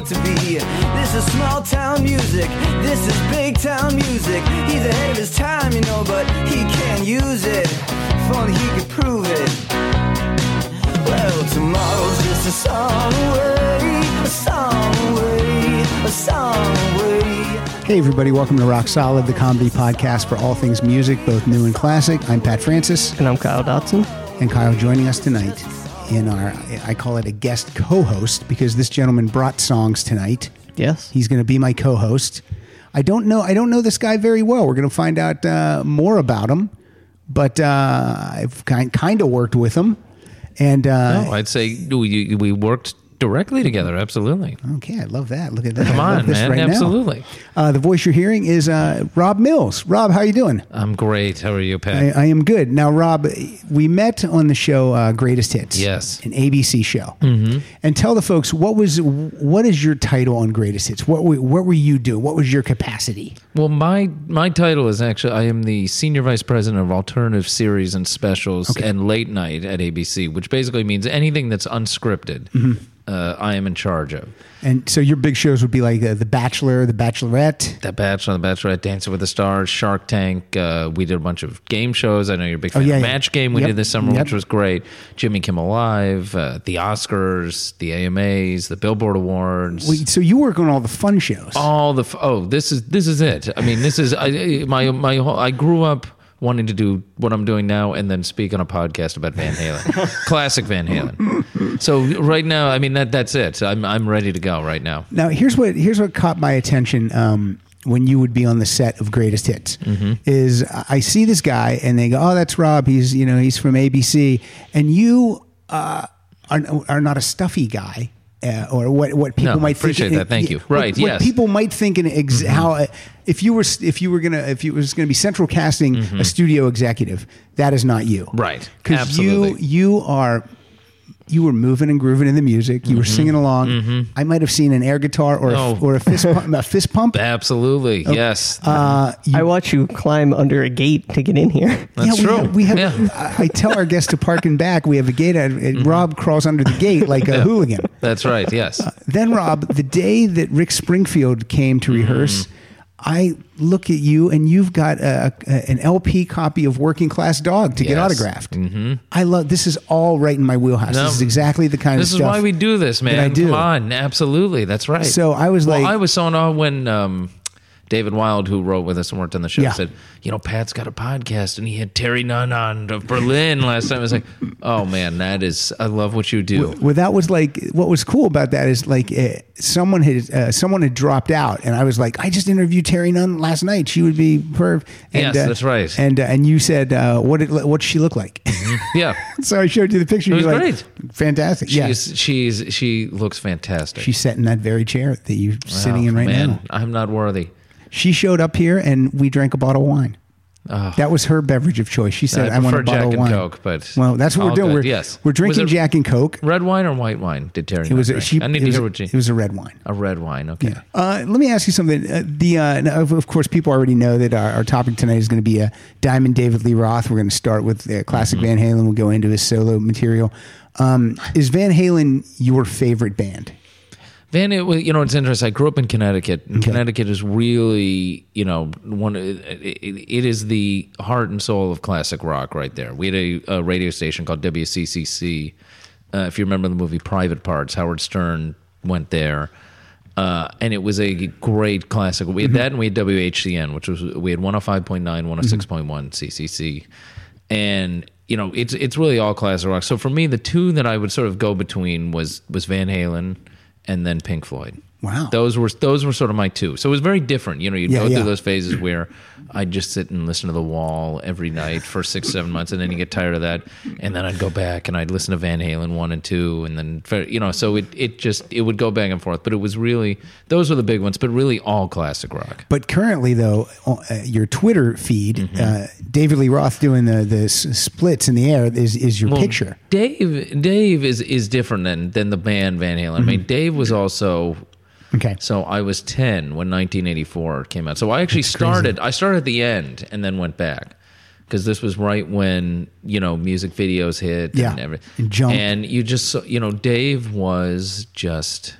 know to be. This is small town music. This is big town music. He's ahead of his time, you know, but he can't use it. If only he could prove it. Well, tomorrow's just a song away, a song away, a song away. Hey, everybody, welcome to Rock Solid, the comedy podcast for all things music, both new and classic. I'm Pat Francis, And I'm Kyle Dotson. and Kyle joining us tonight in our, I call it a guest co host because this gentleman brought songs tonight. Yes. He's going to be my co host. I don't know, I don't know this guy very well. We're going to find out uh, more about him, but uh, I've kind, kind of worked with him. And uh, No, I'd say we, we worked directly together. Absolutely. okay, I love that. Look at that. Come on, man. right. Absolutely. Uh, the voice you're hearing is uh, Rob Mills. Rob, how are you doing? I'm great. How are you, Pat? I, I am good. Now, Rob, we met on the show uh, Greatest Hits. Yes. an ABC show. Mm-hmm. And tell the folks what was what is your title on Greatest Hits? What were, what were you doing? What was your capacity? well, my my title is actually I am the senior vice president of alternative series and specials and late night at ABC, which basically means anything that's unscripted. Mm-hmm. Uh, I am in charge of. And so your big shows would be like uh, The Bachelor, The Bachelorette. The Bachelor, The Bachelorette, Dancing with the Stars, Shark Tank. Uh, we did a bunch of game shows. I know you're a big fan Oh, yeah, of yeah. Match Game. We Yep. did this summer, Yep. which was great. Jimmy Kimmel Live, uh, the Oscars, the AMAs, the Billboard Awards. Wait, so you work on all the fun shows. all the f- oh this is this is it i mean this is I, I- my my whole i grew up wanting to do what i'm doing now and then speak on a podcast about van halen classic van halen so right now i mean that that's it i'm i'm ready to go right now Now here's what here's what caught my attention um, when you would be on the set of Greatest Hits Mm-hmm. is I see this guy and they go, oh, that's Rob. He's you know he's from ABC, and you uh, are are not a stuffy guy. Uh, or what? What people No, might appreciate think, that. Thank you. what- Right, What, yes. Mm-hmm. people might think in ex- how uh, if you were if you were gonna if you was gonna be central casting a studio executive, that is not you, Mm-hmm. Right. Because you you are you were moving and grooving in the music. You were singing along. I might have seen an air guitar or a, Mm-hmm. Oh. or a fist pump, a fist pump. absolutely yes Uh, you- I watch you climb under a gate to get in here. That's yeah, we true. Have, we have. Yeah. Mm-hmm. I I tell our guests to park and back. We have a gate, and and Rob crawls under the gate like a hooligan. that's right yes Then Rob, the day that Rick Springfield came to rehearse, Mm-hmm. I look at you and you've got a, a- an LP copy of Working Class Dog to get autographed. Mm-hmm. I love this is all right in my wheelhouse. No. this is exactly the kind of stuff. this is why we do this man I do. come on absolutely that's right So I was well, like- i was so in awe when um David Wild, who wrote with us and worked on the show, Yeah. said, "You know, Pat's got a podcast, and he had Terry Nunn on of Berlin last time." I was like, "Oh man, that is I love what you do." Well, that was like what was cool about that is like uh, someone had uh, someone had dropped out, and I was like, I just interviewed Terry Nunn last night. She would be perfect. And, Yes, that's right. And uh, and you said uh, what did what she look like? Yeah, so I showed you the picture. It was You're like, great. fantastic. Yeah, she's she's she looks fantastic. she sat in that very chair that you're sitting Oh, in right man, now. I'm not worthy. She showed up here, and we drank a bottle of wine. Oh. That was her beverage of choice. She said, I "I, want a prefer bottle Jack of and wine." Coke, but well, that's what we're doing. good, We're, yes. we're drinking Jack and Coke. Red wine or white wine? Did Terry? It was a, she, I need to hear a, what you. it was a red wine. A red wine. Okay. Uh, let me ask you something. Uh, the uh, of, course, people already know that our, our topic tonight is going to be a Diamond David Lee Roth. We're going to start with uh, classic Mm-hmm. Van Halen. We'll go into his solo material. Um, is Van Halen your favorite band? Van, it, was- you know, it's interesting. I grew up in Connecticut, and Connecticut is really, you know, one. It, it, it is the heart and soul of classic rock, right there. We had a, a radio station called WCCC. Uh, if you remember the movie Private Parts, Howard Stern went there, uh, and it was a great classic. We had that, and we had WHCN, which was we had 105.9, 106.1 CCC, and you know, it's it's really all classic rock. So for me, the two that I would sort of go between was was Van Halen and then Pink Floyd. Wow. Those were those were sort of my two. So it was very different. You know, you'd Yeah, go yeah. through those phases where I'd just sit and listen to the wall every night for six, seven months, and then you get tired of that, and then I'd go back and I'd listen to Van Halen one and two, and then you know, so it it just it would go back and forth. But it was really those were the big ones, but really all classic rock. But currently, though, uh, your Twitter feed, Mm-hmm. uh, David Lee Roth doing the the splits in the air is is your Well, picture. Dave Dave is is different than than the band Van Halen. I mean, Dave was also Okay. So I was 10 when 1984 came out. So I actually started I started at the end and then went back. Because this was right when you know music videos hit Yeah, and everything, and and you just saw, you know Dave was just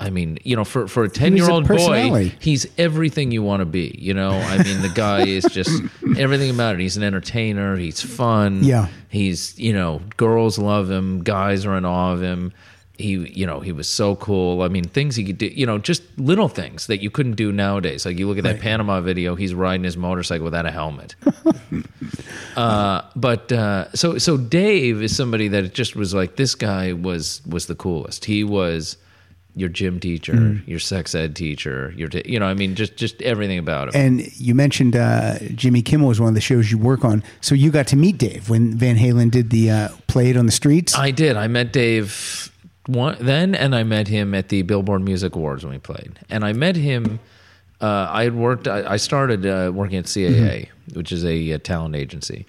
I mean, you know, for for a ten year old boy, he's everything you want to be. You know, I mean, the guy is just everything about it. He's an entertainer. He's fun. Yeah. He's you know, girls love him. Guys are in awe of him. He, you know, he was so cool. I mean, things he could do, you know, just little things that you couldn't do nowadays. Like you look at that Panama video, he's riding his motorcycle without a helmet. uh, but uh, so so Dave is somebody that just was like this guy was was the coolest. He was your gym teacher, Mm. your sex ed teacher, your t- you know, I mean, just just everything about him. And you mentioned uh, Jimmy Kimmel was one of the shows you work on. So you got to meet Dave when Van Halen did the uh, Play It on the Streets. I did. I met Dave one, then, and I met him at the Billboard Music Awards when we played. And I met him. Uh, I had worked. I, I started uh, working at CAA, which is a, uh talent agency,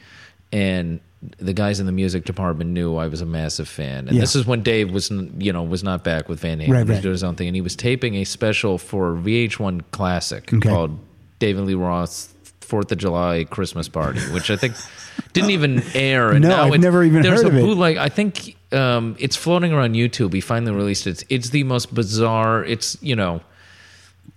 and the guys in the music department knew I was a massive fan. And Yeah. this is when Dave was, you know, was not back with Van Halen. Right, he was right. doing his own thing, and he was taping a special for VH1 Classic Okay. called David Lee Roth's Fourth of July Christmas Party, which I think didn't even air. And No, now I've it- never even there's heard a of it. bootleg. I think um, it's floating around YouTube. He finally released it. It's, it's the most bizarre. It's you know,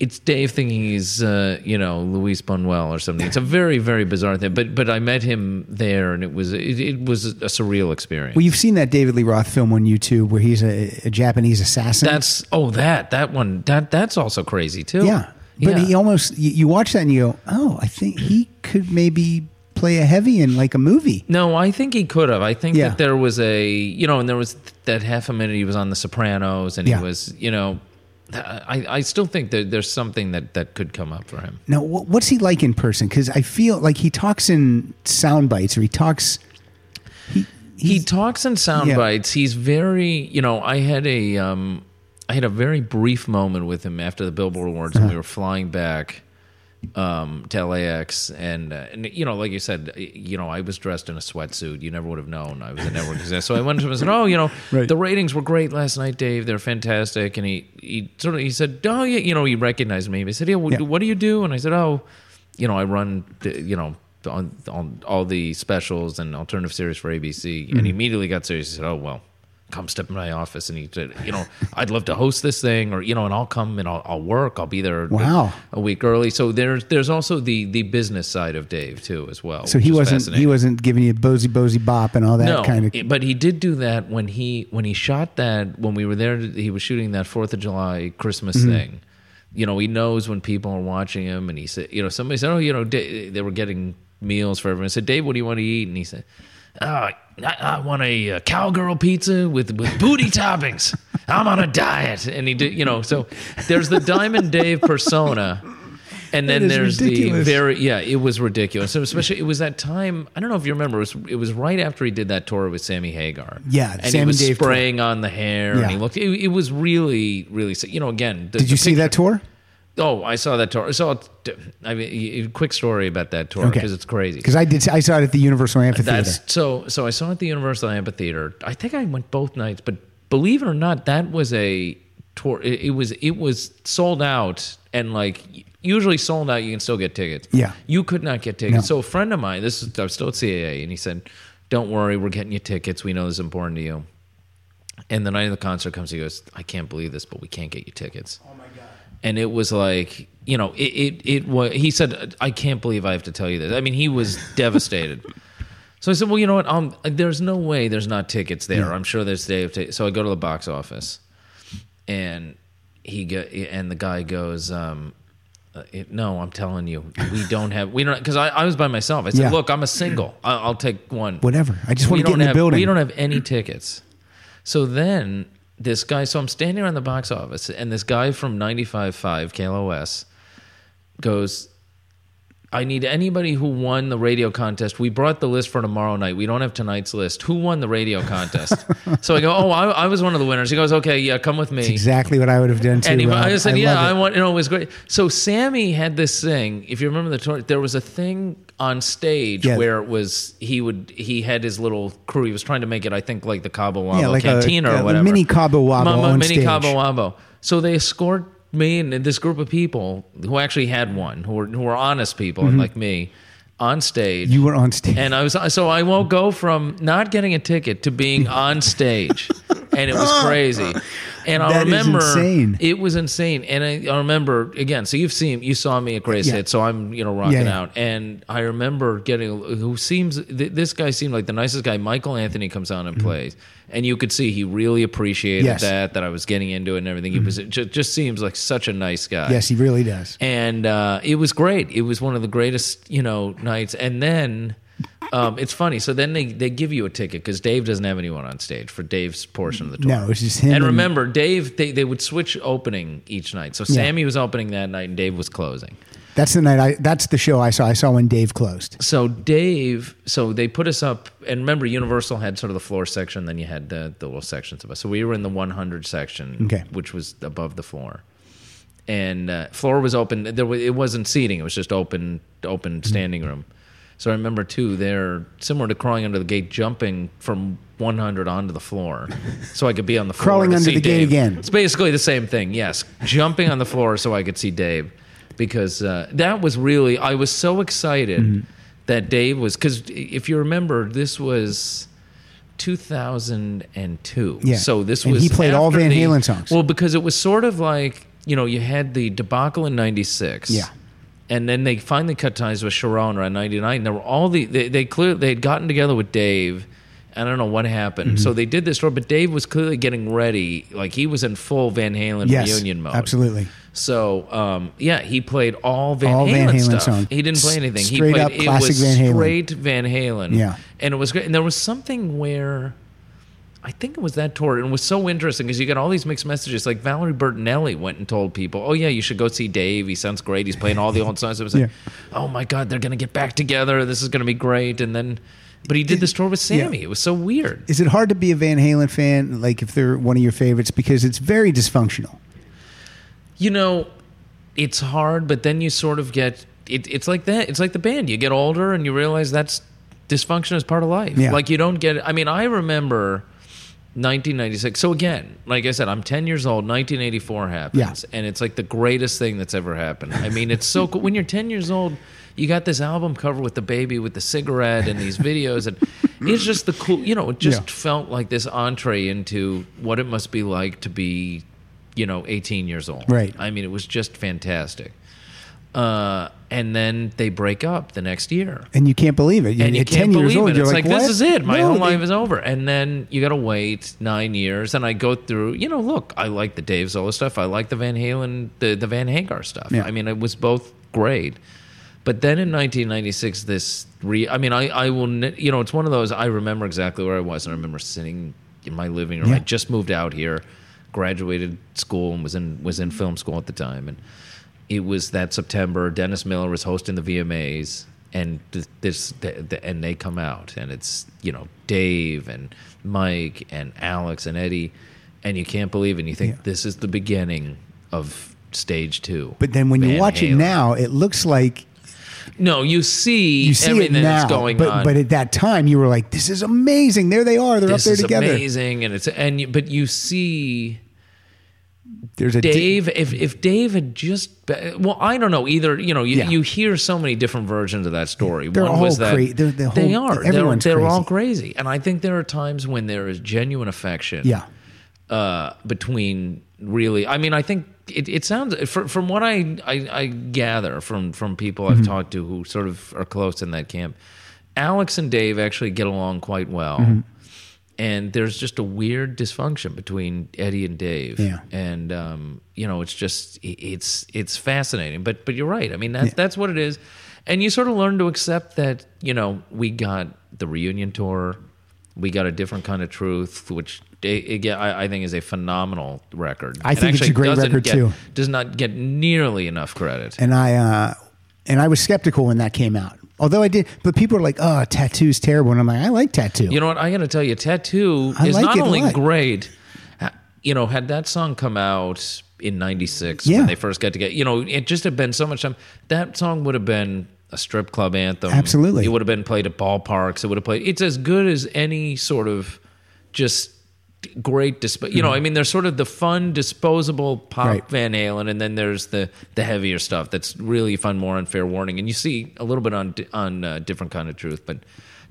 it's Dave thinking he's uh, you know Luis Buñuel or something. It's a very very bizarre thing. But but I met him there, and it was it, it was a surreal experience. well, you've seen that David Lee Roth film on YouTube where he's a, a Japanese assassin. that's oh that that one that that's also crazy too. yeah. But Yeah. he almost, you, you watch that and you go, oh, I think he could maybe play a heavy in like a movie. No, I think he could have. I think Yeah. that there was a, you know, and there was that half a minute he was on The Sopranos, and Yeah. he was, you know, I, I still think that there's something that that could come up for him. Now, what's he like in person? Because I feel like he talks in sound bites or he talks. He, He talks in sound Yeah. bites. He's very, you know, I had a, um, I had a very brief moment with him after the Billboard Awards, Uh-huh. and we were flying back um, to LAX, and uh, and you know, like you said, you know, I was dressed in a sweatsuit. You never would have known I was a network exec. So I went to him and said, "Oh, you know, Right. the ratings were great last night, Dave. They're fantastic." And he he sort of he said, "Oh, yeah," you know, he recognized me. He said, "Yeah, what, Yeah. what do you do?" And I said, "Oh, you know, I run, the, you know." On, on all the specials and alternative series for ABC, Mm-hmm. and he immediately got serious. He said, "Oh well, come step in my office." And he said, "You know, I'd love to host this thing, or you know, and I'll come and I'll, I'll work. I'll be there Wow. a week early." So there's there's also the the business side of Dave too, as well. so he wasn't he wasn't giving you bozy bozy bop and all that no, kind of. it- but he did do that when he when he shot that when we were there. He was shooting that Fourth of July Christmas Mm-hmm. thing. You know, he knows when people are watching him, and he said, you know, somebody said, oh, you know, Da- they were getting meals for everyone. I said, Dave, what do you want to eat? And he said, oh, I, I want a, uh cowgirl pizza with with booty toppings. I'm on a diet, and he did, you know. So there's the Diamond Dave persona. And then there's ridiculous. the very yeah, it was ridiculous. So especially it was that time. I don't know if you remember. It was it was right after he did that tour with Sammy Hagar. Yeah, and Sam he and was Dave tour. spraying on the hair, Yeah. and he looked. It, it was really really. You know, again, the- Did you see that tour? Oh, I saw that tour. So I mean, a quick story about that tour Okay. because it's crazy. Because I did. I saw it at the Universal Amphitheater. That's so. So I saw it at the Universal Amphitheater. I think I went both nights, but believe it or not, that was a tour. It, it was it was sold out, and like usually sold out, you can still get tickets. Yeah. you could not get tickets. No. So a friend of mine, this is I was still at CAA, and he said, "Don't worry, we're getting you tickets. We know this is important to you." And the night of the concert comes, he goes, "I can't believe this, but we can't get you tickets." Oh my god! And it was like, you know, it it, it was. He said, "I can't believe I have to tell you this." I mean, he was devastated. So I said, "Well, you know what? Um, there's no way there's not tickets there. I'm sure there's day of ta-. So I go to the box office, and he go, and the guy goes, um, uh, it, "No, I'm telling you, we don't have we don't because I, I was by myself. I said, Yeah. "Look, I'm a single. I, I'll take one. Whatever. I just We want to get in the building. We don't have any tickets." So then this guy, so I'm standing around the box office, and this guy from 95.5 KLOS goes, I need anybody who won the radio contest. We brought the list for tomorrow night. We don't have tonight's list. Who won the radio contest? so I go, Oh, I, I was one of the winners. He goes, Okay, yeah, come with me. exactly what I would have done too. And he, I said, "Yeah, I want." You know, it was great. So Sammy had this thing. If you remember the tour, there was a thing on stage Yeah. where it was he would he had his little crew. He was trying to make it, I think, like the Cabo Wabo Yeah, like Cantina a or whatever, mini Cabo Wabo Ma- ma- on mini stage. Cabo Wabo. So they escort me and this group of people who actually had one, who were who were honest people and like me, on stage. Mm-hmm. You were on stage. And I was so I won't go from not getting a ticket to being on stage. And it was crazy. And I That is remember insane. it was insane. And I, I remember again. So you've seen, you saw me at Grace Yeah. Hit, so I'm you know rocking Yeah, yeah. out. And I remember getting who seems th- this guy seemed like the nicest guy. Michael Anthony comes on and plays, and you could see he really appreciated Mm-hmm. Yes. Mm-hmm. that that I was getting into it and everything. He was it just, just seems like such a nice guy Yes, he really does. and uh, it was great. It was one of the greatest, you know, nights. And then um, it's funny. So then they, they give you a ticket because Dave doesn't have anyone on stage for Dave's portion of the tour. No, it's just him And and- remember, Dave they, they would switch opening each night. So Sammy was opening that night and Dave was closing. That's the night I. That's the show I saw. I saw when Dave closed. So Dave, so they put us up, and remember, Universal had sort of the floor section, then you had the, the little sections of us. So we were in the 100 section, Okay. which was above the floor, and uh, floor was open. There was, it wasn't seating; it was just open, open Mm-hmm. standing room. So I remember too, they're similar to crawling under the gate, jumping from 100 onto the floor, so I could be on the floor. Crawling to under see the gate Dave. again. It's basically the same thing. Yes, jumping on the floor so I could see Dave, because uh, that was really I was so excited Mm-hmm. that Dave was because if you remember, this was. 2002. Yeah. So this And was he played all after Van the- Halen songs. Well, because it was sort of like you know you had the debacle in '96. Yeah. And then they finally cut ties with Cherone around '99. There were all the they, they clear they had gotten together with Dave. I don't know what happened. Mm-hmm. So they did this tour, but Dave was clearly getting ready. Like he was in full Van Halen Yes, reunion mode. absolutely. So um, yeah, he played all Van All Halen, Van Halen stuff. songs. He didn't play anything. he Straight played up it classic was Van Halen. straight Van Halen. Yeah. and it was great. And there was something where I think it was that tour, and it was so interesting because you got all these mixed messages. Like Valerie Bertinelli went and told people, "Oh yeah, you should go see Dave. He sounds great. He's playing all the old songs." It was like, "Oh my god, they're gonna get back together. This is gonna be great." And then, but he did this tour with Sammy. It was so weird. Is it hard to be a Van Halen fan? Like if they're one of your favorites because it's very dysfunctional. You know, it's hard, but then you sort of get it, it's like that. It's like the band. You get older and you realize that's dysfunction is part of life. Yeah. Like you don't get. I mean, I remember 1996. So again, like I said, I'm 10 years old. 1984 happens, and it's like the greatest thing that's ever happened. I mean, it's so cool. When you're 10 years old, you got this album cover with the baby with the cigarette and these videos, and it's just the cool. You know, it just Yeah. felt like this entree into what it must be like to be, you know, 18 years old. Right. I mean, it was just fantastic. Uh, and then they break up the next year And you can't believe it. You're, and you can't 10 believe years old, it. you're It's like, like, this is it. My No, whole life is over. And then you got to wait nine years. And I go through. You know, look, I like the Dave Zola stuff. I like the Van Halen, the the Van Hagar stuff. Yeah. I mean, it was both great. But then in 1996, this re. I mean, I I will. You know, it's one of those. I remember exactly where I was, and I remember sitting in my living room. Yeah. I just moved out here, graduated school, and was in was in film school at the time, and it was that September. Dennis Miller was hosting the VMAs, and this th- th- and they come out, and it's you know Dave and Mike and Alex and Eddie, and you can't believe it. And you think Yeah. this is the beginning of stage two. But then when you Van watch it now, it looks like no, you see, you see everything it now. that's going but, on. but at that time, you were like, "This is amazing! There they are. They're this up there together." amazing, and it's and you, but you see. There's a di- Dave, if if Dave had just, well, I don't know either. You know, you, Yeah. you hear so many different versions of that story. They're One all was that cra- they're- the they whole- are. They're, everyone's they're all crazy. crazy, and I think there are times when there is genuine affection. Yeah. Uh, between really, I mean, I think it, it sounds fr- from what I, I I gather from from people Mm-hmm. I've talked to who sort of are close in that camp. Alex and Dave actually get along quite well. Mm-hmm. And there's just a weird dysfunction between Eddie and Dave. Yeah. and um, you know it's just it's it's fascinating. But but you're right. I mean that's that's what it is. And you sort of learn to accept that you know we got the reunion tour. We got a different kind of truth which again I, I think is a phenomenal record. I And think it's a great record, get- too. does not get nearly enough credit. And I uh, and I was skeptical when that came out. Although I did, but people are like, "Oh, tattoo's terrible," and I'm like, "I like tattoo." You know what? I got to tell you, Tattoo I is like not it a only lot. great. Uh, you know, had that song come out in '96 Yeah. when they first got together, you know, it just had been so much time. That song would have been a strip club anthem. Absolutely. it would have been played at ballparks. It would have played. It's as good as any sort of just great disp- you know i mean there's sort of the fun disposable pop Mm-hmm. Right. van halen and then there's the the heavier stuff that's really fun more unfair warning and you see a little bit on on uh, different kind of truth but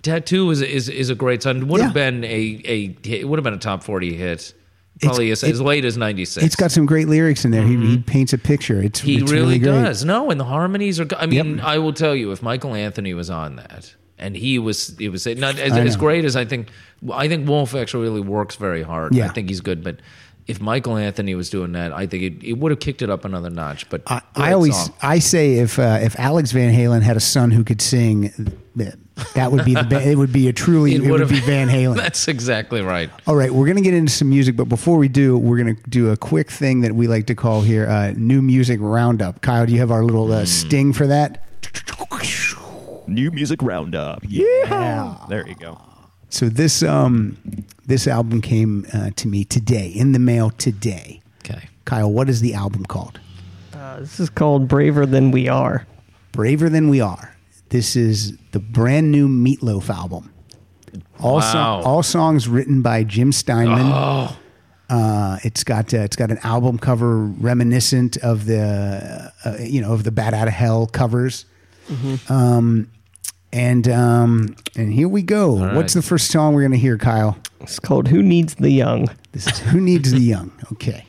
Tattoo is is is a great song. Would Yeah. have been a a it would have been a top forty hit. Probably as, it- as late as ninety six. It's got some great lyrics in there. He, he paints a picture. It's Mm-hmm. He it's really great. does. No, and the harmonies are. I mean, Yep. I will tell you, if Michael Anthony was on that, and he was, he was not as, as great as I think. I think Wolf actually really works very hard. Yeah. I think he's good, but. If Michael Anthony was doing that, I think it, it would have kicked it up another notch. But I, I always song. I say if uh, if Alex Van Halen had a son who could sing, that would be the it would be a truly it, would would've- be Van Halen. That's exactly right. All right, we're gonna get into some music, but before we do, we're gonna do a quick thing that we like to call here uh, new music roundup. Kyle, do you have our little Hmm. uh, sting for that? New music roundup. Yeah. There you go. So this um this album came uh, to me today in the mail today. Okay. Kyle, what is the album called? Uh, this is called Braver Than We Are. Braver Than We Are. This is the brand new Meatloaf album. All, so- Wow. all songs written by Jim Steinman. Oh. Uh, it's got uh, it's got an album cover reminiscent of the uh, you know of the Bat Out of Hell covers. Um, and um, and here we go. right. What's the first song we're gonna hear, Kyle? It's called Who Needs the Young. This is Who Needs the Young. Okay.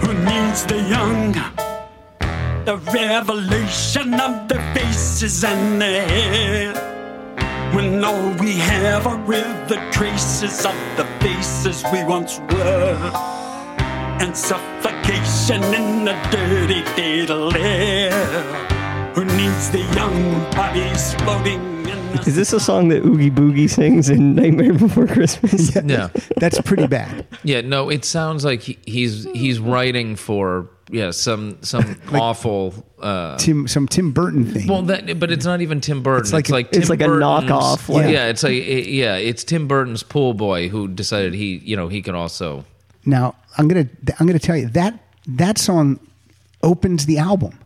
Who needs the young? The revelation of the faces and their hair. When all we have are with the traces of the faces we once were. And suffocation in the dirty fatal air. Who needs the young bodies floating in the Is this a song that Oogie Boogie sings in Nightmare Before Christmas? Yeah. That's pretty bad. Yeah, no, it sounds like he, he's he's writing for yeah some some awful. Uh, Tim, some Tim Burton thing. well, that but it's not even Tim Burton. It's like like, a- it's like a Burton's- knockoff, Yeah, it's like it- yeah, it's Tim Burton's pool boy who decided he you know he could also. Now I'm gonna I'm gonna tell you that that song opens the album.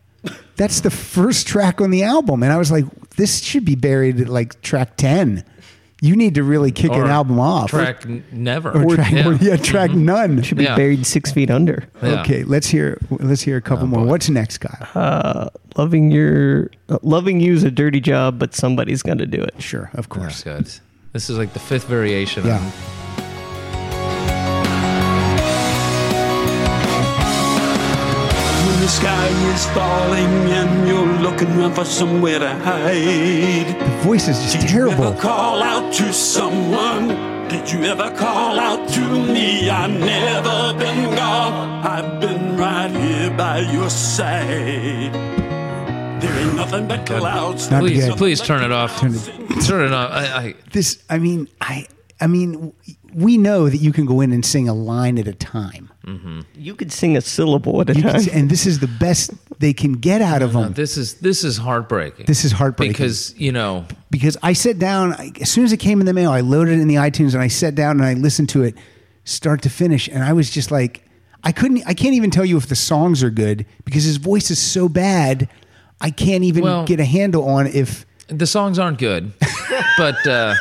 That's the first track on the album, and I was like, this should be buried at like track ten. You need to really kick an album off. Track n- never. or track, yeah. or, yeah, track none. Should be Yeah. buried six feet under. Yeah. Okay, let's hear let's hear a couple Oh, more. boy. What's next, Kyle? Loving your uh, loving is a dirty job, but somebody's gonna do it. sure, of That's course. good. This is like the fifth variation. Yeah. on- the sky is falling and you're looking around for somewhere to hide. The voice is just Did you terrible. ever call out to someone? Did you ever call out to me? I've never been gone. I've been right here by your side. There ain't nothing but clouds. Not Please, good. please turn it off. Turn it, off. I, I, This, I mean, I, I mean, we know that you can go in and sing a line at a time, You could sing a syllable at a You time. can, and this is the best they can get out of them. this is this is heartbreaking. This is heartbreaking. because you know because I sat down I, as soon as it came in the mail. I loaded it in the iTunes and I sat down and I listened to it start to finish, and I was just like, I couldn't, I can't even tell you if the songs are good because his voice is so bad. I can't even Well- get a handle on if the songs aren't good, but uh,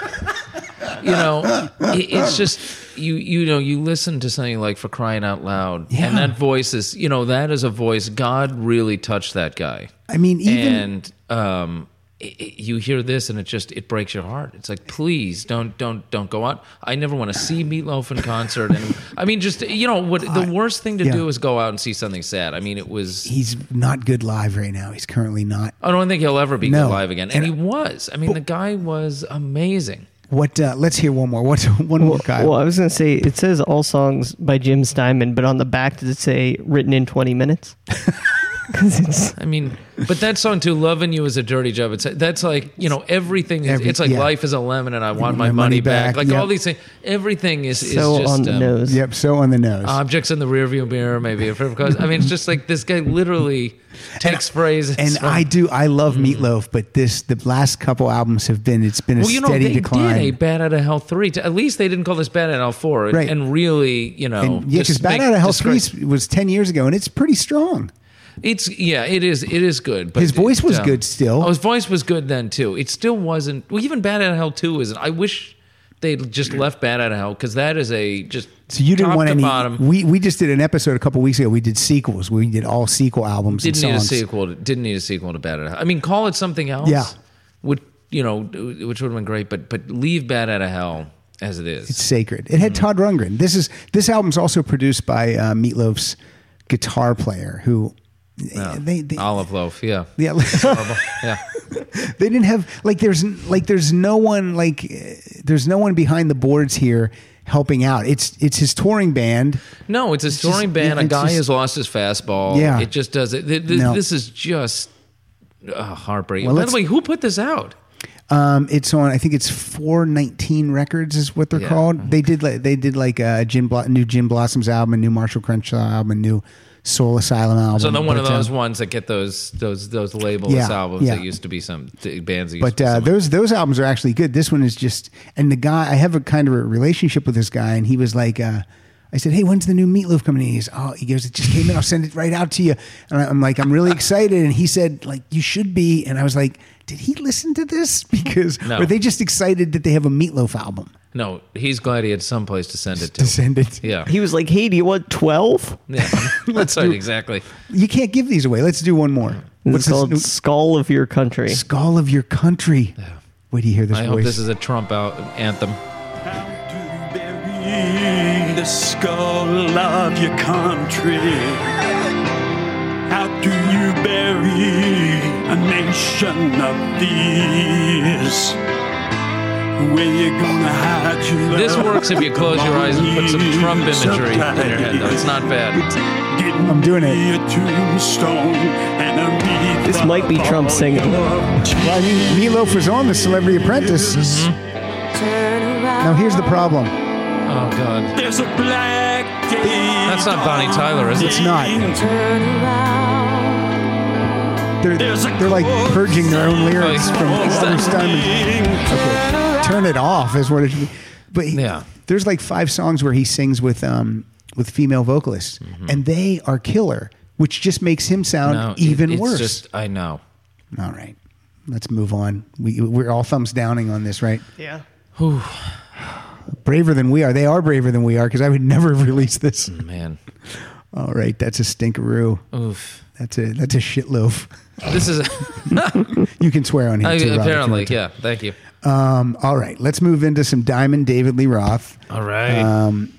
you know, it, it's just you you know you listen to something like for crying out loud, Yeah. and that voice is you know that is a voice. God really touched that guy, I mean even and um, it, it- you hear this and it just it breaks your heart. It's like please don't don't don't go out. I never want to see Meatloaf in concert, and I mean just you know what the worst thing to yeah. do is go out and see something sad. I mean it was. he's not good live right now. He's currently not. I don't think he'll ever be No. good live again, and, And- he was. I mean, the guy was amazing. What? Uh, let's hear one more. What's one more, Kyle? Well, I was gonna say it says all songs by Jim Steinman, but on the back does it say written in twenty minutes? Because it's I mean, but that song too, "Loving You" is a dirty job. It's that's like you know everything. Is, Every- it's like yeah. life is a lemon, and I want my my, money money back. back, Like yep. all these things, everything is, is so just on the um, nose. yep. So on the nose. Objects in the rearview mirror, maybe. If because I mean, it's just like this guy literally takes phrases. and from- I do. I love Meatloaf, but this the last couple albums have been. It's been a well, you know, steady they decline. did a Bat Out of Hell three. At least they didn't call this Bat Out of Hell four, Right. and really, you know, and yeah, because Bad make- Out of Hell three was ten years ago, and it's pretty strong. It's yeah, it is. It is good. But His voice was um, good still. Oh, his voice was good then too. It still wasn't. Well, even Bat Out of Hell two isn't. I wish they just left Bat Out of Hell because that is a just So you didn't want to any. bottom. We we just did an episode a couple weeks ago. We did sequels. We did all sequel albums. didn't and need a sequel. To, didn't need a sequel to Bat Out of Hell. I mean, call it something else. Yeah. Would you know? Which would have been great, but but leave Bat Out of Hell as it is. It's sacred. It had Mm-hmm. Todd Rundgren. This is this album's also produced by uh, Meatloaf's guitar player, who Yeah. they, they Olive Loaf. Yeah. yeah yeah. they didn't have like there's like there's no one like uh, there's no one behind the boards here helping out. It's it's his touring band. No, it's a just- touring band. yeah, a guy just- has lost his fastball. Yeah. It just does it. Th- th- No. This is just uh, heartbreaking. Well, By the way, who put this out? Um, it's on. I think it's four nineteen records is what they're Yeah. called. They did like they did like a Jim Blo- new Gin Blossoms album, a new Marshall Crenshaw album, a new Soul Asylum album. So they're one of But, uh, those ones that get those those those labelless Yeah, albums yeah. that used to be some bands. But uh, those those albums are actually good. This one is just, and the guy I have a kind of a relationship with this guy, and he was like, uh, I said, "Hey, when's the new Meatloaf coming in?" He's, "Oh, he goes, it just came in. I'll send it right out to you." And I'm like, "I'm really excited." And he said, "Like you should be." And I was like, "Did he listen to this? Because No. are they just excited that they have a Meatloaf album no, he's glad he had some place to send it to to. send it?" Yeah, He was like, "Hey, do you want 12? yeah, that's right, exactly. You can't give these away. Let's do one more. It's this called new- "Skull of Your Country." Skull of Your Country. Wait do you hear this I voice? hope this is a Trump out anthem. How to bury the skull of your country? How do you bury a nation of these? This works if you close your eyes and put some Trump imagery in your head, though. It's not bad. I'm doing it. A tombstone and a wreath This might be Trump singing. Well, I mean, Meatloaf was on The Celebrity Apprentice. Now here's the problem. Oh God, There's a black that's not Bonnie Tyler, is it? It's not. They're, they're like purging their own lyrics Oh, from is Oliver that- Steinman. Turn it off is what it should be. But he- Yeah. there's like five songs where he sings with um with female vocalists, and they are killer, which just makes him sound Mm-hmm. No, it- even it's worse. Just I know. All right, let's move on. We we're all thumbs downing on this, right? Yeah. Braver than we are. They are braver than we are because I would never have released this. Man, All right, that's a stinkeroo. oof. That's a that's a shit loaf. This is You can swear on here too. Rob, if you apparently, want to. yeah. Thank you. Um, all right, let's move into some Diamond David Lee Roth. All right. Um,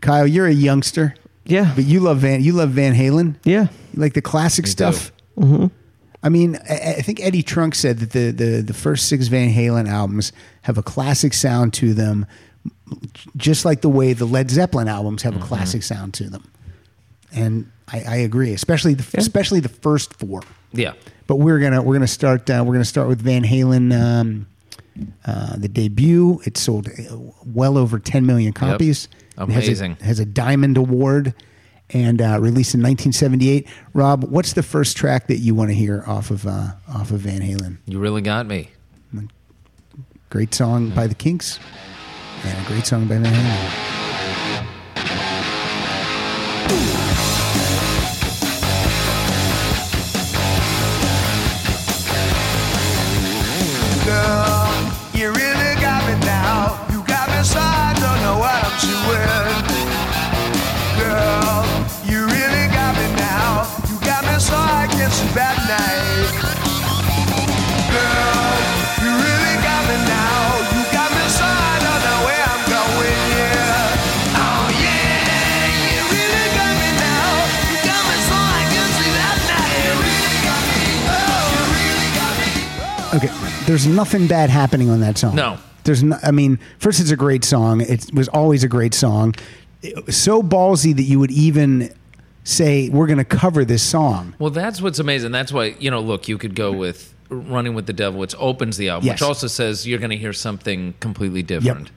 Kyle, you're a youngster, Yeah. but you love Van. You love Van Halen. Yeah. You like the classic Me stuff. Mm-hmm. I mean, I, I think Eddie Trunk said that the, the the first six Van Halen albums have a classic sound to them, just like the way the Led Zeppelin albums have Mm-hmm. a classic sound to them. And I, I agree, especially the especially the first four. yeah. But we're gonna we're gonna start uh, we're gonna start with Van Halen. Um, uh, the debut it sold uh, well over 10 million copies. It has a- Amazing. has a, Diamond Award and uh, released in 1978. Rob, what's the first track that you want to hear off of uh, off of Van Halen? You really got me. Great song by the Kinks and a great song by Van Halen. There's nothing bad happening on that song. No. There's no, I mean, first, it's a great song. It was always a great song. So ballsy that you would even say, we're going to cover this song. Well, that's what's amazing. That's why you know. Look, you could go with "Running with the Devil," which opens the album, Yes. which also says you're going to hear something completely different.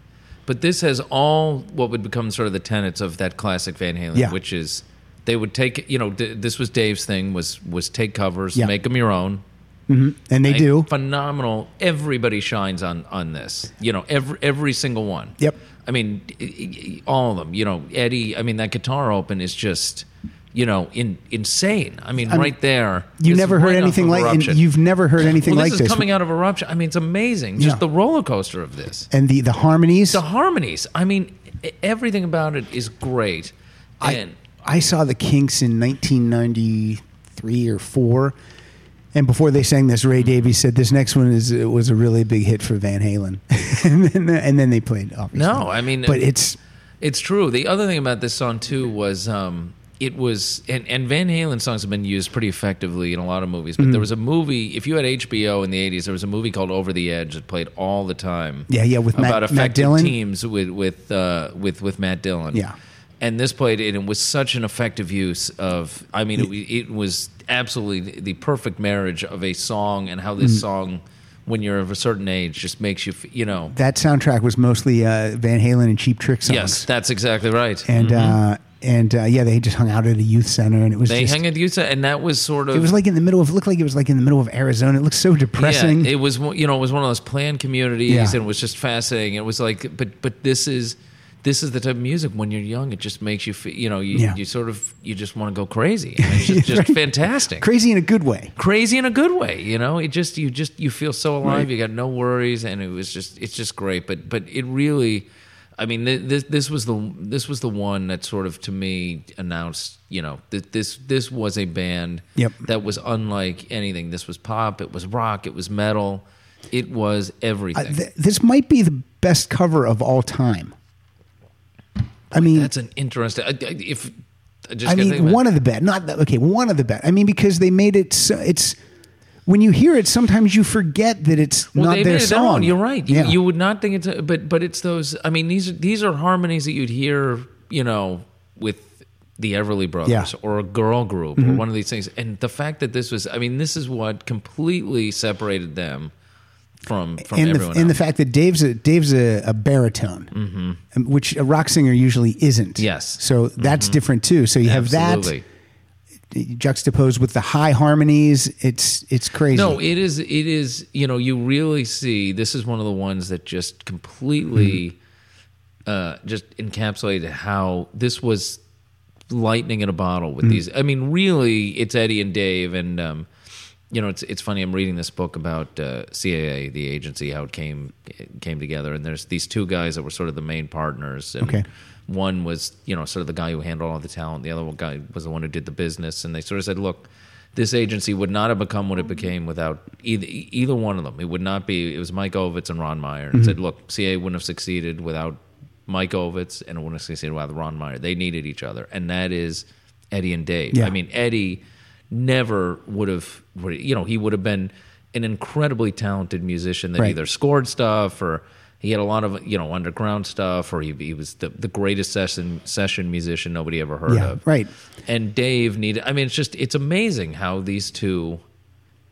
But this has all what would become sort of the tenets of that classic Van Halen, Yeah. which is they would take you know d- this was Dave's thing was was take covers, make them your own. Mm-hmm. And they Like, do. phenomenal. Everybody shines on on this. You know, every every single one. Yep. I mean, all of them. You know, Eddie. I mean, that guitar open is just you know, in insane. I mean, I mean, right there. You This never heard right anything like, and you've never heard anything well, like this this. is coming out of eruption. I mean, it's amazing. Just Yeah. the roller coaster of this. and the the harmonies. The harmonies. I mean, everything about it is great. I, I saw the Kinks in 1993 or four, and before they sang this, Ray Davies said this next one is it was a really big hit for Van Halen, and, then, and then they played. Obviously, No, I mean, but it's It's true. The other thing about this song too was um, it was and, and Van Halen songs have been used pretty effectively in a lot of movies. But Mm-hmm. there was a movie. If you had HBO in the '80s, there was a movie called Over the Edge that played all the time. Yeah, yeah, with about Matt effective Dillon. teams with with uh, with with Matt Dillon. Yeah. And this played it, and it was such an effective use of. I mean, it, it was absolutely the, the perfect marriage of a song and how this Mm. song, when you're of a certain age, just makes you, you know. that soundtrack was mostly uh, Van Halen and Cheap Trick songs. Yes, that's exactly right. and uh, and uh, yeah, they just hung out at a youth center, and it was They just, hang at Utah, and that was sort of. It was like in the middle of it looked like it was like in the middle of Arizona. It looked so depressing. Yeah, it was you know it was one of those planned communities, Yeah. and it was just fascinating. It was like, but but this is this is the type of music when you're young, it just makes you feel, you know you, Yeah. you sort of you just want to go crazy. I mean, It's just, just fantastic, Crazy in a good way. crazy in a good way. You know, it just you just you feel so alive. You got no worries, and it was just it's just great. But but it really. I mean, this this was the this was the one that sort of to me announced, you know, that this this was a band Yep. that was unlike anything. This was pop, it was rock, it was metal, it was Uh, everything. th- this might be the best cover of all time. I mean, That's an interesting. If I just I mean, one it. of the best. Not that, okay, one of the best. I mean, because they made it. So, it's when you hear it, sometimes you forget that it's Well, not their song. You're right. You, Yeah. you would not think it's, a, but but it's those. I mean, these are these are harmonies that you'd hear, you know, with the Everly Brothers Yeah. Mm-hmm. or a girl group or one of these things. And the fact that this was, I mean, this is what completely separated them from from and everyone the, and the fact that Dave's a Dave's a, a baritone, um, which a rock singer usually isn't. Mm-hmm. Yes. so that's different too. So you have Absolutely. that juxtaposed with the high harmonies. It's it's crazy. No, it is. It is. You know, you really see. This is one of the ones that just completely, Mm-hmm. uh, just encapsulated how this was lightning in a bottle Mm-hmm. with these. I mean, really, it's Eddie and Dave, and um, you know, it's it's funny. I'm reading this book about uh, CAA, the agency, how it came it came together, and there's these two guys that were sort of the main partners. Okay. One was, you know, sort of the guy who handled all the talent. The other one guy was the one who did the business, and they sort of said, "Look, this agency would not have become what it became without either either one of them. It would not be. It was Mike Ovitz and Ron Meyer. And said, look, CA wouldn't have succeeded without Mike Ovitz, and it wouldn't have succeeded without Ron Meyer. They needed each other, and that is Eddie and Dave. Yeah. I mean, Eddie never would have. You know, he would have been an incredibly talented musician that Right. either scored stuff or. He had a lot of you know underground stuff, or he, he was the, the greatest session session musician nobody ever heard Yeah, of right. and Dave needed. I mean, it's just it's amazing how these two,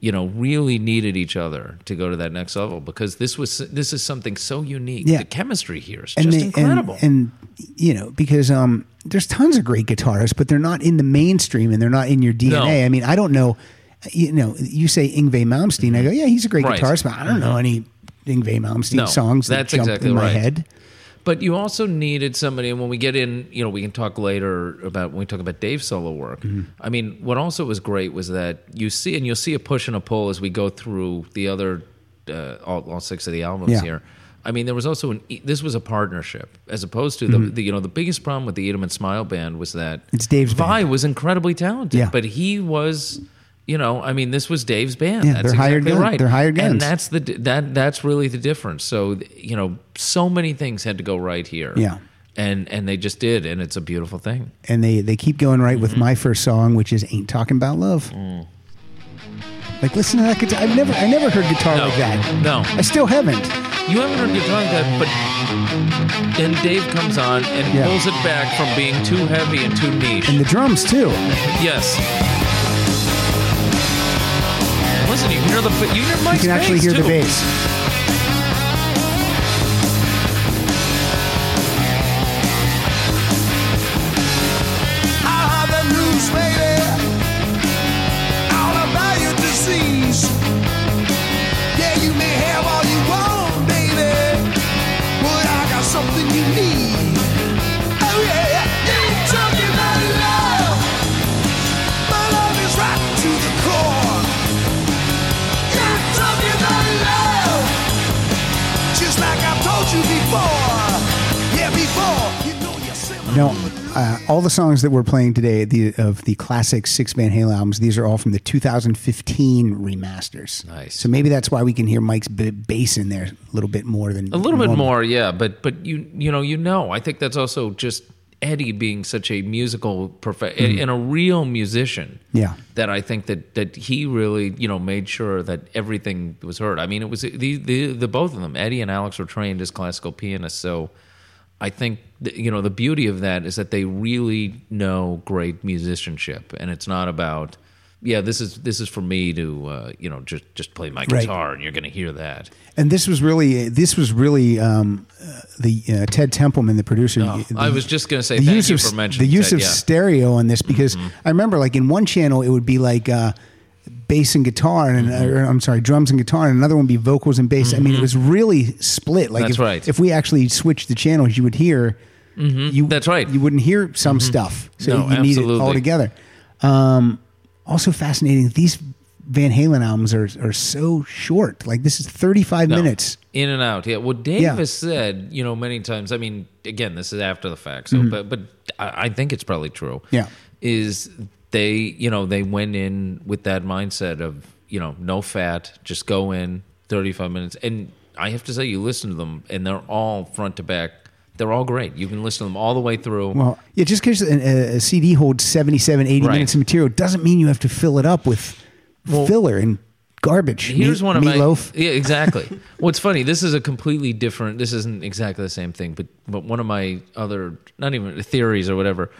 you know, really needed each other to go to that next level because this was this is something so unique. Yeah. The chemistry here is and just they- incredible. And, and you know, because um, there's tons of great guitarists, but they're not in the mainstream and they're not in your DNA. No. I mean, I don't know. You know, you say Yngwie Malmsteen, I go, yeah, he's a great Right. guitarist, but I don't know any Yngwie Malmsteen No, songs that jump exactly in my right. head. But you also needed somebody, and when we get in, you know, we can talk later about when we talk about Dave's solo work. Mm-hmm. I mean, what also was great was that you see, and you'll see a push and a pull as we go through the other, uh, all, all six of the albums Yeah. here. I mean, there was also an, this was a partnership as opposed to the, the, you know, the biggest problem with the Eat 'Em and Smile Band was that Mm-hmm. It's Dave's Vai band. was incredibly talented, Yeah. but he was. You know, I mean, this was Dave's band. Yeah, that's they're hired exactly guns. right. They're hired guns, and that's the that that's really the difference. So you know, so many things had to go right here Yeah. and and they just did, and it's a beautiful thing. And they, they keep going right Mm-hmm. with my first song, which is Ain't Talking About Love. Mm. Like, listen to that guitar. I've never, I never heard guitar No, like that. no. I still haven't. You haven't heard guitar that, but then Dave comes on and Yeah. pulls it back from being too heavy and too niche. And the drums, too. yes. Listen, you hear the you hear Mike's You can actually hear the bass. No, uh, all the songs that we're playing today the, of the classic six Van Halen albums, these are all from the 2015 remasters. Nice. So maybe that's why we can hear Mike's b- bass in there a little bit more than A little bit more, yeah, but but you you know you know I think that's also just Eddie being such a musical prof- and a real musician. Yeah. that I think that that he really you know made sure that everything was heard. I mean, it was the the, the both of them, Eddie and Alex, were trained as classical pianists, so. I think you know the beauty of that is that they really know great musicianship, and it's not about yeah this is this is for me to uh, you know just just play my Right. guitar and you're going to hear that. And this was really this was really um, uh, the uh, Ted Templeman, the producer. Oh, the- I was just going to say the thank use you of for mentioning the use Ted, of yeah. Mm-hmm. stereo on this because I remember like in one channel it would be like uh, bass and guitar and Mm-hmm. or, I'm sorry drums and guitar and another one would be vocals and bass. I mean it was really split. Like That's if, right. if we actually switched the channels, you would hear. You, That's right. You wouldn't hear some stuff, so No, you need it all together. Um, also fascinating. These Van Halen albums are are so short. Like this is 35 No. minutes. in and out. Yeah. Well, Dave Yeah. has said, you know, many times. I mean, again, this is after the fact, Mm-hmm. but but I, I think it's probably true. Yeah. Is they you know they went in with that mindset of you know no fat, just go in thirty five minutes, and I have to say, you listen to them, and they're all front to back. They're all great. You can listen to them all the way through. Well, yeah, just because a, a CD holds 77, 80 Right. minutes of material doesn't mean you have to fill it up with filler and garbage. Here's Meat- one of meatloaf. my yeah exactly. What's funny? This is a completely different. This isn't exactly the same thing, but but one of my other not even theories or whatever.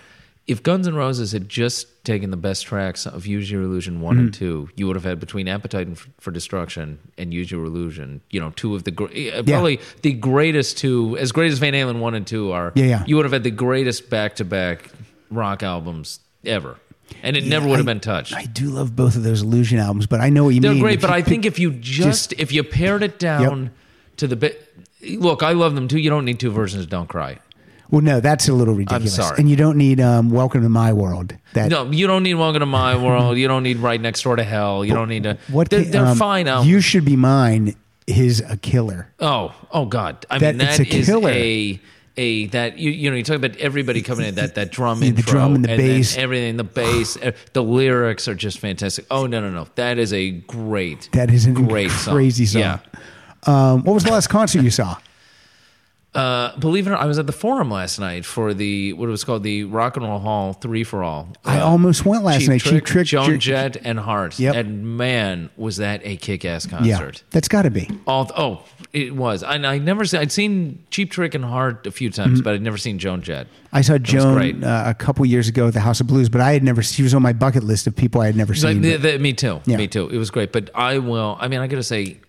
If Guns N' Roses had just taken the best tracks of Use Your Illusion one Mm-hmm. and two, you would have had between Appetite and for Destruction and Use Your Illusion. You know, two of the uh, probably the greatest two, as great as Van Halen one and two are. Yeah, yeah. You would have had the greatest back to back rock albums ever, and it never would have I- been touched. I do love both of those Illusion albums, but I know what you They're mean. great, If but I pick- think if you just, if you pared it down to the bit, look, I love them too. You don't need two versions of "Don't Cry." Well, no, that's a little ridiculous. I'm sorry. And you don't need um, "Welcome to My World." That No, you don't need "Welcome to My World." You don't need "Right Next Door to Hell." You don't need to. what they're, they're um, fine out. You should be mine is a killer. oh, oh God! I That- mean, that a is killer. a a that you you know you talk about everybody coming in that that drum Yeah, the drum and the then bass. everything the bass uh, the lyrics are just fantastic. Oh no no no that is a great That is a great song. crazy song. Yeah. Um, what was the last concert you saw? Uh, believe it or not, I was at the forum last night for the what it was called the Rock and Roll Hall Three for All. I Uh, almost went last Cheap night. Trick, Cheap Trick, Joan Jett, and Heart. Yep. And man, was that a kick-ass Yeah, concert! that's got to be. All oh, it was. And I never seen. I'd seen Cheap Trick and Heart a few times, but I'd never seen Joan Jett. I saw Joan uh, a couple years ago at the House of Blues, but I had never. She was on my bucket list of people I had never It's like, seen. th- th- me too. Yeah. Me too. It was great. But I will. I mean, I got to say,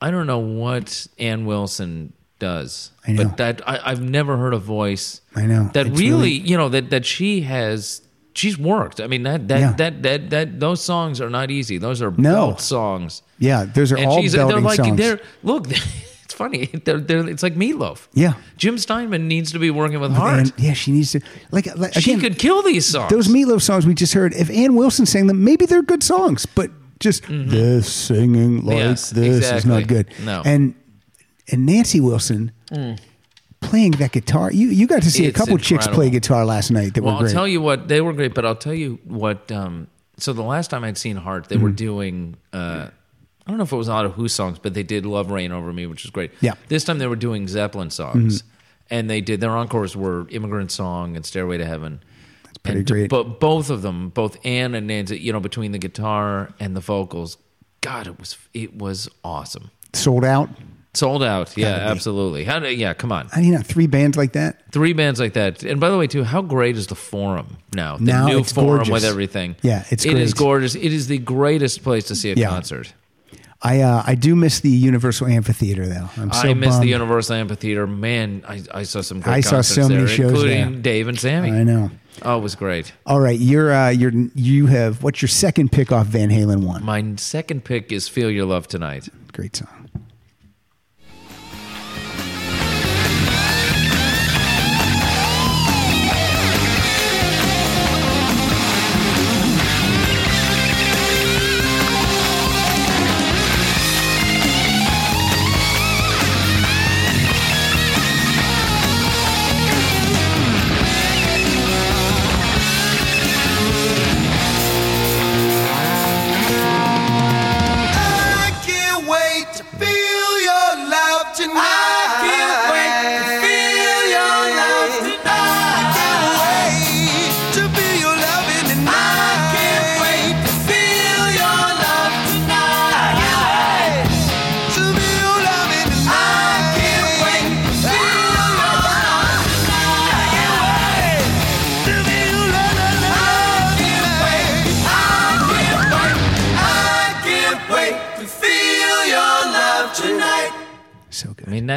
I don't know what Ann Wilson does. I know. But that I, I've never heard a voice. I know. that really, really- you know, that that she has. She's worked. I mean, that that Yeah. that that that those songs are not easy. Those are No. belt songs. yeah, those are And all she's they're belting like songs. they're look. It's funny. They're, they're, it's like Meatloaf. Yeah. Jim Steinman needs to be working with Heart. And, yeah, she needs to like, like she could kill these songs. those Meatloaf songs we just heard. If Ann Wilson sang them, maybe they're good songs, but just this singing like Mm-hmm. Yes, this is not good. No. and and Nancy Wilson playing that guitar. You you got to see It's a couple chicks play incredible. guitar last night that Well, were great. I'll tell you what they were great, but I'll tell you what. Um, so the last time I'd seen Heart, they were Mm-hmm. doing. Uh, I don't know if it was a lot of Who songs, but they did "Love Reign Over Me," which was great. Yeah. Mm-hmm. This time they were doing Zeppelin songs, and they did their encores were "Immigrant Song" and "Stairway to Heaven." That's pretty great. But both of them, both Anne and Nancy, you know, between the guitar and the vocals, God, it was it was awesome. Sold out. Sold out, yeah, Gotta be. absolutely. How do, yeah, come on. I mean, three bands like that. Three bands like that. And by the way, too, how great is the forum now? The Now new it's forum gorgeous. with everything. Yeah, it's It is great. gorgeous. It is the greatest place to see a Yeah. concert. I uh, I do miss the Universal Amphitheater though. I'm so I miss bummed. the Universal Amphitheater. Man, I, I saw some great I saw concerts so many there, shows including there. Dave and Sammy. I know. Oh, it was great. All right, you're uh, you're you have what's your second pick off Van Halen one? My second pick is "Feel Your Love Tonight." Great song.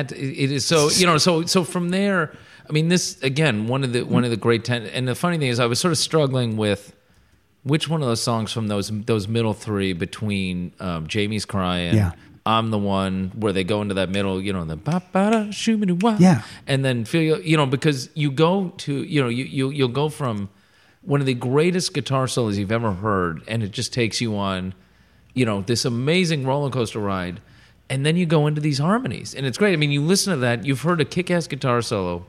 That it is so you know so so from there. I mean this again one of the one of the great ten. And the funny thing is, I was sort of struggling with which one of those songs from those those middle three between um, Jamie's crying. Yeah. I'm the one where they go into that middle, you know, the ba ba da shoo wah. Yeah. and then feel you know because you go to you know you you you'll go from one of the greatest guitar solos you've ever heard, and it just takes you on, you know, this amazing roller coaster ride, and then you go into these harmonies, and it's great. I mean, you listen to that, you've heard a kick-ass guitar solo,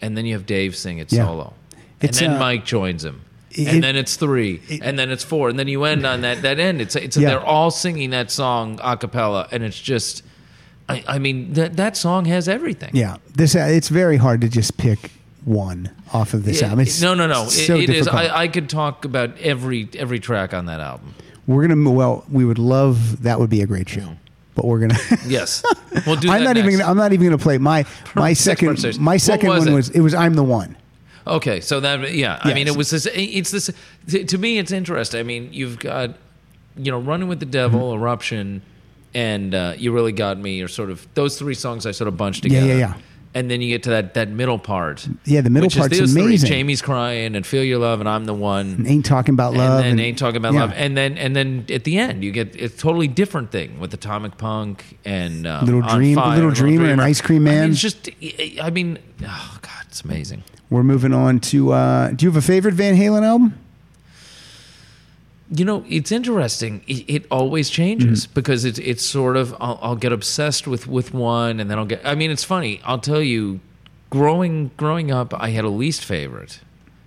and then you have Dave sing it Yeah. solo, It's, and then uh, Mike joins him. it- and then it's three, and then it's four, and then you end on that that end. It's it's Yeah. they're all singing that song a cappella, and it's just, I, I mean that that song has everything. Yeah, this uh, it's very hard to just pick one off of this Yeah, album. It's no, no, no. It, so it is. I, I could talk about every every track on that album. we're gonna well, we would love that would be a great show, but we're gonna. Yes, we'll do. I'm not even. next. Gonna, I'm not even gonna play my my second. My second was one it? was it was I'm the one. Okay, so that yeah, I mean, it was this. It's this. To, me, it's interesting. I mean, you've got, you know, running with the devil, Mm-hmm. eruption, and uh, you really got me. Or sort of those three songs I sort of bunched together. Yeah, yeah, yeah. And then you get to that that middle part. Yeah, the middle which part's is amazing. Three. Jamie's crying and feel your love, and I'm the one. Ain't talking about love. and then ain't talking about yeah. love, and then and then at the end you get a totally different thing with Atomic Punk and um, Little Dream- Fire, Little Dreamer and Ice Cream I mean, Man. it's just, I mean, oh god, it's amazing. We're moving on to. Uh, do you have a favorite Van Halen album? You know, it's interesting. It, it always changes Mm-hmm. because it's it's sort of I'll, I'll get obsessed with with one, and then I'll get. I mean, it's funny. I'll tell you, growing growing up, I had a least favorite,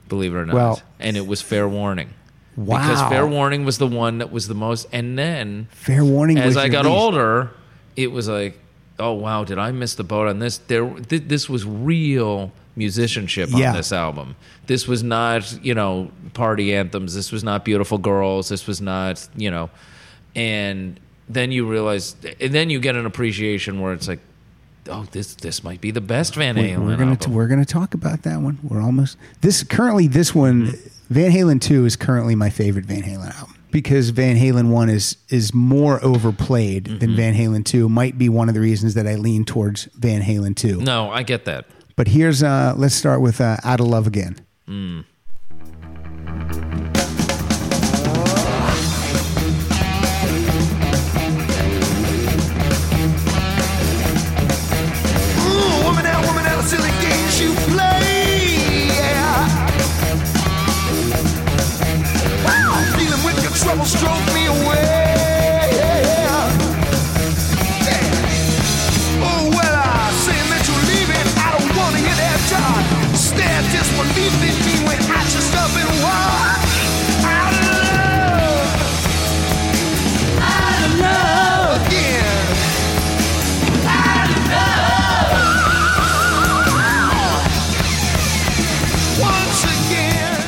believe it or not, Well- and it was Fair Warning. Wow. Because Fair Warning was the one that was the most, and then Fair Warning. as I got least. older, it was like, oh wow, did I miss the boat on this? There, th- this was real musicianship Yeah. on this album. This was not, you know, party anthems. This was not beautiful girls. This was not, you know, and then you realize, and then you get an appreciation where it's like, oh, this this might be the best Van Halen We're gonna album. we're gonna talk about that one. We're almost this currently this one Van Halen two is currently my favorite Van Halen album because Van Halen one is is more overplayed Mm-hmm. than Van Halen two. Might be one of the reasons that I lean towards Van Halen two. no, I get that. But here's uh let's start with uh, Out of Love Again. Ooh,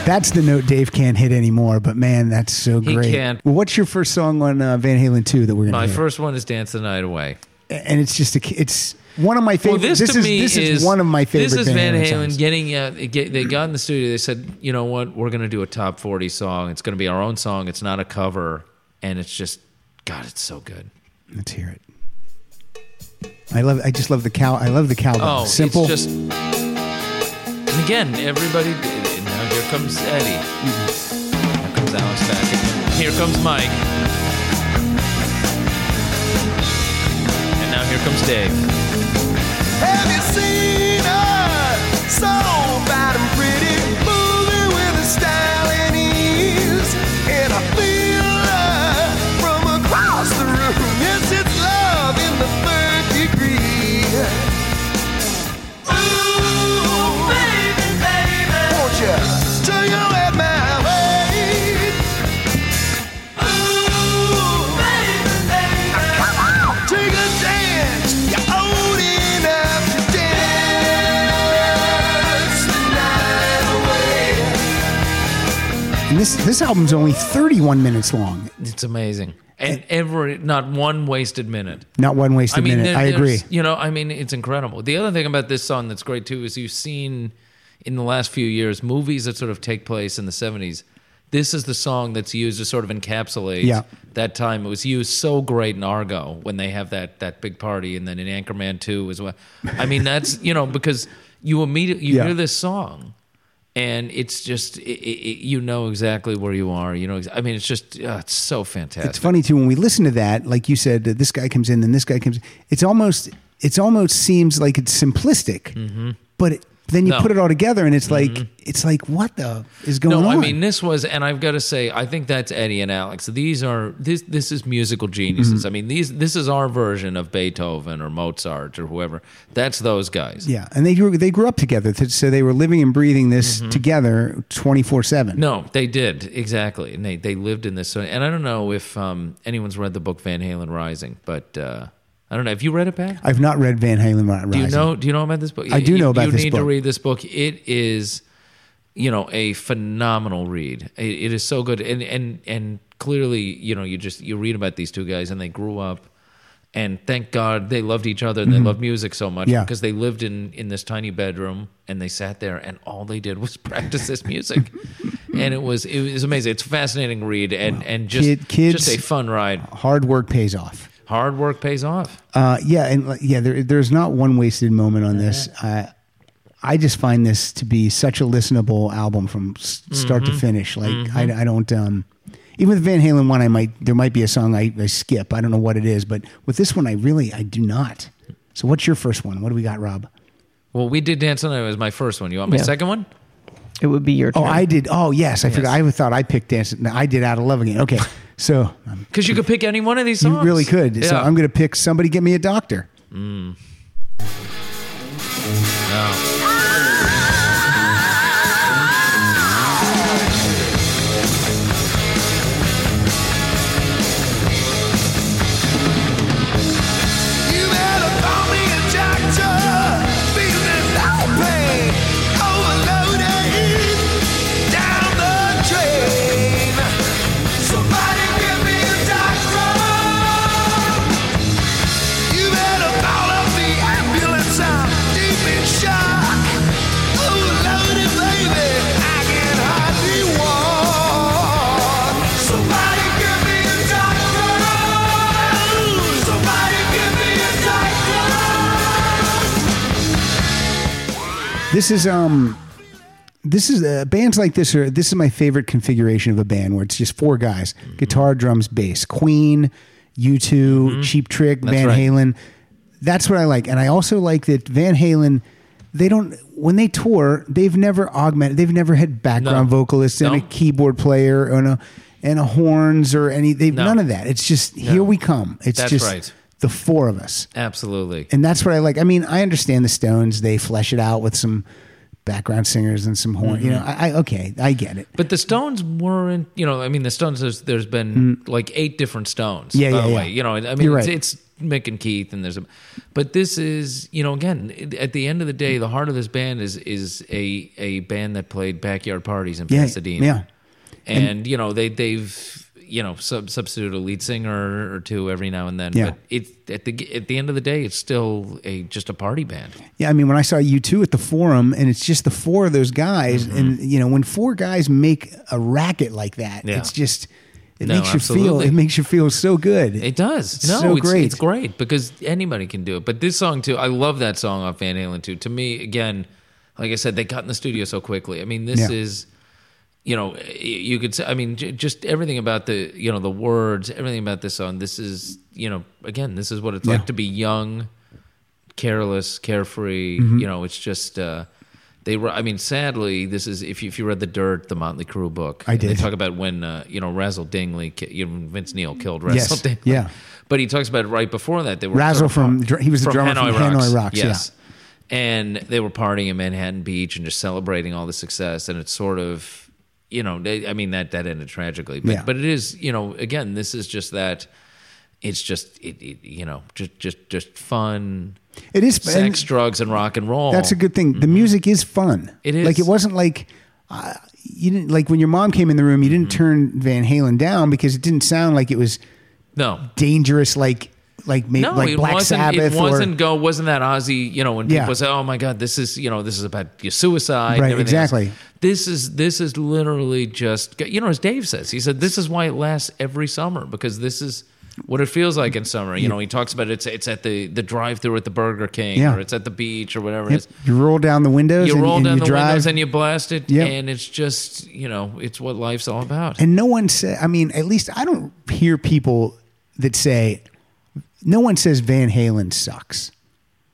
That's the note Dave can't hit anymore. But man, that's so great. He great. can't. Well, what's your first song on uh, Van Halen two that we're gonna My hear? first one is Dance the Night Away. and it's just a it's one of my Well, favorite. this, this to is me this is, one of my favorite. This is Van Halen, songs. getting. Uh, get, they got in the studio. They said, "You know what? We're going to do a top forty song. It's going to be our own song. It's not a cover, and it's just, God, it's so good. Let's hear it. I love. I just love the cow. I love the cowbell. Oh, Simple. It's just, and again, everybody. Here comes Eddie. Here comes back. and Here comes Mike. And now here comes Dave. Have you seen her? So bad and pretty, moving with a style this this album's only 31 minutes long. It's amazing. And every, not one wasted minute. Not one wasted minute. there- I agree. You know, I mean, it's incredible. The other thing about this song that's great too is you've seen in the last few years movies that sort of take place in the 70s. this is the song that's used to sort of encapsulate Yeah. that time. It was used so great in Argo when they have that that big party, and then in Anchorman Two as well. I mean, that's you know because you immediately you Yeah. hear this song. And it's just it, it, you know exactly where you are. You know, I mean, it's just uh, it's so fantastic. It's funny too when we listen to that, like you said, that this guy comes in, then this guy comes. It's almost it's almost seems like it's simplistic, but it, then you Mm-hmm. No. Mm-hmm. put it all together, and it's like it's like what the is going No, on? I mean this was, and I've got to say, I think that's Eddie and Alex. These are this this is musical geniuses. I mean these this is our version of Beethoven or Mozart or whoever. That's those guys. yeah, and they grew they grew up together, so they were living and breathing this together twenty four seven. Mm-hmm. No, they did exactly, and they they lived in this. And I don't know if um, anyone's read the book Van Halen Rising, but uh, I don't know. Have you read it, Pat? I've not read Van Halen Rising. Do you know? Do you know about this book? I do know about you this need to read this book. It is, you know, a phenomenal read. It, it is so good, and and and clearly, you know, you just you read about these two guys, and they grew up, and thank God they loved each other and they loved music so much Mm-hmm. Yeah. because they lived in in this tiny bedroom and they sat there and all they did was practice this music, and it was it was amazing. It's a fascinating read and and just Kid- kids- just a fun ride. Hard work pays off. Hard work pays off. Uh, yeah, and yeah, there, there's not one wasted moment on this. Uh-huh. I, I just find this to be such a listenable album from s- start Mm-hmm. to finish. Like I, I don't, um, even with Van Halen one, I might there might be a song I, I skip. I don't know what it is, but with this one, I really I do not. So what's your first one? What do we got, Rob? Well, we did dance on it. It was my first one. You want my Yeah. second one? It would be your turn. Oh, I did. Oh, yes, I forgot. I thought I picked Dance. No, I did Out of Love again. Okay, so um, Because you could pick any one of these songs, you really could. So I'm going to pick Somebody Get Me a Doctor. No. This is um, this is uh, bands like this are this is my favorite configuration of a band where it's just four guys: Mm-hmm. guitar, drums, bass. Queen, U 2 Cheap Trick, Van right. Halen. That's what I like, and I also like that Van Halen. They don't when they tour. They've never augmented. They've never had background No. vocalists and a keyboard player and a and a horns or any. They've No. none of that. It's just here we come. It's That's just right. The four of us Absolutely. and that's what I like. I mean, I understand the Stones; they flesh it out with some background singers and some horn. You know, I, I okay, I get it. But the Stones weren't, you know, I mean, the Stones, there's, there's been like eight different Stones. Mm. Yeah, by yeah, the yeah. You know, I mean, You're it's, it's Mick and Keith, and there's a, but this is, you know, again, at the end of the day, the heart of this band is is a a band that played backyard parties in Yeah, Pasadena. yeah. and, you know they they've you know sub, substitute a lead singer or two every now and then. Yeah. But it at the at the end of the day, it's still a just a party band. Yeah, I mean, when I saw U2 at the forum, and it's just the four of those guys, mm-hmm. and you know, when four guys make a racket like that, Yeah. it's just it No, makes you feel it makes you feel so good. It does. It's no, so it's, great. It's great because anybody can do it. But this song two, I love that song off Van Halen too. To me, again, like I said, they got in the studio so quickly. I mean, this Yeah. is, you know, you could say. I mean, j- just everything about the, you know, the words, everything about this song. This is, you know, again, this is what it's Yeah. like to be young, careless, carefree. Mm-hmm. You know, it's just. uh they were. I mean, sadly, this is if you, if you read the Dirt, the Motley Crue book. I and They did. talk about when uh, you know Razzle Dingley, you know, Vince Neil killed Razzle Yes, Dingley. yeah. But he talks about it right before that. They were Razzle of from- he was the drummer from Hanoi Rocks, yeah. Yes, and they were partying in Manhattan Beach and just celebrating all the success. And it's sort of, you know, they, I mean that that ended tragically. But Yeah. but it is, you know, again, this is just that. It's just, it, it, you know, just just just fun. It is Sex, and drugs, and rock and roll. That's a good thing. The music is fun. Mm-hmm. It is. like it wasn't like. Uh, you didn't like when your mom came in the room. You Mm-hmm. didn't turn Van Halen down because it didn't sound like it was No, dangerous, like like maybe No, like Black wasn't. Sabbath it wasn't or go. Wasn't that Ozzy? You know, when Yeah. people say, "Oh my God, this is you know, this is about your suicide." and Right, everything else." exactly. This is this is literally just you know, as Dave says, he said this is why it lasts every summer because this is what it feels like in summer. You know, he talks about it's it's at the the drive through at the Burger King Yeah. or it's at the beach or whatever Yep. it is. you roll down the windows You and, roll and down you the drive windows and you blast it, Yep. and it's just you know, it's what life's all about. And no one said, I mean, at least I don't hear people that say, no one says Van Halen sucks.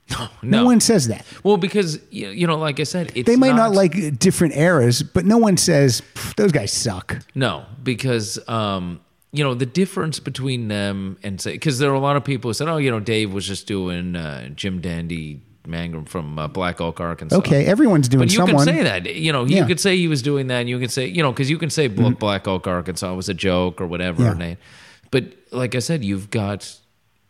No, no. one says that. well, because you know, like I said, it's They might not, like different eras, but no one says those guys suck. No, because um, you know the difference between them and say because there are a lot of people who said, "Oh, you know, Dave was just doing uh, Jim Dandy Mangum from uh, Black Oak, Arkansas." Okay, everyone's doing but you someone. can say that. You know, you Yeah. could say he was doing that, and you can say, you know, because you can say Bla- Black Oak, Arkansas was a joke or whatever. Yeah. but like I said, you've got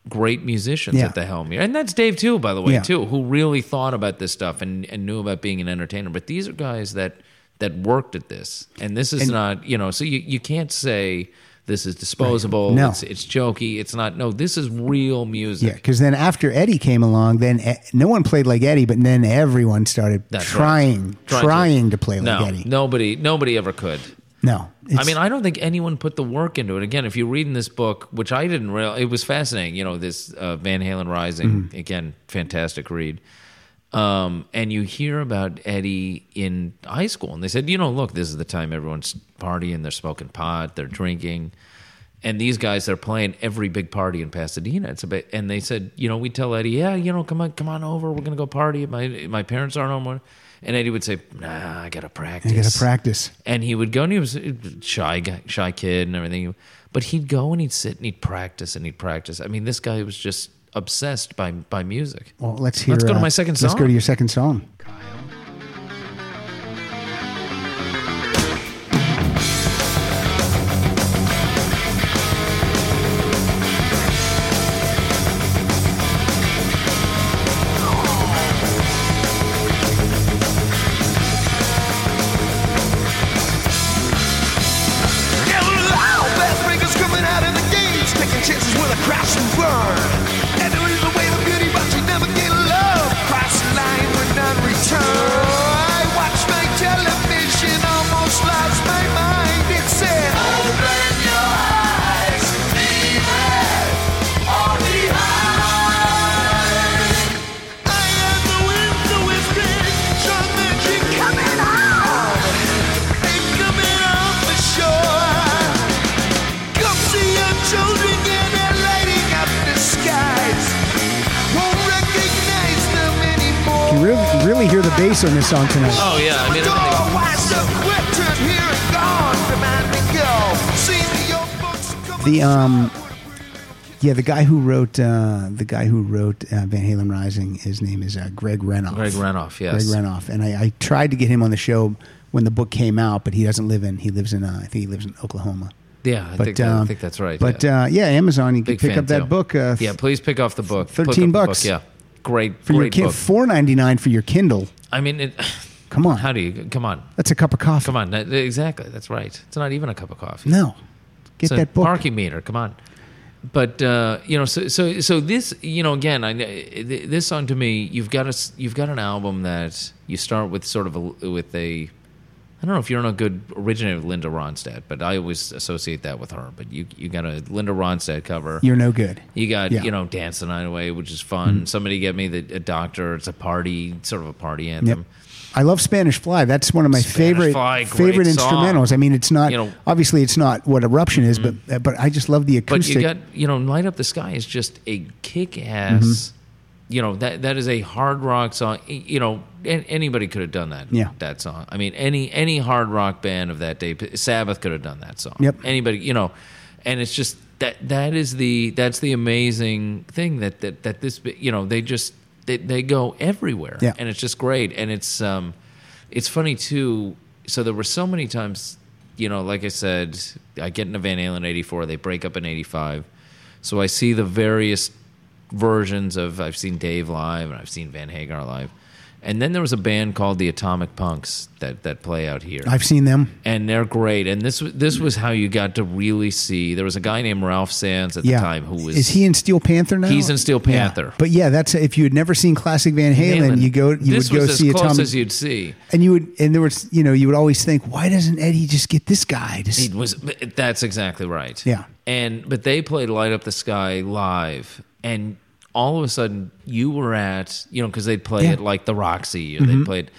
great musicians Yeah. at the helm here, and that's Dave too, by the way, Yeah. too, who really thought about this stuff and, and knew about being an entertainer. But these are guys that that worked at this, and this is And- not, you know, so you you can't say. This is disposable. No. It's, it's jokey. It's not. No, this is real music. Yeah, because then after Eddie came along, then eh, no one played like Eddie, but then everyone started trying, right. Trying trying, to. play like no, Eddie. nobody, nobody ever could. No, I mean, I don't think anyone put the work into it. Again, if you're reading this book, which I didn't realize, it was fascinating. You know, this uh, Van Halen Rising, Mm-hmm. again, fantastic read. Um, and you hear about Eddie in high school, and they said, you know, look, this is the time everyone's partying, they're smoking pot, they're drinking. And these guys are playing every big party in Pasadena. It's a bit, and they said, you know, we tell Eddie, yeah, you know, come on, come on over. We're gonna go party. My my parents aren't home. And Eddie would say, Nah, I gotta practice. you got to practice. And he would go and he was a shy guy, shy kid and everything. But he'd go and he'd sit and he'd practice and he'd practice. I mean, this guy was just obsessed by by music. Well, let's hear. Let's go to uh, my second song. Let's go to your second song. Yeah, the guy who wrote uh, the guy who wrote uh, Van Halen Rising, his name is uh, Greg Renoff. Greg Renoff, yes. Greg Renoff, and I, I tried to get him on the show when the book came out, but he doesn't live in. He lives in. Uh, I think he lives in Oklahoma. yeah, I, But think, I um, think that's right. But yeah. Uh, yeah, Amazon, you can pick up that too. book. Uh, yeah, please pick off the book. 13 the book, bucks. Yeah, great, for your great kid, book. four ninety nine for your Kindle. I mean, it, Come on, how do you? Come on, that's a cup of coffee. come on. Exactly, that's right. It's not even a cup of coffee. No, get that book. parking meter. Come on. But uh, you know, so so so this, you know, again, I this song to me, you've got a you've got an album that you start with sort of a, with a. I don't know if you're in a good originator with Linda Ronstadt, but I always associate that with her. But you you got a Linda Ronstadt cover. You're no good. You got Yeah. you know dance the night away, which is fun. Somebody get me the a doctor. It's a party, sort of a party anthem. Yep. I love Spanish Fly. That's one of my Spanish favorite Fly, favorite song. instrumentals. I mean, it's not You know- Mm-hmm. obviously it's not what Eruption is, but but I just love the acoustic. But you got you know, light up the sky is just a kick ass. Mm-hmm. You know that that is a hard rock song. You know, anybody could have done that. Yeah. that song. I mean, any any hard rock band of that day, Sabbath could have done that song. Yep. Anybody, you know, and it's just that that is the that's the amazing thing that that that this you know they just they they go everywhere. Yeah. and it's just great. And it's um, it's funny too. So there were so many times, you know, like I said, I get into Van Halen '84. They break up in '85, so I see the various versions of. I've seen Dave live and I've seen Van Hagar live, And then there was a band called the Atomic Punks that that play out here. I've seen them. and they're great. And this was this was how you got to really see. There was a guy named Ralph Saenz at Yeah. the time who was Is he in Steel Panther now? He's in Steel Yeah. Panther. But yeah, that's if you had never seen classic Van Halen, you go you this would go see Atomic as you'd see. and you would and there was you know you would always think why doesn't Eddie just get this guy It was that's exactly right. Yeah. And but they played Light Up the Sky live and all of a sudden you were at you know because they'd play Yeah. at like the Roxy or Mhm. they played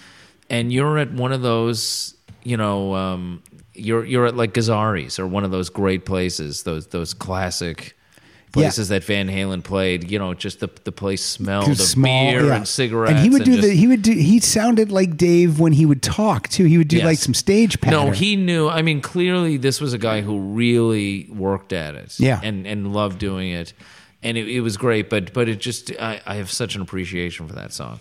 and you're at one of those you know um, you're you're at like Gazzari's or one of those great places those those classic Yeah. places that Van Halen played you know just the the place smelled of small, beer yeah. and cigarettes and he would do just- the he would do he sounded like Dave when he would talk too he would do Yes. like some stage pattern No, he knew. I mean, clearly, this was a guy who really worked at it. Yeah. and and loved doing it, and it, it was great. But but it just, I, I have such an appreciation for that song,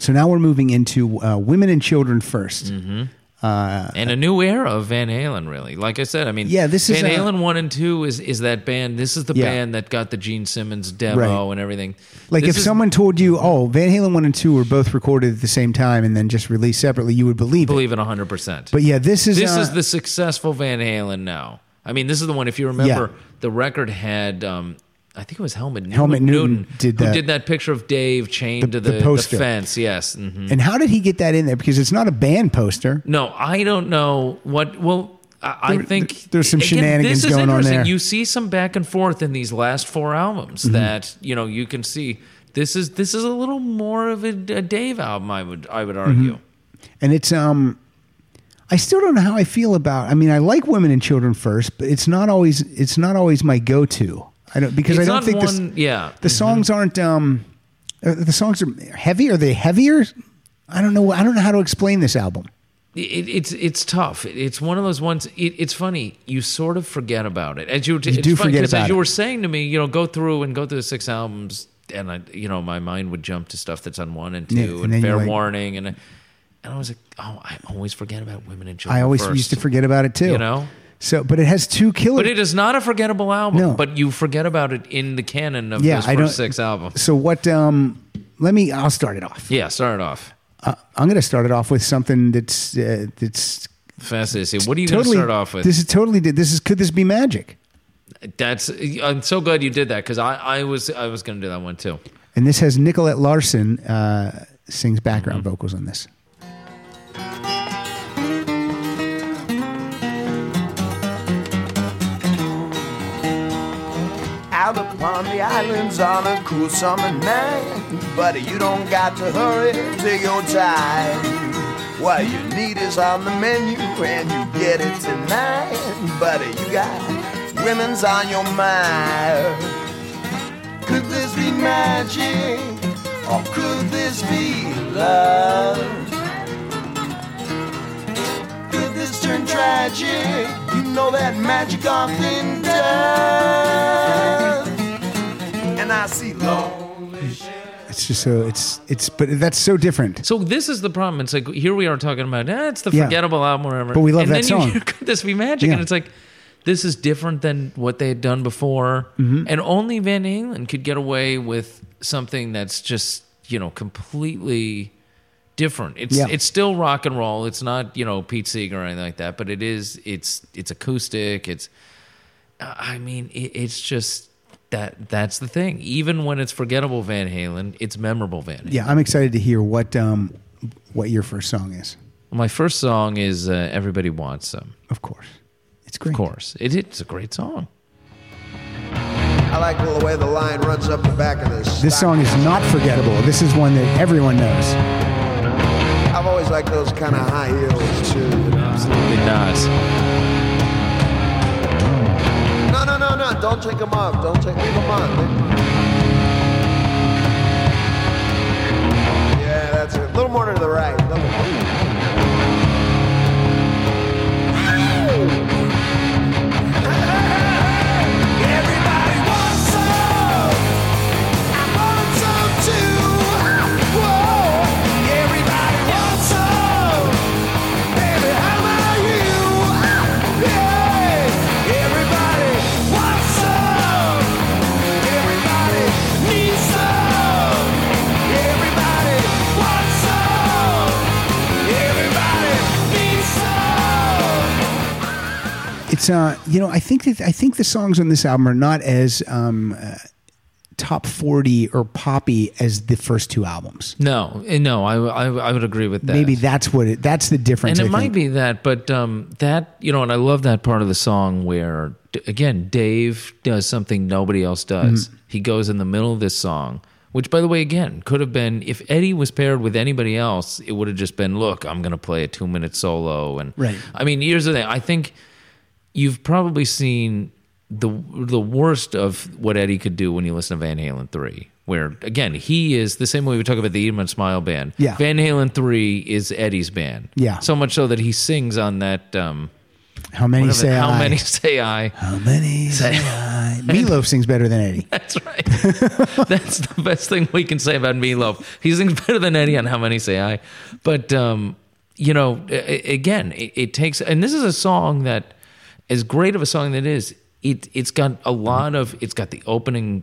so now we're moving into uh, women and children 1st Mm-hmm. uh, and a new era of Van Halen. Really, like I said, I mean, Yeah, this is Van Halen one and two is is that band. This is the Yeah. band that got the Gene Simmons demo Right. and everything. like This if is- someone told you oh Van Halen 1 and 2 were both recorded at the same time and then just released separately you would believe believe it hundred percent. but yeah this is this uh, is the successful Van Halen now. I mean, this is the one. If you remember, Yeah. the record had. Um, I think it was Helmut Newton, Helmut Newton did that. who did that picture of Dave chained The- to the, the the fence. Yes. hmm and how did he get that in there because it's not a band poster No, I don't know what. Well, I, There- think there's some again, shenanigans this is going on interesting. there. You see some back and forth in these last four albums Mm-hmm. that you know you can see. This is this is a little more of a, a Dave album. I would I would argue. Mm-hmm. and it's um I still don't know how I feel about I mean I like women and children first but it's not always it's not always my go-to I don't because It's I don't think this, yeah. the songs aren't um uh, the songs are heavy are they heavier I don't know I don't know how to explain this album It, it's it's tough. It's one of those ones. It, it's funny. You sort of forget about it as you. You do funny forget about as you were saying to me. You know, go through and go through the six albums, and I, you know, my mind would jump to stuff that's on one and two, Yeah, and and, Fair like- Warning, and and I was like, oh, I always forget about women and children. I always first. used to forget about it too You know. So but it has two killer But it is not a forgettable album. No. But you forget about it in the canon of Yeah, those I don't- six albums. so what um let me I'll start it off Yeah, start it off. uh, I'm going to start it off with something that's uh, that's Fascinating. What are you totally going to start off with? this is totally this is could this be magic That's. I'm so glad you did that because I, I was I was going to do that one too. And this has Nicolette Larson uh, sings background Mm-hmm. vocals on this. Upon the islands on a cool summer night. But you don't got to hurry, take your time. What you need is on the menu and you get it tonight. But you got women's on your mind. Could this be magic? Or could this be love? Could this turn tragic? You know that magic often does. And I see lonely It's just so it's it's but that's so different. So this is the problem. It's like here we are talking about eh, it's the Yeah. forgettable album, or whatever. But we love and that then song. You hear, Could this be magic? Yeah. And it's like this is different than what they had done before, Mm-hmm. and only Van Halen could get away with something that's just you know completely different. It's Yeah. it's still rock and roll. It's not you know Pete Seeger or anything like that, but it is it's it's acoustic. It's I mean it, it's just. That that's the thing. Even when it's forgettable Van Halen, it's memorable Van Halen. Yeah, I'm excited to hear what um what your first song is. My first song is uh, "Everybody Wants Some." Of course, it's great. Of course, it, it's a great song. I like the way the line runs up the back of this. This song is not forgettable. This is one that everyone knows. I've always liked those kind of high heels too. You know? Absolutely not. No! Don't take them off. Don't take. Leave them on. On. Yeah, that's it. A little more to the right. But uh, you know, I think that I think the songs on this album are not as um, uh, top forty or poppy as the first two albums. No, eh, no, I, I, I would agree with that. Maybe that's what it. That's the difference. and it I might think. be that, but um, that you know, and I love that part of the song where again Dave does something nobody else does. Mm-hmm. He goes in the middle of this song, which by the way, again, could have been if Eddie was paired with anybody else, it would have just been, look, I'm going to play a two minute solo, and Right. I mean, here's the thing. I think you've probably seen the the worst of what Eddie could do when you listen to Van Halen three. Where again, he is the same way we talk about the Eat 'Em and Smile band. Yeah. Van Halen three is Eddie's band. Yeah. So much so that he sings on that. Um, How many say how I? many say I? How many say I? Meatloaf sings better than Eddie. That's right. That's the best thing we can say about Meatloaf. He sings better than Eddie on How Many Say I. But, um, you know, again, it, it takes, and this is a song that, as great of a song that is, it, it's got a lot of, it's got the opening,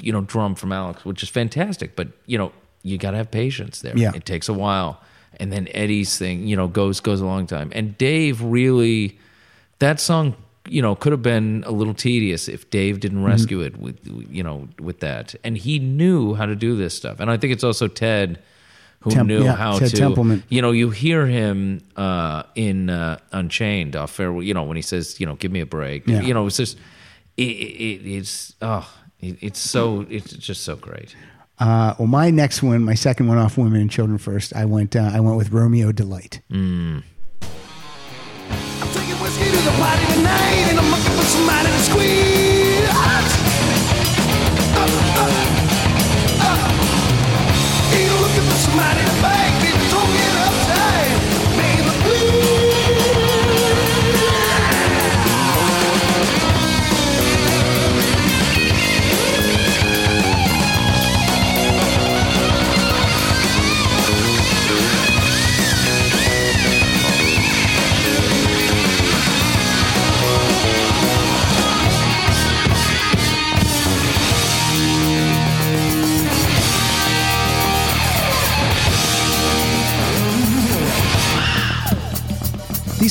you know, drum from Alex, which is fantastic. But, you know, you got to have patience there. Yeah. It takes a while. And then Eddie's thing, you know, goes goes a long time. And Dave really, that song you know could have been a little tedious if Dave didn't mm-hmm. rescue it with you know with that and he knew how to do this stuff and I think it's also Ted who Temp- knew yeah, how Ted to Templeman. you know you hear him uh, in uh, Unchained off Farewell you know when he says you know give me a break Yeah. you know it's just it, it, it's oh it, it's so it's just so great Uh, well, my next one, my second one off Women and Children First, I went. Uh, I went with Romeo Delight. I'm taking whiskey to the party tonight, and I'm looking for somebody to squeeze.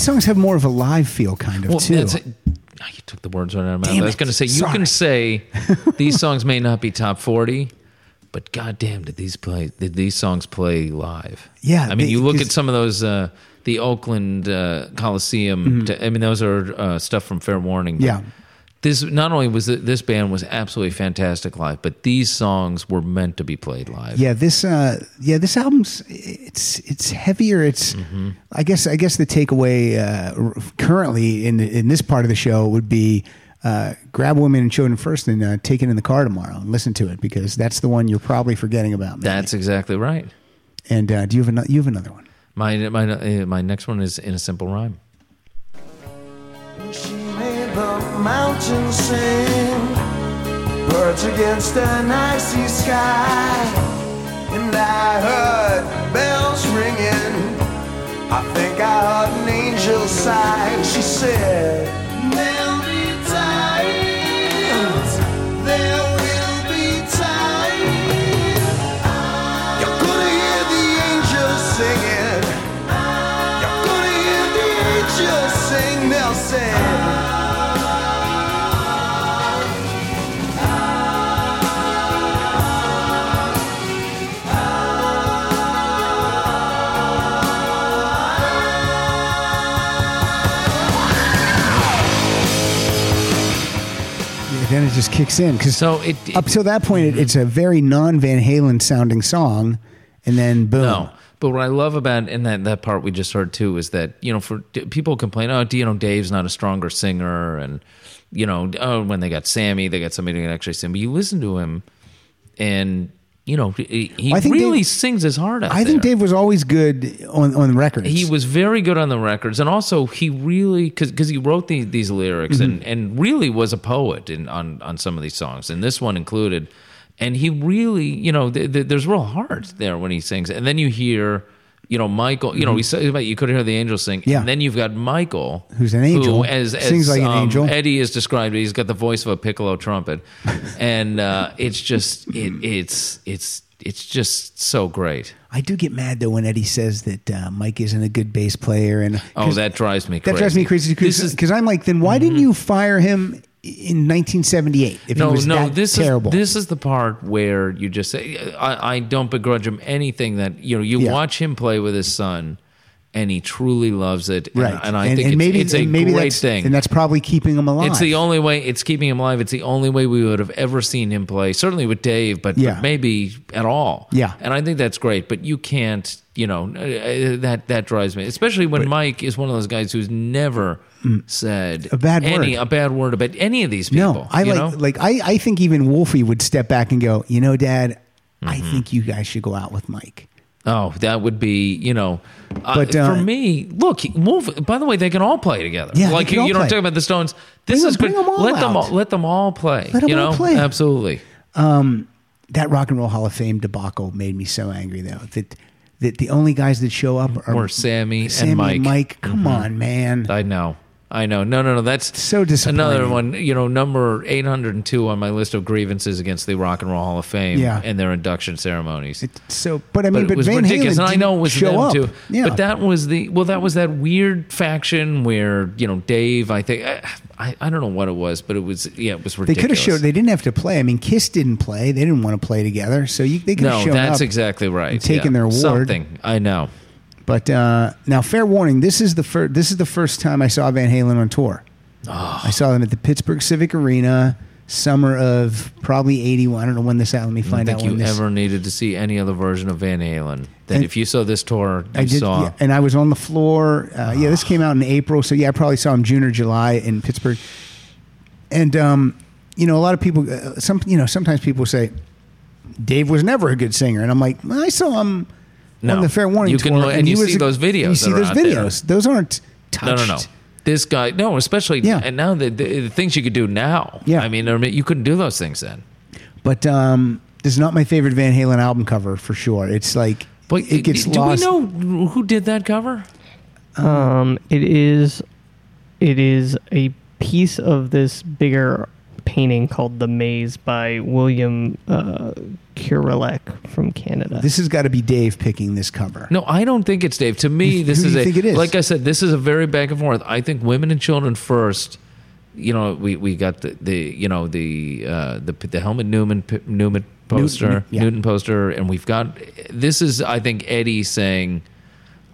These songs have more of a live feel, kind of well too. that's it. Oh, you took the words right out of my mouth I was going to say you Sorry. can say these songs may not be top 40 but goddamn did these play did these songs play live Yeah, I mean they- you look at some of those uh the Oakland uh, Coliseum. To, I mean, those are uh, stuff from Fair Warning. but Mm-hmm. Yeah. This not only was it, this band was absolutely fantastic live, but these songs were meant to be played live. Yeah, this uh yeah, this album's it's it's heavier. It's Mm-hmm. I guess I guess the takeaway uh, currently in in this part of the show would be uh, grab women and children first and uh, take it in the car tomorrow and listen to it because that's the one you're probably forgetting about. maybe. That's exactly right. and uh, do you have another? You have another one? My my uh, my next one is in a simple rhyme. Mountains sing, birds against an icy sky, and I heard bells ringing. I think I heard an angel sigh. She said, then it just kicks in because So it, up till that point it, it's a very non Van Halen sounding song, and then boom. No. But what I love about in that that part we just heard too is that you know for people complain oh do you know Dave's not a stronger singer and you know oh when they got Sammy they got somebody who can actually sing but you listen to him and you know he, think really Dave- sings his heart out I think there. Dave was always good on on records. he was very good on the records and also he really because he wrote the, these lyrics Mm-hmm. and, and really was a poet in, on, on some of these songs and this one included and he really you know th- th- there's real heart there when he sings and then you hear you know michael you know we said about you could hear the angels sing Mm-hmm. Yeah. and then you've got michael Who's an angel, who as, as sings like an um, angel. eddie is described he's got the voice of a piccolo trumpet and uh, it's just it, it's it's it's just so great. I do get mad though when Eddie says that uh, Mike isn't a good bass player, and Oh, that drives me that crazy. drives me crazy because I'm like, then why didn't you fire him in 1978 if no, he was no. that This terrible? is this is the part where you just say, I, I don't begrudge him anything that you know. You Yeah. watch him play with his son, and he truly loves it. And- right, and, I think it's, maybe it's a and maybe great that's, thing. and that's probably keeping him alive. It's the only way. It's keeping him alive. It's the only way we would have ever seen him play. Certainly with Dave, but, but maybe at all. Yeah. and I think that's great. But you can't. You know uh, that that drives me, especially when Mike is one of those guys who's never said Mm. A bad any word. a bad word about any of these people. No, I like know? like I, I think even Wolfie would step back and go, you know, Dad, I Mm-hmm. think you guys should go out with Mike. Oh, that would be, you know, uh, But, uh, for me, look, Wolf. By the way, they can all play together. Yeah, like you, you don't talk about the Stones. This Bring is them- good. bring them all let them out. all, let them all play. Let 'em you all know, play. absolutely. That Rock and Roll Hall of Fame debacle made me so angry though that that the only guys that show up are Were Sammy and Sammy Mike. Mm-hmm. Mike, come on, man. I know. I know. No, no, no. That's So disappointing. Another one, you know, number 802 on my list of grievances against the Rock and Roll Hall of Fame Yeah. and their induction ceremonies. It's so, but I mean, but but, it was Van ridiculous, Halen and I know it was them up. too. Yeah, But that was the well, that was that weird faction where you know Dave. I think I, I don't know what it was, but it was yeah, it was ridiculous. they could have showed. They didn't have to play. I mean, Kiss didn't play. They didn't want to play together, so you, they could have no, shown that's exactly right. Taking yeah. their award. Something I know. But uh, now, fair warning: this is the first. This is the first time I saw Van Halen on tour. Ah. I saw them at the Pittsburgh Civic Arena, summer of probably '81. I don't know when this out. Let me I don't find think out you when this. ever needed to see any other version of Van Halen. That if you saw this tour, you I did, saw. yeah, and I was on the floor. Uh, yeah, this came out in April, so yeah, I probably saw him June or July in Pittsburgh. And um, you know, a lot of people, uh, some you know, sometimes people say Dave was never a good singer, and I'm like, well, I saw him No. on the Fair Warning You can tour, look- and he you was see a- those videos You see those out there. videos; those aren't No, touched. no, no. no. This guy, no, especially Yeah. and now the, the, the things you could do now. Yeah. I mean, you couldn't do those things then. But um, this is not my favorite Van Halen album cover for sure. It's like But it gets do lost. we know who did that cover? Um, it is, it is a piece of this bigger painting called "The Maze" by William uh, Kurelek from Canada. This has got to be Dave picking this cover. No, I don't think it's Dave. To me, You- this who do is you a think it is? like I said, this is a very back and forth. I think women and children first. You know, we, we got the, the you know the uh, the the Helmut Newman p- Newman poster Newton, yeah. Newton poster, and we've got this is I think Eddie saying,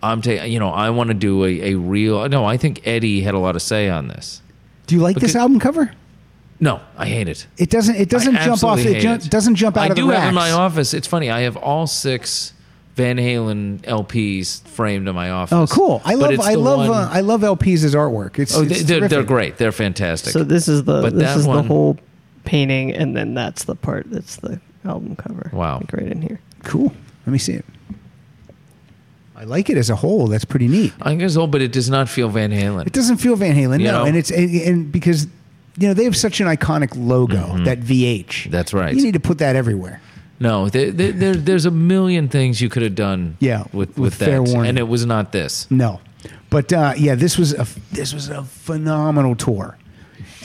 "I'm taking you know I want to do a, a real." No, I think Eddie had a lot of say on this. Do you like this Because- album cover? No, I hate it. It doesn't. It doesn't I jump off. It ju- it. doesn't jump out I of the do racks. have in my office. It's funny. I have all six Van Halen LPs framed in my office. Oh, cool! I love. I love. one- Uh, I love LPs as artwork. It's. oh, it's they, they're, they're great. They're fantastic. so this is the But this that is one- the whole painting, and then that's the part that's the album cover. Wow. like right in here. Cool. Let me see it. I like it as a whole. That's pretty neat. I think it's old, but it does not feel Van Halen. It doesn't feel Van Halen, You no, know? and it's and, and because you know they have such an iconic logo that VH. Mm-hmm. That's right. You need to put that everywhere. No, there, there, there- there's a million things you could have done. Yeah, with with with, fair that, warning. and it was not this. No, but uh, yeah, this was a this was a phenomenal tour,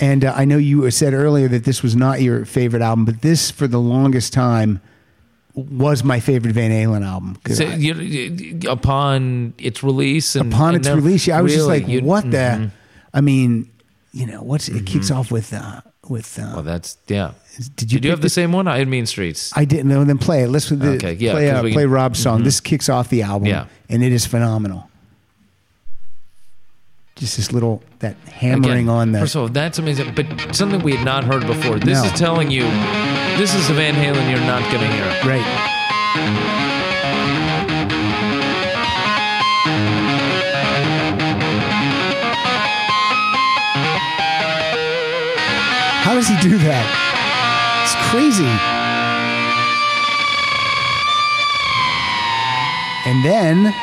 and uh, I know you said earlier that this was not your favorite album, but this for the longest time was my favorite Van Halen album. So, I- you, you- upon its release, and upon and its release, yeah, I was just really, like, you- what mhm. the? I mean, you know, what's it kicks off with uh, with. Uh, Well, that's yeah. Did you Did you pick have the this- same one? I had Mean Streets. I didn't know. Then play it. Let's the, Okay, yeah, play 'cause uh, we play can- Rob's song. Mhm. This kicks off the album. Yeah. and it is phenomenal. Just this little that hammering Again, on the. First of all, that's amazing. But something we had not heard before. This No. is telling you, this is a Van Halen you're not going to hear. Right. Does he do that? It's crazy. And then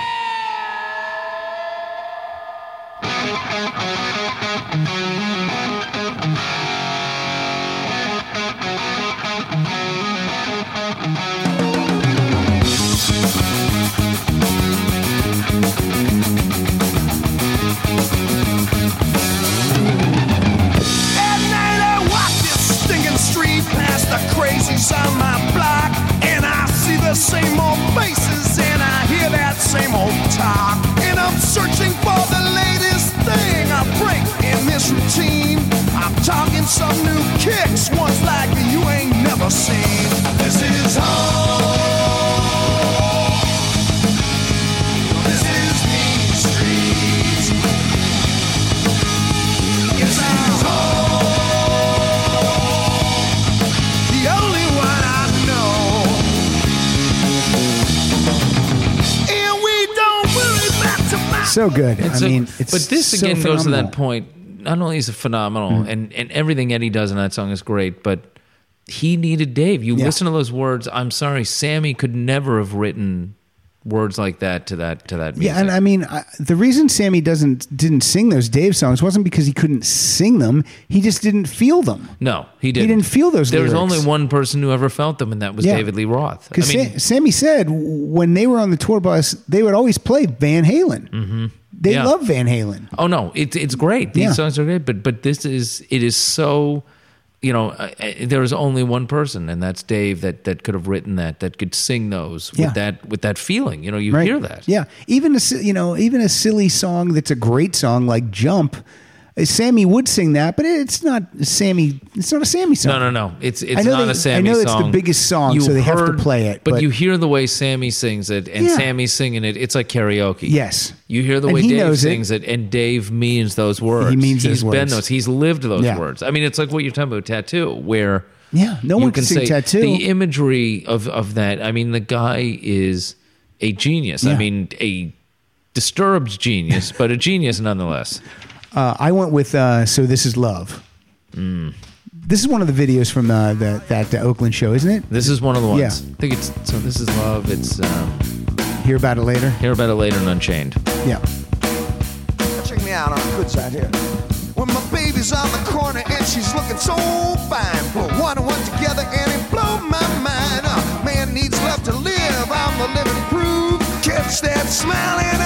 same old talk. And I'm searching for the latest thing I break in this routine. I'm talking some new kicks, ones like you ain't never seen. So good. I a- mean, it's but this so again goes to that point. Not only is it phenomenal, mm-hmm. and and everything Eddie does in that song is great, but he needed Dave. You Yeah. listen to those words. I'm sorry, Sammy could never have written words like that to that to that music. Yeah, and I mean, I, the reason Sammy doesn't didn't sing those Dave songs wasn't because he couldn't sing them; he just didn't feel them. no, he didn't. He didn't feel those There was only one person who ever felt them, and that was Yeah. David Lee Roth. I Because mean, Sammy said when they were on the tour bus, they would always play Van Halen. Mm-hmm. They Yeah. love Van Halen. Oh no, it's it's great. These Yeah. songs are great, but but this is it is so. You know, uh, uh, there is only one person, and that's Dave. That that could have written that. That could sing those with Yeah. that with that feeling. You know, you right? hear that. Yeah, even a you know even a silly song that's a great song like Jump. Sammy would sing that, but it's not Sammy. It's not a Sammy song. No, no, no. It's it's I know not they- a Sammy I know song. it's the biggest song, You so they have to play it, But, but- you hear the way Sammy sings it, and Yeah. Sammy's singing it. It's like karaoke. Yes. You hear the And way Dave knows it. sings it. and Dave means those words. He means He's those been words. those. He's lived those Yeah. words. I mean, it's like what you're talking about, tattoo, where Yeah, no one can sing say Tattoo. The imagery of of that. I mean, the guy is a genius. I mean, a disturbed genius, but a genius nonetheless. Uh, I went with uh, "So This Is Love." Mm. This is one of the videos from uh, the, that uh, Oakland show, isn't it? This is one of the ones. Yeah. I think it's so. This is love. It's um, Hear about it later. hear about it later and Unchained. Yeah. Check me out on the good side here. When my baby's on the corner and she's looking so fine. Put one and one together and it blow my mind. Uh, man needs love to live. I'm the living proof. Catch that smile and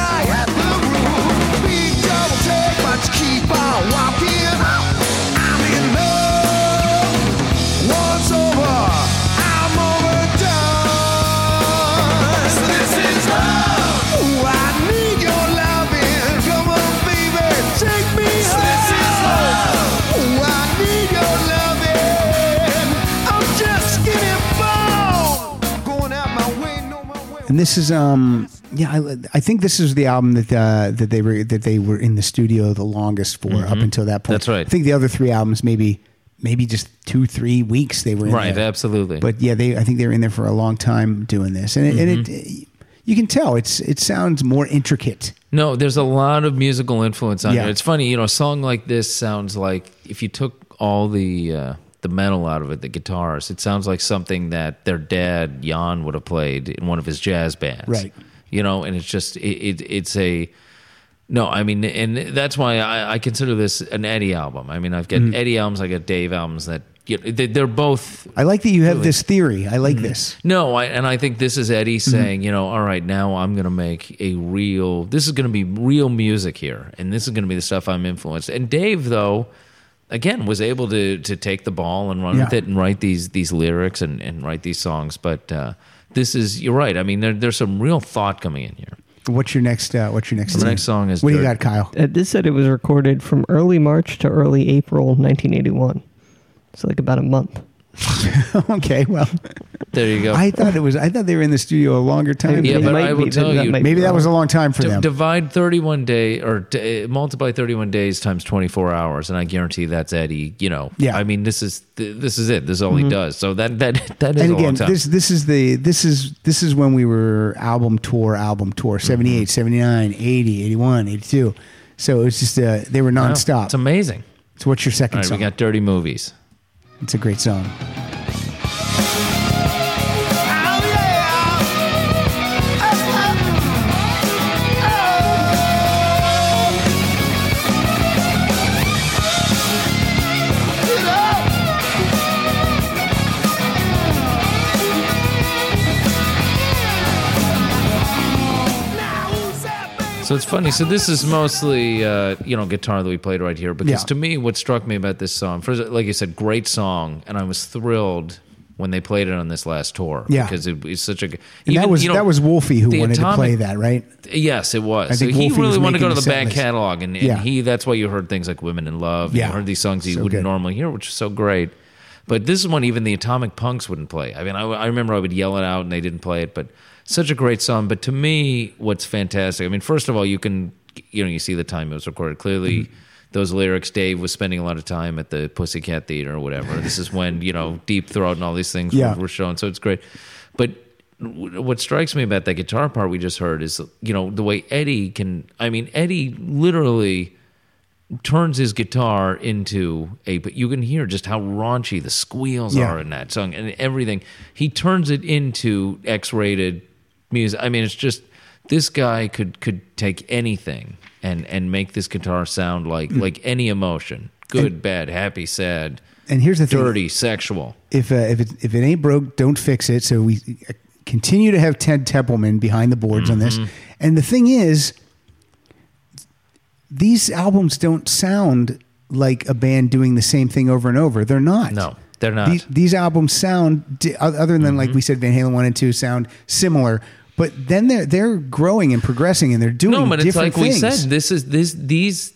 And this is um yeah I, I think this is the album that uh, that they were that they were in the studio the longest for up until that point. Mm-hmm. That's right. I think the other three albums maybe maybe just two three weeks they were in Right, there. absolutely. But yeah, they I think they were in there for a long time doing this, and it, Mm-hmm. it you can tell it's it sounds more intricate. No, there's a lot of musical influence on Yeah. here. It's funny, you know, a song like this sounds like if you took all the uh, the metal out of it, the guitars, it sounds like something that their dad Jan would have played in one of his jazz bands, Right. You know, and it's just it, it it's a no, I mean, and that's why I, I consider this an Eddie album. I mean, I've got Mm-hmm. Eddie albums, I got Dave albums that you know, they, they're both I like that you have Really? this theory. I Mm-hmm. like this. no, I, and I think this is Eddie Mm-hmm. saying, you know, all right, now I'm going to make a real. This is going to be real music here, and this is going to be the stuff I'm influenced. And Dave, though, again, was able to to take the ball and run Yeah. with it and write these these lyrics and, and write these songs. But uh, this is you're right. I mean, there, there's some real thought coming in here. What's your next? Uh, what's your next? The next song is What do you got, Kyle? Uh, this said it was recorded from early March to early April 1981. So like about a month. okay, well, There you go. I thought it was. I thought they were in the studio a longer time. Yeah, It but I will be- tell that you- might maybe that was a long time for D- them. divide 31 day or d- uh, multiply 31 days times 24 hours and i guarantee that's eddie you know Yeah. i mean this is th- this is it this is all he does so that that that is and a long again, time this this is the this is this is when we were album tour, album tour, Mm-hmm. 78, 79, 80, 81, 82. So it's just uh, they were Wow, nonstop. it's amazing so what's your second all right song? we got dirty movies it's a great song. So it's funny so this is mostly uh, you know guitar that we played right here because Yeah. to me what struck me about this song first like you said great song and i was thrilled when they played it on this last tour. Yeah. because it was such a. And even, that was you know, that was Wolfie who wanted to play that, right? Yes, it was. I So he Wolfie really wanted to go to the back catalog, and, and Yeah. he that's why you heard things like "Women in Love." and Yeah. you heard these songs you So wouldn't good. normally hear, which is so great. But this is one even the Atomic Punks wouldn't play. I mean, I, I remember I would yell it out, and they didn't play it. But such a great song. But to me, what's fantastic? I mean, first of all, you can you know you see the time it was recorded clearly. Mm-hmm. Those lyrics, Dave was spending a lot of time at the Pussycat Theater or whatever. This is when you know Deep Throat and all these things Yeah. were, were shown, so it's great. But what strikes me about that guitar part we just heard is you know the way Eddie can. I mean, Eddie literally turns his guitar into a. But you can hear just how raunchy the squeals Yeah. are in that song and everything. He turns it into X-rated music. I mean, it's just this guy could could take anything and and make this guitar sound like like any emotion, good, bad, happy, sad, And here's the thing: dirty, sexual. if uh, if it if it ain't broke, don't fix it. So we uh, continue to have Ted Templeman behind the boards on Mm-hmm. this. And the thing is, these albums don't sound like a band doing the same thing over and over. They're not. No, they're not. These, these albums sound other than like we said, Van Halen one and two sound similar. But then they're they're growing and progressing, and they're doing no, but it's like we things. said. This is this these,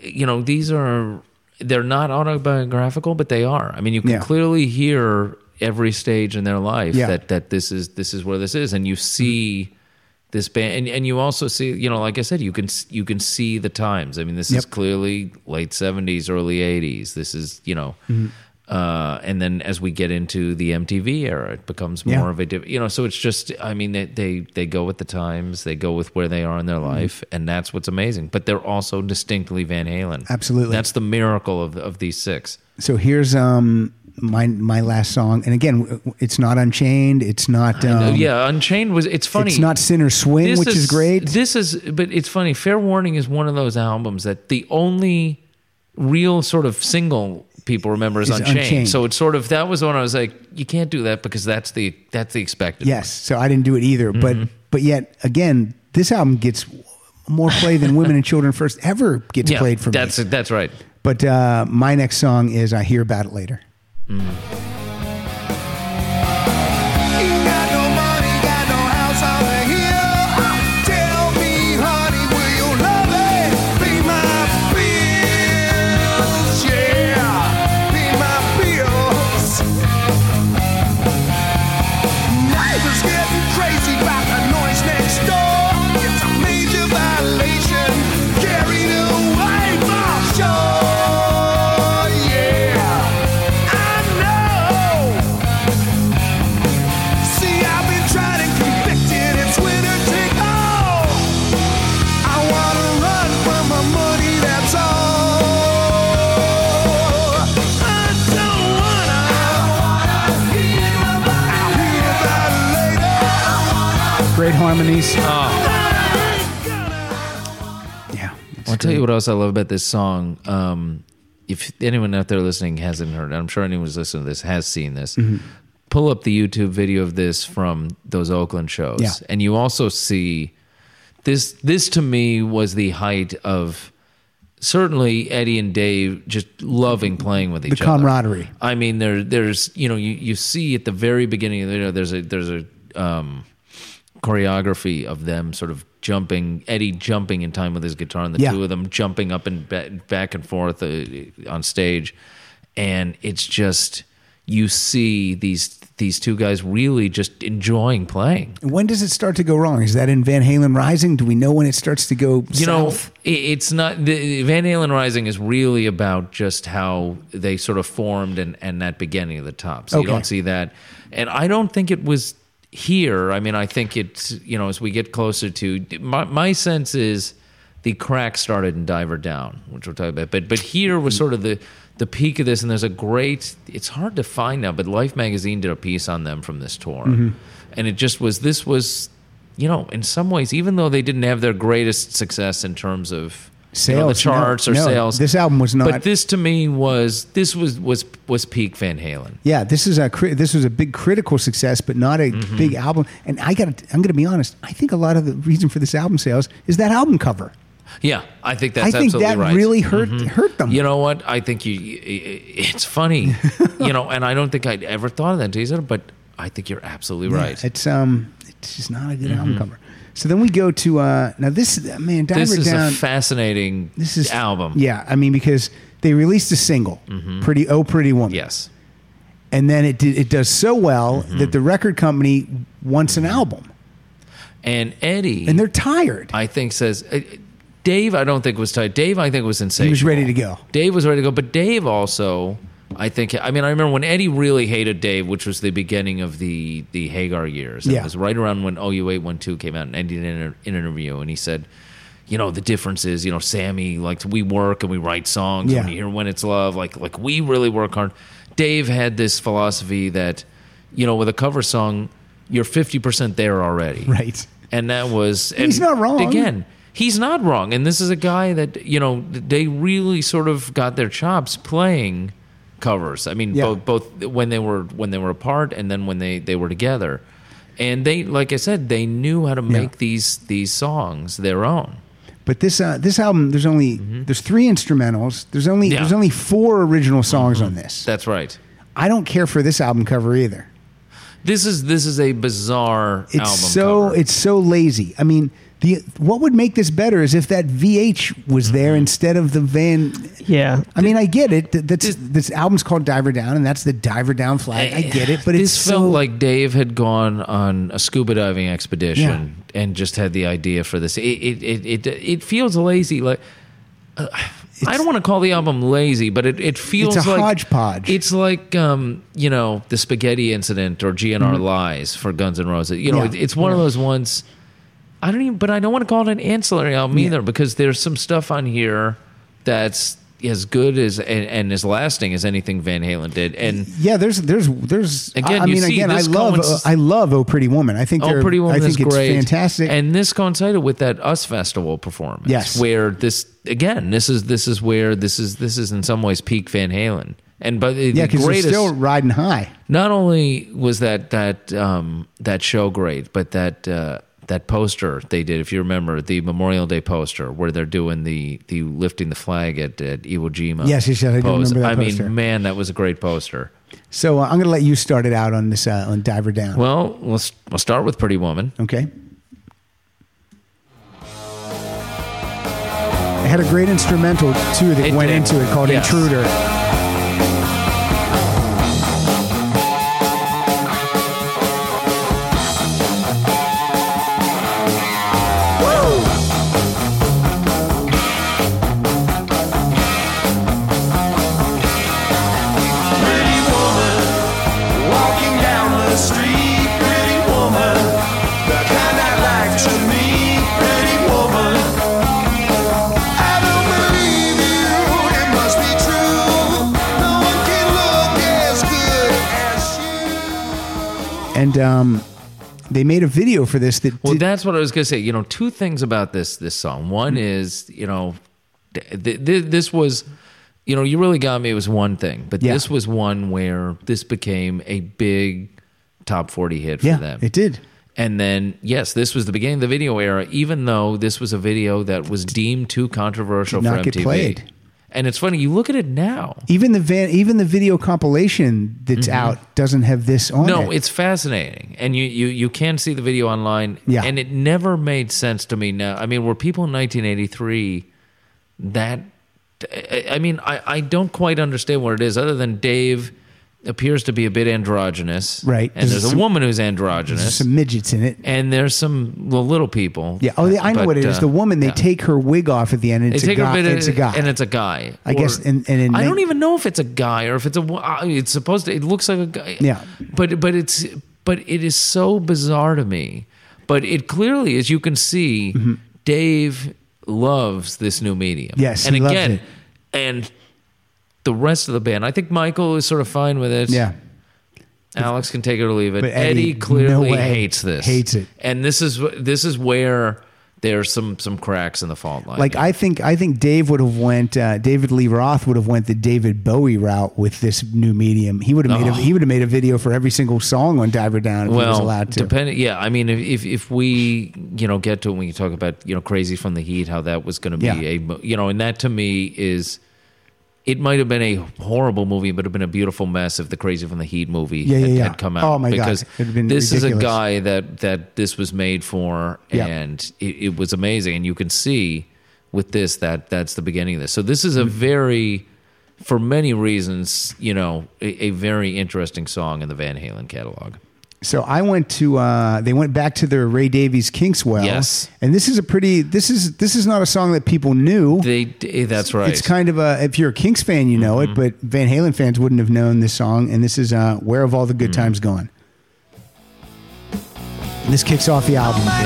you know, these are they're not autobiographical, but they are. I mean, you can Yeah. clearly hear every stage in their life Yeah. that that this is this is where this is, and you see this band, and, and you also see, you know, like I said, you can you can see the times. I mean, this is clearly late seventies, early eighties. This is you know. Mm-hmm. Uh, and then as we get into the MTV era, it becomes more Yeah. of a, diff- you know, so it's just, I mean, they, they, they go with the times, they go with where they are in their Mm-hmm. life, and that's what's amazing. But they're also distinctly Van Halen. Absolutely. That's the miracle of, of these six. So here's um my my last song, and again, it's not Unchained. It's not um, yeah, Unchained was, it's funny. It's not Sinner's Swing, This which is, great. This is, but it's funny. Fair Warning is one of those albums that the only real sort of single people remember is Is Unchained. Unchained. So it's sort of that was when I was like, you can't do that because that's the that's the expected. Yes, so I didn't do it either. Mm-hmm. But but yet again, this album gets more play than Women and Children First ever gets yeah, played for that's me. that's that's right. But uh, my next song is "I Hear About It Later." You harmonies. Oh. Yeah, I'll tell you what else I love about this song. Um, if anyone out there listening hasn't heard, it, I'm sure anyone who's listening to this has seen this. Mm-hmm. Pull up the YouTube video of this from those Oakland shows, Yeah. and you also see this. This to me was the height of certainly Eddie and Dave just loving playing with each other. camaraderie. I mean, there, there's you know, you, you see at the very beginning, you know, there's a there's a um, choreography of them sort of jumping, Eddie jumping in time with his guitar, and the Yeah. two of them jumping up and ba- back and forth uh, on stage, and it's just you see these these two guys really just enjoying playing. When does it start to go wrong? Is that in Van Halen Rising? Do we know when it starts to go you know south? i- it's not the van halen rising is really about just how they sort of formed and and that beginning of the top so you don't see that and i don't think it was here i mean i think it's you know as we get closer to my, my sense is the crack started in diver down which we'll talk about but but here was sort of the the peak of this and there's a great it's hard to find now but life magazine did a piece on them from this tour Mm-hmm. and it just was this was you know, in some ways, even though they didn't have their greatest success in terms of you know, the Sales, no, charts or no, sales, this album was not- But this to me was this was was was peak Van Halen. Yeah, this is a this was a big critical success, but not a Mm-hmm. big album. And I got to, I'm going to be honest. I think a lot of the reason for this album sales is that album cover. Yeah, I think that's I think absolutely that right. Mm-hmm. really hurt hurt them. You know what? I think you. It's funny, you know, and I don't think I'd ever thought of that, Jason. But I think you're absolutely right. Mm-hmm. It's um, it's just not a good album cover. So then we go to uh, now this man Diver this is Down. a fascinating this is album. Yeah, I mean because they released a single, "Pretty Oh Pretty Woman," Yes. and then it did, it does so well Mm-hmm. that the record company wants an album, And Eddie, and they're tired. I think says uh, Dave. I don't think was tight. Dave, I think was insane. he was ready to go. Dave was ready to go, but Dave also, I think. I mean, I remember when Eddie really hated Dave, which was the beginning of the the Hagar years. It Yeah. was right around when OU eight one two came out, and Eddie did an, an interview, and he said. You know the difference is, you know, Sammy like we work and we write songs. Yeah. When you hear "When It's Love," like like we really work hard. Dave had this philosophy that, you know, with a cover song, you're fifty percent there already, Right. and that was and He's not wrong. again he's not wrong and this is a guy that you know they really sort of got their chops playing covers i mean Yeah. both both when they were when they were apart and then when they they were together and they like i said they knew how to make these these songs their own But this uh, this album, there's only there's three instrumentals. There's only Mm-hmm. Yeah. Mm-hmm. there's only four original songs on this. that's right I don't care for this album cover either. this is this is a bizarre It's album so cover. it's so lazy. I mean, the what would make this better is if that VH was there Mm-hmm. instead of the Van. Yeah. I mean, I get it. Th- That's this album's called Diver Down, and that's the Diver Down flag. I get it, but this it's felt so like Dave had gone on a scuba diving expedition and just had the idea for this. It it it it, it feels lazy. Like uh, I don't want to call the album lazy, but it, it feels It's a like hodgepodge. It's like um, you know the spaghetti incident or GNR Lies for Guns N' Roses. You know, Mm-hmm. Yeah. it, it's one of those ones. I don't even, but I don't want to call it an ancillary album either because there's some stuff on here that's as good as and, and as lasting as anything Van Halen did. And yeah. There's there's there's Again, I, I mean, again, I love coinc- I love Oh Pretty Woman. I think Oh, Pretty Woman I think is it's great, fantastic. And this coincided with that Us Festival performance, Yes. where this again, this is this is where this is this is in some ways peak Van Halen. And but the yeah, because they're still riding high. not only was that that um, that show great, but that uh, that poster they did, if you remember, the Memorial Day poster where they're doing the the lifting the flag at, at Iwo Jima. Yes, yes, yes, I do remember that I poster. mean, man, that was a great poster. So uh, I'm going to let you start it out on this uh, on Diver Down. Well, let's we'll start with Pretty Woman. Okay. It had a great instrumental too that It went did. into it called Yes. Intruder. And um, they made a video for this that Well, did- that's what I was going to say. You know, two things about this this song. One Mm-hmm. is, you know, th- th- this was, you know, you really got me. It was one thing, but Yeah. this was one where this became a big top forty hit for yeah, them. it did. And then, yes, this was the beginning of the video era. Even though this was a video that was deemed too controversial Did for not get MTV. played. And it's funny, you look at it now. Even the van, even the video compilation that's out doesn't have this on Mm-hmm. No, it. it's fascinating, and you you you can see the video online. Yeah. and it never made sense to me. Now, I mean, were people in 1983 that? I- I mean, I I don't quite understand what it is, other than Dave appears to be a bit androgynous, Right. And There's there's a some- woman who's androgynous. There's some midgets in it. and there's some well, little people. Yeah. Oh, yeah, I know But, what it is. uh, The woman, they yeah. take her wig off at the end. And it's a guy. bit, it's a guy. and it's a guy. I guess, and- and in I don't even know if it's a guy or if it's a. uh, It's supposed to. It looks like a guy. Yeah. but but it's but it is so bizarre to me. But it clearly, as you can see, Dave loves this new medium. Mm-hmm. Yes, and again, it. and the rest of the band, I think Michael is sort of fine with it. yeah. Alex can take it or leave it. But Eddie, Eddie, clearly no hates this. Hates it. And this is this is where there's some some cracks in the fault line. Like I think I think Dave would have went uh, David Lee Roth would have went the David Bowie route with this new medium. He would have made a, he would have made a video for every single song on Diver Down if he was allowed to. Depending, yeah. I mean, if, if if we you know get to when you talk about you know Crazy from the Heat, how that was going to be Yeah. a you know, and that to me is. It might have been a horrible movie, but it would have been a beautiful mess if the Crazy from the Heat movie Yeah, had, yeah. had come out. Oh, my God. because have been this is a guy that that this was made for, and it, it was amazing. And you can see with this that that's the beginning of this. So this is a very, for many reasons, you know, a, a very interesting song in the Van Halen catalog. So I went to uh, they went back to their Ray Davies Kinkswell. Yes. and this is a pretty this is this is not a song that people knew. They, eh, that's right. Mm-hmm. It's kind of a if you're a Kinks fan, you know it, but Van Halen fans wouldn't have known this song. And this is uh, "Where Have All the Mm-hmm. Good Times Gone." This kicks off the album. My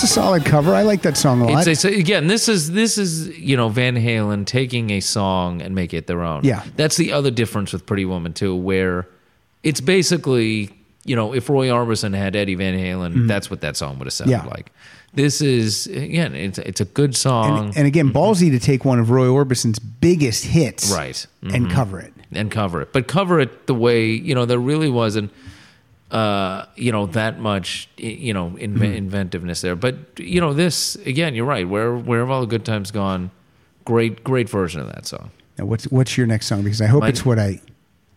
That's a solid cover. I like that song a lot. It's, it's again. This is this is you know Van Halen taking a song and make it their own. Yeah. that's the other difference with Pretty Woman too, where it's basically you know if Roy Orbison had Eddie Van Halen, that's what that song would have sounded Mm-hmm. Yeah. like. This is again, it's it's a good song, and, and again, ballsy to take one of Roy Orbison's biggest hits, right? and cover it. and cover it, but cover it the way you know there really wasn't, uh, you know, that much you know inve- Mm-hmm. inventiveness there. But you know, this again, you're right. Where where have all the good times gone? Great, great version of that song. Now, what's what's your next song? Because I hope My- it's what I.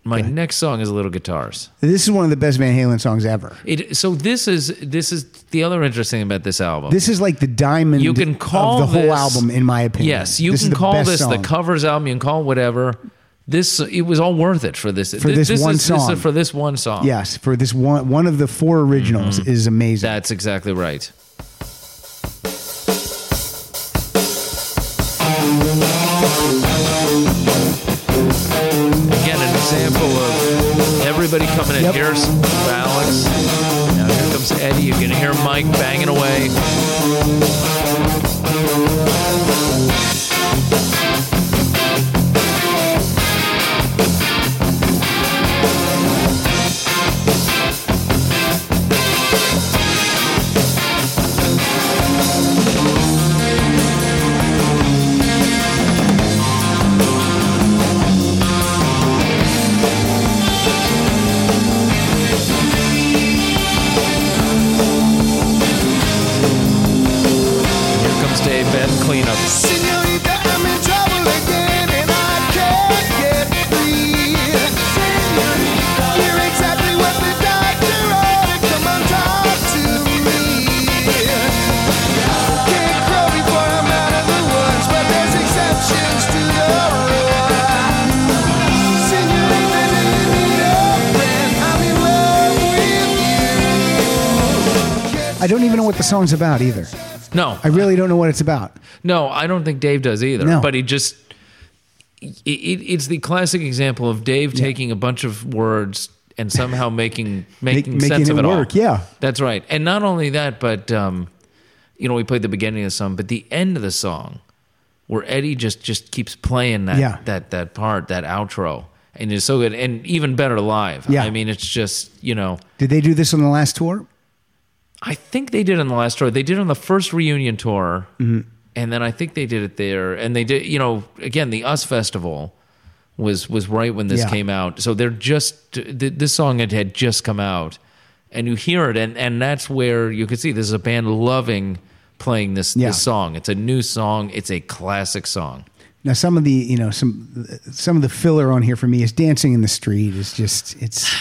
My next song is a Little Guitars. This is one of the best Van Halen songs ever. It so this is this is the other interesting thing about this album. This is like the diamond. you can call of the whole album, in my opinion. Yes, you This can call this the covers album. You can call it whatever. This it was all worth it for this For this one is, This song. is for this one song. Yes, for this one one of the four originals mm-hmm. is amazing. That's exactly right. Again, an example of everybody coming in. Yep. Here's Alex. Now here comes Eddie. You can hear Mike banging away. Dave Ben cleanup. Senorita, I'm in trouble again and I can't get free. Senorita, you're exactly what the doctor ordered. Come on, talk to me. Can't crow before I'm out of the woods, but there's exceptions to the rule. Senorita, do you need? I'm in love with you. I don't even know what the song's about either. No, I really don't know what it's about. No, I don't think Dave does either. No. But he just. It, it, it's the classic example of Dave taking a bunch of words and somehow making making, making sense it of it work, all. yeah. that's right. And not only that, but um, you know, we played the beginning of the song, but the end of the song, where Eddie just just keeps playing that Yeah. that that part, that outro, and it's so good, and even better live. Yeah. I mean, it's just you know. Did they do this on the last tour? I think they did on the last tour. They did on the first reunion tour, mm-hmm. and then I think they did it there. And they did, you know, again the US Festival was was right when this Yeah. came out. So they're just th- this song had, had just come out, and you hear it, and and that's where you could see this is a band loving playing this Yeah. this song. It's a new song. It's a classic song. Now, some of the you know some some of the filler on here for me is "Dancing in the Street." is just it's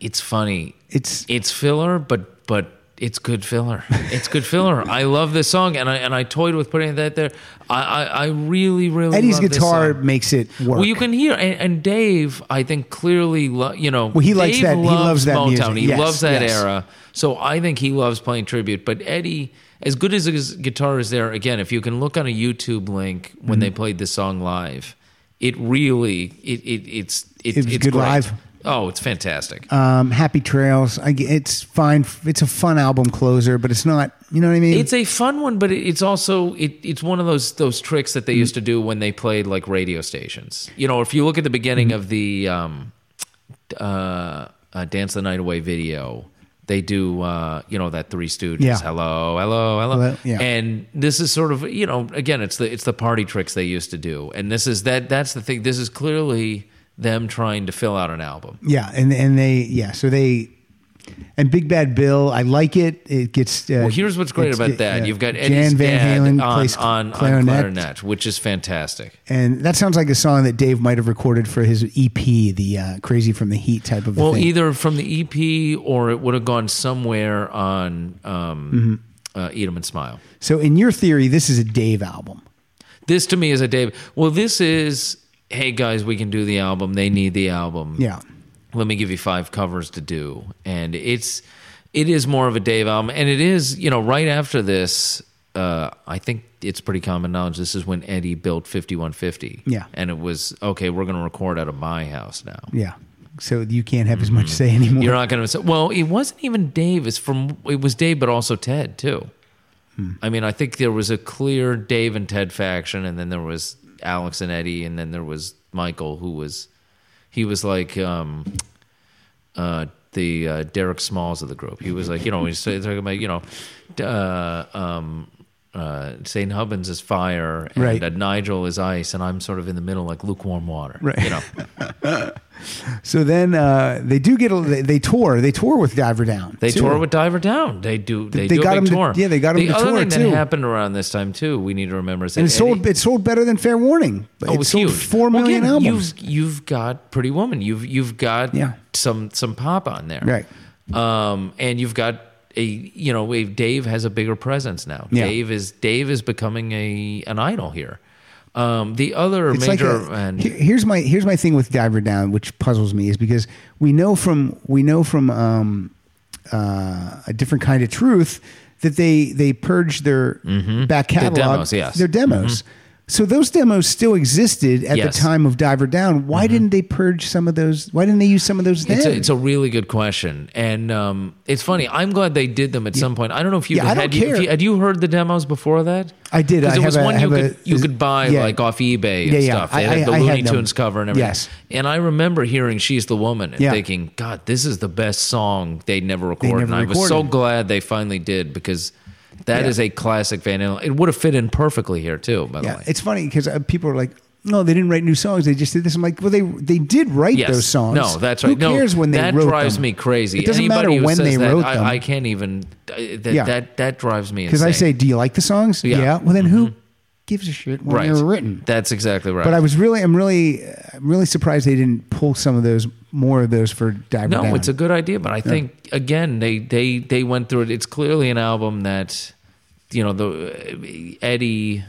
It's funny. it's It's filler, but but it's good filler. It's good filler. I love this song, and I and I toyed with putting that there. I I, I really really Eddie's love this guitar makes it work. Well, you can hear, and, and Dave, I think clearly, lo- you know, Well, he likes Dave that- he loves that Motown. music. He Yes, loves that yes. era. So I think he loves playing tribute. But Eddie, as good as his guitar is there, again, if you can look on a YouTube link when Mm-hmm. they played this song live, it really, it, it it's it, It it's good great. live? Oh, it's fantastic. um, Happy Trails. I, it's fine. It's a fun album closer, but it's not. You know what I mean? It's a fun one, but it's also it, it's one of those those tricks that they Mm. used to do when they played like radio stations. You know, if you look at the beginning of the um, uh, uh, "Dance the Night Away" video, they do uh, you know that Three Stooges, Yeah. hello, hello, hello, Hello, yeah. and this is sort of you know again it's the it's the party tricks they used to do, and this is that that's the thing. This is clearly them trying to fill out an album. yeah, and and they yeah. So they and Big Bad Bill. I like it. It gets. Uh, Well, here's what's great about that. uh, You've got Jan Eddie's Van Halen on, plays on, on clarinet. clarinet, which is fantastic. And that sounds like a song that Dave might have recorded for his EP, the uh, "Crazy from the Heat" type of. Well, thing. either from the EP or it would have gone somewhere on um, Mm-hmm. uh, Eat 'em and Smile. So, in your theory, this is a Dave album. This to me is a Dave. Well, this is, hey guys, we can do the album. They need the album. Yeah. Let me give you five covers to do. And it's, it is more of a Dave album. And it is, you know, right after this, uh, I think it's pretty common knowledge. This is when Eddie built 5150. Yeah. And it was, okay, we're going to record out of my house now. Yeah. So you can't have as much say anymore. Mm-hmm. You're not going to. Well, it wasn't even Dave. It's from it was Dave, but also Ted too. Hmm. I mean, I think there was a clear Dave and Ted faction, and then there was Alex and Eddie, and then there was Michael, who was he was like um, uh, the uh, Derek Smalls of the group. He was like, you know, he's talking about you know, uh, um, uh, St. Hubbins is fire, and Right. uh, Nigel is ice, and I'm sort of in the middle, like lukewarm water. Right. You know. So then uh, they do get a, they, they tour. They tour with Diver Down. They too. tour with Diver Down. They do. They, They do got a big to- tour. yeah, they got him the to tour, thing too. that happened around this time too. We need to remember is and it sold. It sold better than Fair Warning. oh, it was sold huge. Four Well, again, albums. You've you've got Pretty Woman. You've you've got Yeah. some some pop on there. Right. Um, and you've got a you know Dave has a bigger presence now. Yeah. Dave is Dave is becoming a an idol here. Um, the other It's like major a, and here's my here's my thing with Diver Down, which puzzles me, is because we know from we know from um, uh, a different kind of truth that they they purge their back catalog, demos, yes. their demos. So those demos still existed at Yes. the time of Diver Down. Why didn't they purge some of those? Why didn't they use some of those? Then? It's a, it's a really good question, and um, it's funny. I'm glad they did them at some point. I don't know if you Yeah, had you, if you had you heard the demos before that. I did. because I it was a- one you could a- you could buy yeah. like off eBay and Yeah, yeah. stuff. They I- had the I- I Looney had. Tunes cover and everything. Yes. And I remember hearing "She's the Woman" and Yeah. thinking, God, this is the best song they'd never recorded. never and I was so glad they finally did because that Yeah. is a classic Van Halen. It would have fit in perfectly here too. By the Yeah, way, it's funny because uh, people are like, "No, they didn't write new songs. They just did this." I'm like, "Well, they they did write Yes. those songs. No, that's right. Who cares no, when they that wrote drives them? me crazy. It doesn't Anybody matter when they that, wrote I, them. I can't even. uh, That Yeah. that that drives me Because I say, "Do you like the songs?" Yeah. Mm-hmm. Well, then who gives a shit when right. they were written? That's exactly right. But I was really, I'm really, I'm really surprised they didn't pull some of those, more of those for Diver No, Down. it's a good idea, but I think again they they they went through it. It's clearly an album that you know the Eddie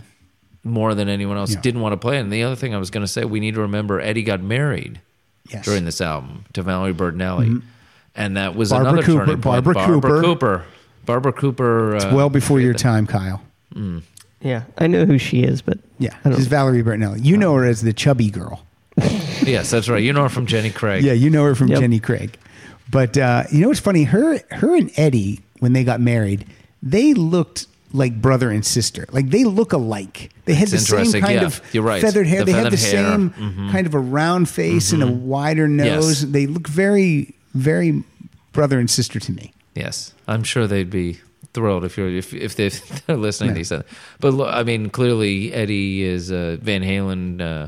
more than anyone else Yeah. didn't want to play. And the other thing I was going to say, we need to remember Eddie got married yes. during this album to Valerie Bertinelli, and that was Barbara another Cooper- turning point. Barbara Barbara Cooper. Cooper. Barbara Cooper. Uh, well before your time, Kyle. Yeah, I know who she is, but Yeah, I don't- she's Valerie Bertinelli. You know her as the chubby girl. yes, that's right. You know her from Jenny Craig. Yeah, you know her from Yep. Jenny Craig. But uh, you know what's funny? Her, her and Eddie, when they got married, they looked like brother and sister. Like they look alike. They had That's the same interesting. kind Yeah, of you're right. feathered hair. The they had the feathered hair. same Mhm. kind of a round face and a wider nose. Yes. They look very, very brother and sister to me. Yes, I'm sure they'd be thrilled if you're if if, they, if they're listening. Yeah. to these, but look, I mean, clearly Eddie is uh, Van Halen uh,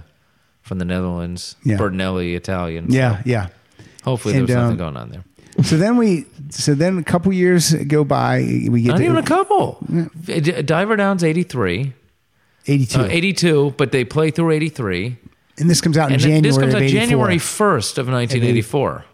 from the Netherlands, Yeah. Bertinelli Italian. Yeah, so yeah. hopefully And, there's um, something going on there. So then we, so then a couple years go by. We get Not to even a couple. D- Diver Down's 83, 82, uh, 82, but they play through 83, and this comes out in January this comes out 84. January 1st of 1984.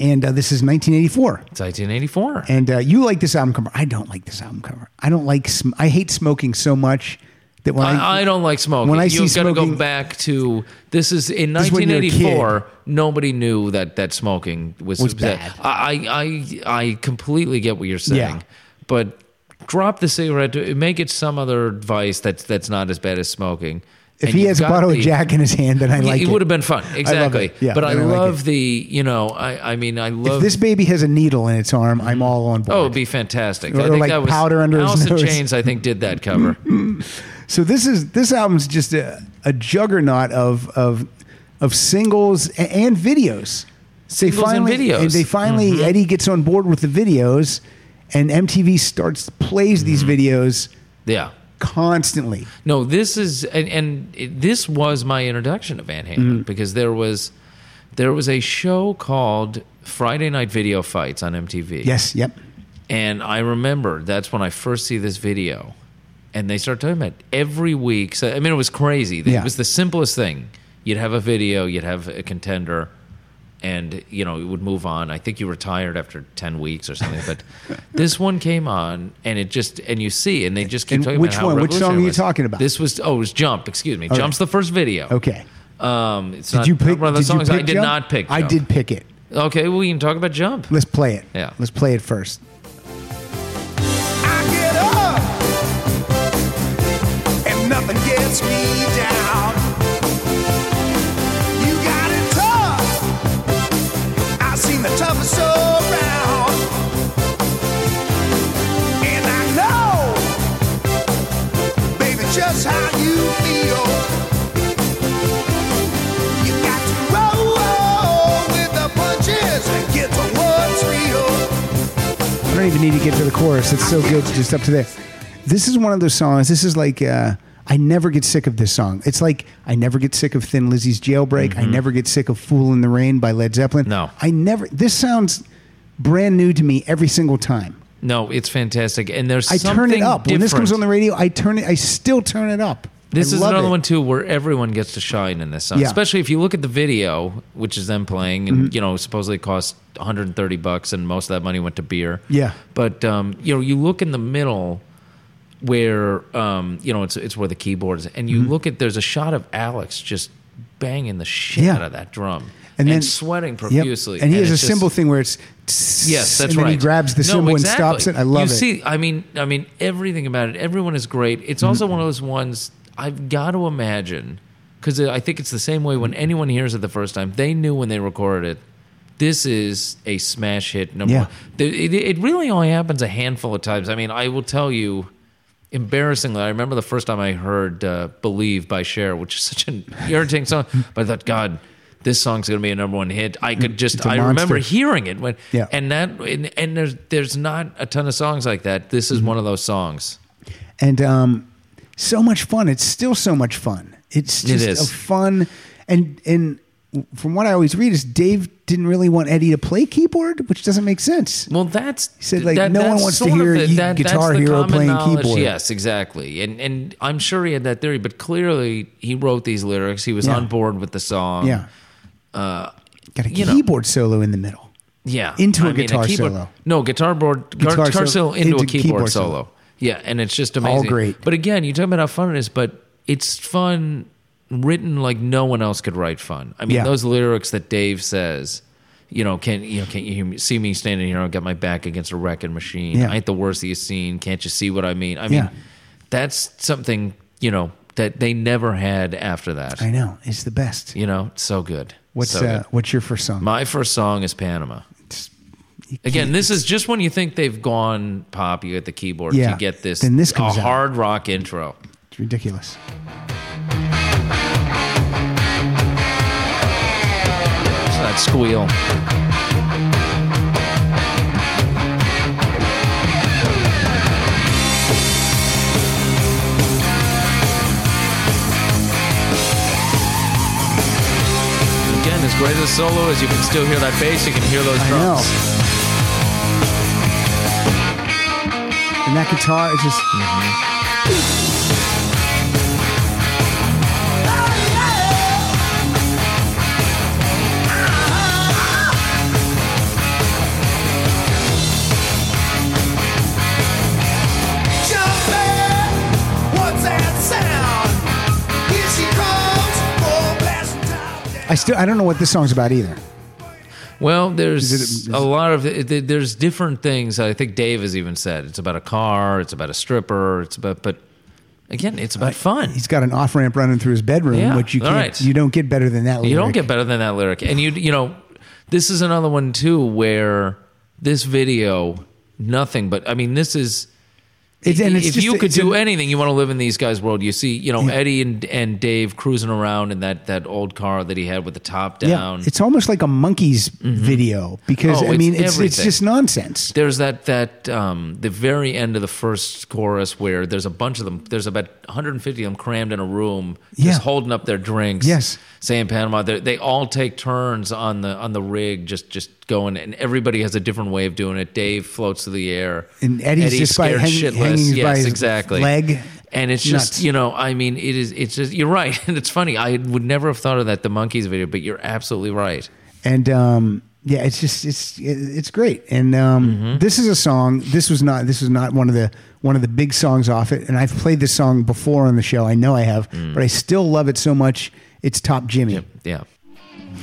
And uh, this is 1984. It's 1984. And uh, you like this album cover? I don't like this album cover. I don't like. Sm- I hate smoking so much that when I, I, I don't like smoking. when I You've see got to go back to this is in This is when you're a 1984. Nobody knew that that smoking was Was bad. I, I I completely get what you're saying, Yeah. but drop the cigarette. Make it some other vice that's that's not as bad as smoking. If he has a bottle the- of Jack in his hand, then I like it it. would have been fun, exactly. it. Yeah, but I I love it. the, you know, I, I mean, I love. If this baby has a needle in its arm, I'm all on board. oh, it'd be fantastic. Or I think like that was powder under his Alice in nose. Chains. I think did that cover. So this is this album's just a, a juggernaut of of of singles and videos. They Singles and videos. Mm-hmm. they finally Eddie gets on board with the videos, and MTV starts plays these Mm-hmm. videos yeah. Constantly. No, this is and, and it, this was my introduction to Van Halen Mm-hmm. because there was there was a show called Friday Night Video Fights on MTV. Yes, yep. And I remember that's when I first see this video. And they start talking about every week. So I mean it was crazy. Yeah. It was the simplest thing. You'd have a video, you'd have a contender, and you know, it would move on. I think you retired after ten weeks or something. But this one came on and it just and you see, and they just keep And talking which about how one? Which song revolutionary are you talking about? This was oh, it was Jump. Excuse me, Jump's the first video. Okay. Um, it's Did not you pick? one of the did you songs I did Jump? not pick. I did pick it. Okay, well, we can talk about Jump. Let's play it. Yeah. Let's play it first. I get up and nothing gets me down. I don't even need to get to the chorus. It's so good, just up to there. This is one of those songs. This is like uh, I never get sick of this song. It's like I never get sick of Thin Lizzy's Jailbreak. I never get sick of Fool in the Rain by Led Zeppelin. Mm-hmm. No. I never. This sounds brand new to me every single time. No, it's fantastic, and there's I turn it something up when this comes on the radio. I turn it. I still turn it up. This I is another it. one too, where everyone gets to shine in this song. Yeah. Especially if you look at the video, which is them playing, and you know supposedly cost 130 bucks, and most of that money went to beer. Yeah. But um, you know, you look in the middle where um, you know it's it's where the keyboard is, and you look at there's a shot of Alex just banging the shit Yeah. out of that drum And and, then- sweating Yep. profusely. And he has a just- cymbal thing where it's Yes, that's and then right. he grabs the No, cymbal and stops it. I love you it. see, I mean, I mean, everything about it. Everyone is great. It's also Mm-hmm. one of those ones I've got to imagine because I think it's the same way when anyone hears it the first time. They knew when they recorded it. This is a smash hit number Yeah. one. It, it really only happens a handful of times. I mean, I will tell you, embarrassingly, I remember the first time I heard uh, "Believe" by Cher, which is such an irritating song. But I thought, God, this song's going to be a number one hit. I could just I remember hearing it when, Yeah. and that, and, and there's there's not a ton of songs like that. This Mm-hmm. is one of those songs. and um, so much fun. It's still so much fun. It's just a fun and and from what I always read is Dave didn't really want Eddie to play keyboard, which doesn't make sense. Well, that's He said, like, that- no one wants to hear the- that- Guitar Hero playing keyboard. Yes, exactly, and and I'm sure he had that theory, but clearly he wrote these lyrics. He was Yeah. on board with the song. Yeah, uh, got a you know. keyboard solo in the middle. yeah, Into a I mean, guitar keyboard- solo. No, guitar board, guitar, Guitar solo solo into, a keyboard, keyboard solo. solo. Yeah, and it's just amazing. All great. But again, you talk about how fun it is, but it's fun written like no one else could write fun. I mean, Yeah. those lyrics that Dave says. You know, can you know? Can you hear me, see me standing here? I've got my back against a wrecking machine. Yeah. I ain't the worst that you've seen. Can't you see what I mean? I mean, Yeah. that's something you know that they never had after that. I know it's the best. You know, so good. What's so uh, good. what's your first song? My first song is Panama. You Again, this is just when you think they've gone pop, you get the keyboard Yeah. to get this, Then this a comes out. hard rock intro. it's ridiculous. That squeal. Again, as great as a solo as you can still hear that bass, you can hear those I know. And that guitar is just. Mm-hmm. I still I don't know what this song's about either. Well, there's Is it- is- a lot of there's different things. I think Dave has even said it's about a car, it's about a stripper, it's about but again, it's about fun. He's got an off ramp running through his bedroom, Yeah, which you can't. right. You don't get better than that. Lyric. You don't get better than that lyric. And you you know, this is another one too where this video nothing but I mean this is It's- and it's if just- you could it's do an- anything, you want to live in these guys' world. You see, you know, Yeah. Eddie and, and Dave cruising around in that, that old car that he had with the top down. Yeah, it's almost like a Monkees video because Oh, I mean it's it's everything. just nonsense. There's that that um, the very end of the first chorus where there's a bunch of them. There's about 150 of them crammed in a room, Yeah. just holding up their drinks. Yes. saying Panama. They, they all take turns on the on the rig, just just going, and everybody has a different way of doing it. Dave floats through the air, And Eddie's just by scared hang- shitless. hanging yes, by his exactly. leg. And it's Nuts. just you know, I mean, it is. It's just you're right, and it's funny. I would never have thought of that the Monkees video, but you're absolutely right. and um, yeah, it's just it's it's great. And um, Mm-hmm. this is a song. This was not this was not one of the one of the big songs off it. And I've played this song before on the show. I know I have, but I still love it so much. It's Top Jimmy. Mm. Yeah.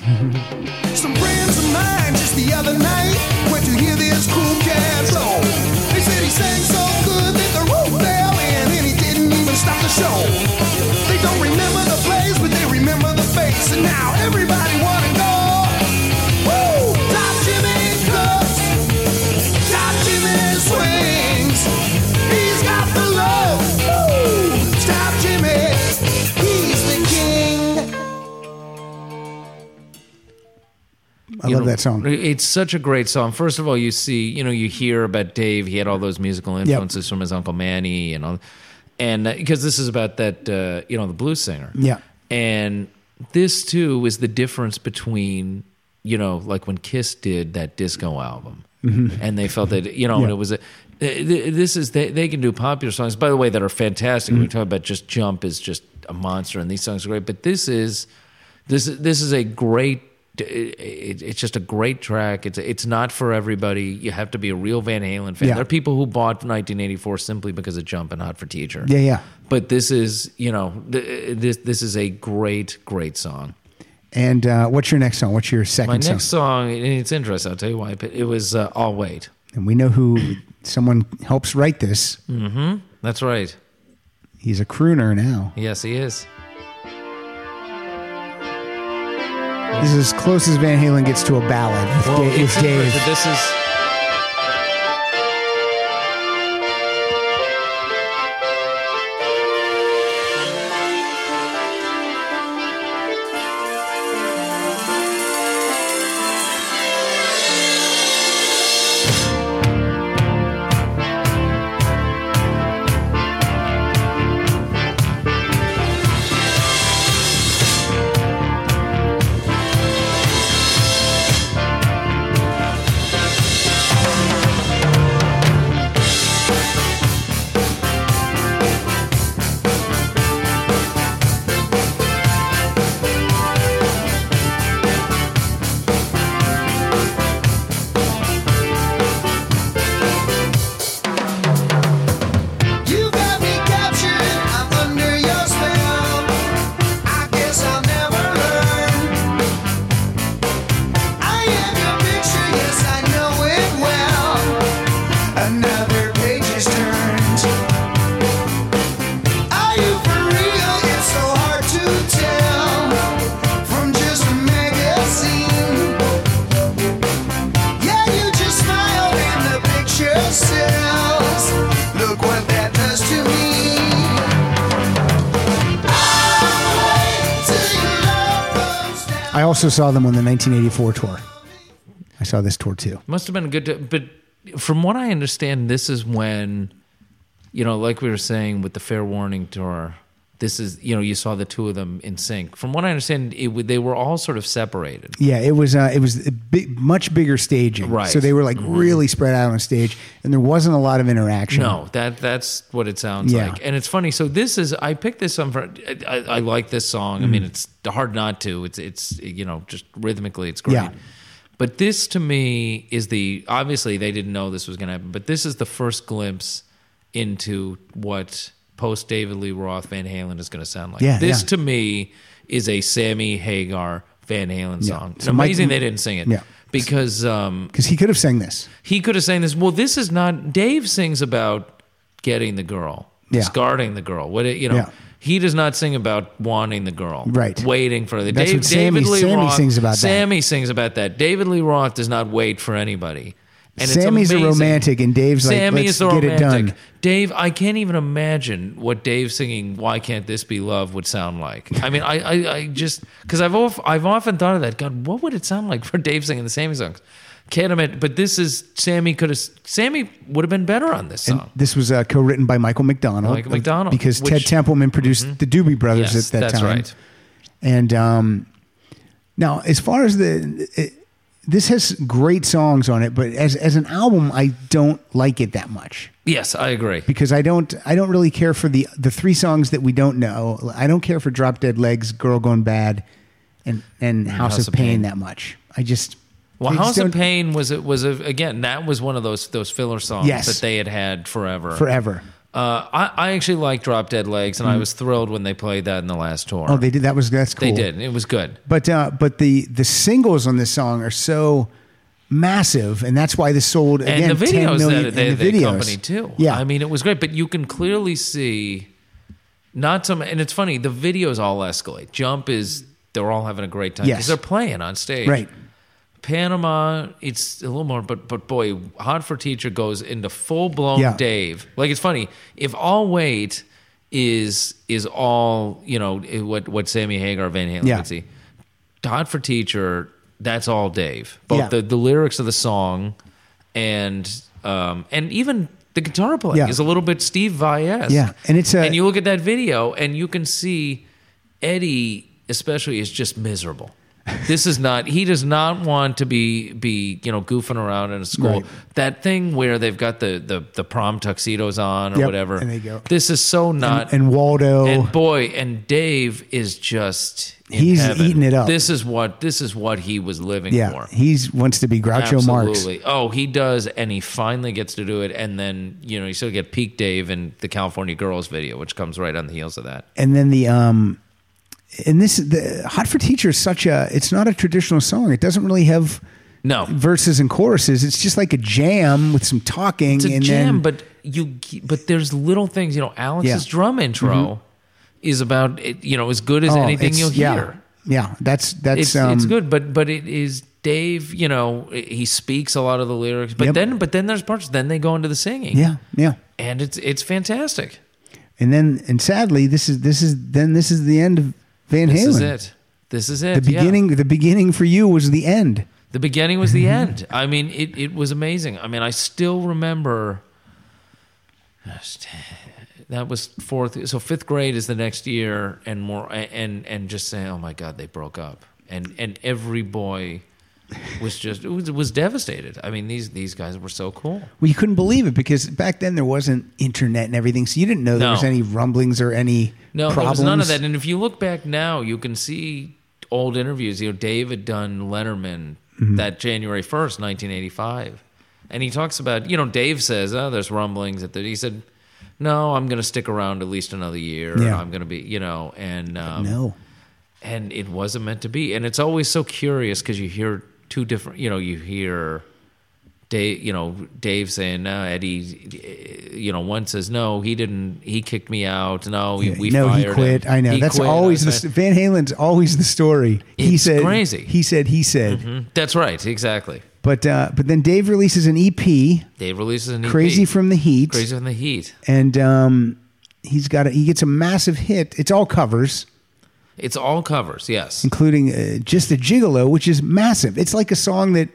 Some friends of mine just the other night went to hear this cool cat roll. They said he sang so good that the roof fell in and he didn't even stop the show. They don't remember the plays, but they remember the face, and now everybody I you love know, that song. It's such a great song. First of all, you see, you know, you hear about Dave. He had all those musical influences from his uncle Manny and all, and because this is about that, uh, you know, the blues singer. Yeah. and this too is the difference between, you know, like when Kiss did that disco album, and they felt that, you know, Mm-hmm. Yeah. it was a. th- th- This is they, they can do popular songs by the way that are fantastic. Mm-hmm. We talk about just jump is just a monster, and these songs are great. But this is this is this is a great. It, it, it's just a great track. It's it's not for everybody. You have to be a real Van Halen fan. Yeah. There are people who bought 1984 simply because of Jump and Hot for Teacher. Yeah, yeah. But this is you know th- this this is a great great song. And uh, what's your next song? What's your second My song? next song, and it's interesting. I'll tell you why. But it was uh, "I'll Wait." And we know who someone helps write this. Mhm that's right. He's a crooner now. Yes, he is. This is as close as Van Halen gets to a ballad with, Well, Da- with Dave. This is. Also saw them on the 1984 tour. I saw this tour too. Must have been a good, t- but from what I understand, this is when, you know, like we were saying with the Fair Warning tour, this is, you know, you saw the two of them in sync. From what I understand, it, they were all sort of separated. Yeah, it was uh, it was big, much bigger staging. Right. So they were like really spread out on stage, and there wasn't a lot of interaction. No, that that's what it sounds Yeah. like, and it's funny. So this is I picked this song for I, I like this song. I mean, Mm. it's hard not to. It's it's you know just rhythmically, it's great. Yeah. But this to me is the obviously they didn't know this was going to happen, but this is the first glimpse into what post David Lee Roth Van Halen is going to sound like. Yeah, this yeah. to me is a Sammy Hagar Van Halen Yeah. song. It's So Mike- amazing they didn't sing it. Yeah. Because um, Because he could have sang this. he could have sang this. Well, this is not. Dave sings about getting the girl, Yeah. discarding the girl. What it, you know. Yeah. He does not sing about wanting the girl, Right. Waiting for the That's Dave, what Sammy- David Lee Sammy Roth sings about that. Sammy sings about that. David Lee Roth does not wait for anybody. And Sammy's a romantic, and Dave's like, let's is the get it done. Dave, I can't even imagine what Dave singing "Why Can't This Be Love" would sound like. I mean, I, I, I just because I've of, I've often thought of that. God, what would it sound like for Dave singing the Sammy songs? Can't imagine. But this is Sammy could have. Sammy would have been better on this And song. this was uh, co-written by Michael McDonald. Michael McDonald, because Ted which- Mm-hmm. Templeman produced the Doobie Brothers Yes, at that that's time. right. And um, now, as far as the, it, this has great songs on it, but as as an album, I don't like it that much Yes, I agree. because I don't I don't really care for the the three songs that we don't know. I don't care for Drop Dead Legs, Girl Gone Bad, and and House, of, Pain, that much. I just Well, I just House of Pain was it was a, again that was one of those those filler songs Yes. that they had had forever. forever. Uh, I, I actually like Drop Dead Legs, and I was thrilled when they played that in the last tour. Oh, they did that was that's cool. They did. It was good. But uh, but the the singles on this song are so massive, and that's why this sold again and the 10 videos million that they, and the they videos. too. Yeah, I mean, it was great, but you can clearly see not some. And it's funny, the videos all escalate. Jump is they're all having a great time because Yes. they're playing on stage. right. Panama, it's a little more, but but boy, Hot for Teacher goes into full blown Yeah. Dave. Like it's funny if all weight is is all you know what what Sammy Hagar Van Halen Yeah. would see. Hot for Teacher, that's all Dave. Both Yeah. the the lyrics of the song and um and even the guitar playing Yeah. is a little bit Steve Vai esque. Yeah, and it's a- and you look at that video and you can see Eddie especially is just miserable. This is not. He does not want to be be you know goofing around in a school. Right. That thing where they've got the the, the prom tuxedos on or Yep, whatever. and they go- This is so not. and Waldo. and boy, and Dave is just. in He's heaven. eating it up. This is what this is what he was living yeah, for. He wants to be Groucho Marx. Absolutely. Oh, he does, and he finally gets to do it. And then you know you still get peak Dave in the California Girls video, which comes right on the heels of that. And then the um, and this the Hot for Teacher is such a. It's not a traditional song. It doesn't really have No, verses and choruses. It's just like a jam with some talking. it's a jam, then, but you but there's little things. You know, Alex's Yeah. Mm-hmm. drum intro is about you know as good as oh, anything you'll yeah, hear. Yeah, that's that's It's um, it's good, but but it is Dave. You know, he speaks a lot of the lyrics, but Yep. then but then there's parts. Then they go into the singing. Yeah, yeah. and it's it's fantastic. And then and sadly, this is this is then this is the end of Van This is it. This is it. The yeah. beginning, the beginning for you was the end. The beginning was the end. I mean, it, it was amazing. I mean, I still remember. That was fourth. So fifth grade is the next year, and more, and and just saying, "Oh my God, they broke up," and and every boy was just was, was devastated. I mean, these these guys were so cool. Well, you couldn't believe it because back then there wasn't internet and everything, so you didn't know there No. was any rumblings or any No, problems. there was none of that. And if you look back now, you can see old interviews. You know, Dave had done Letterman Mm-hmm. that January first, nineteen eighty-five, and he talks about. You know, Dave says, "Oh, there's rumblings." At the, he said, "No, I'm going to stick around at least another year. Yeah. I'm going to be, you know." And um, No, and it wasn't meant to be. And it's always so curious because you hear two different. You know, you hear. Dave, you know, Dave saying, "No, Eddie." You know, one says, "No, he didn't. He kicked me out. No, we, we no, he quit. him. I know He that's quit." always the Van Halen's always the story. he It's said crazy. He said he said. "Mhm, That's right, exactly. But uh, but then Dave releases an EP, Dave releases an EP. "Crazy from the Heat," Crazy from the Heat. and um, he's got a, he gets a massive hit. It's all covers, It's all covers, yes, including uh, "Just a Gigolo," which is massive. It's like a song that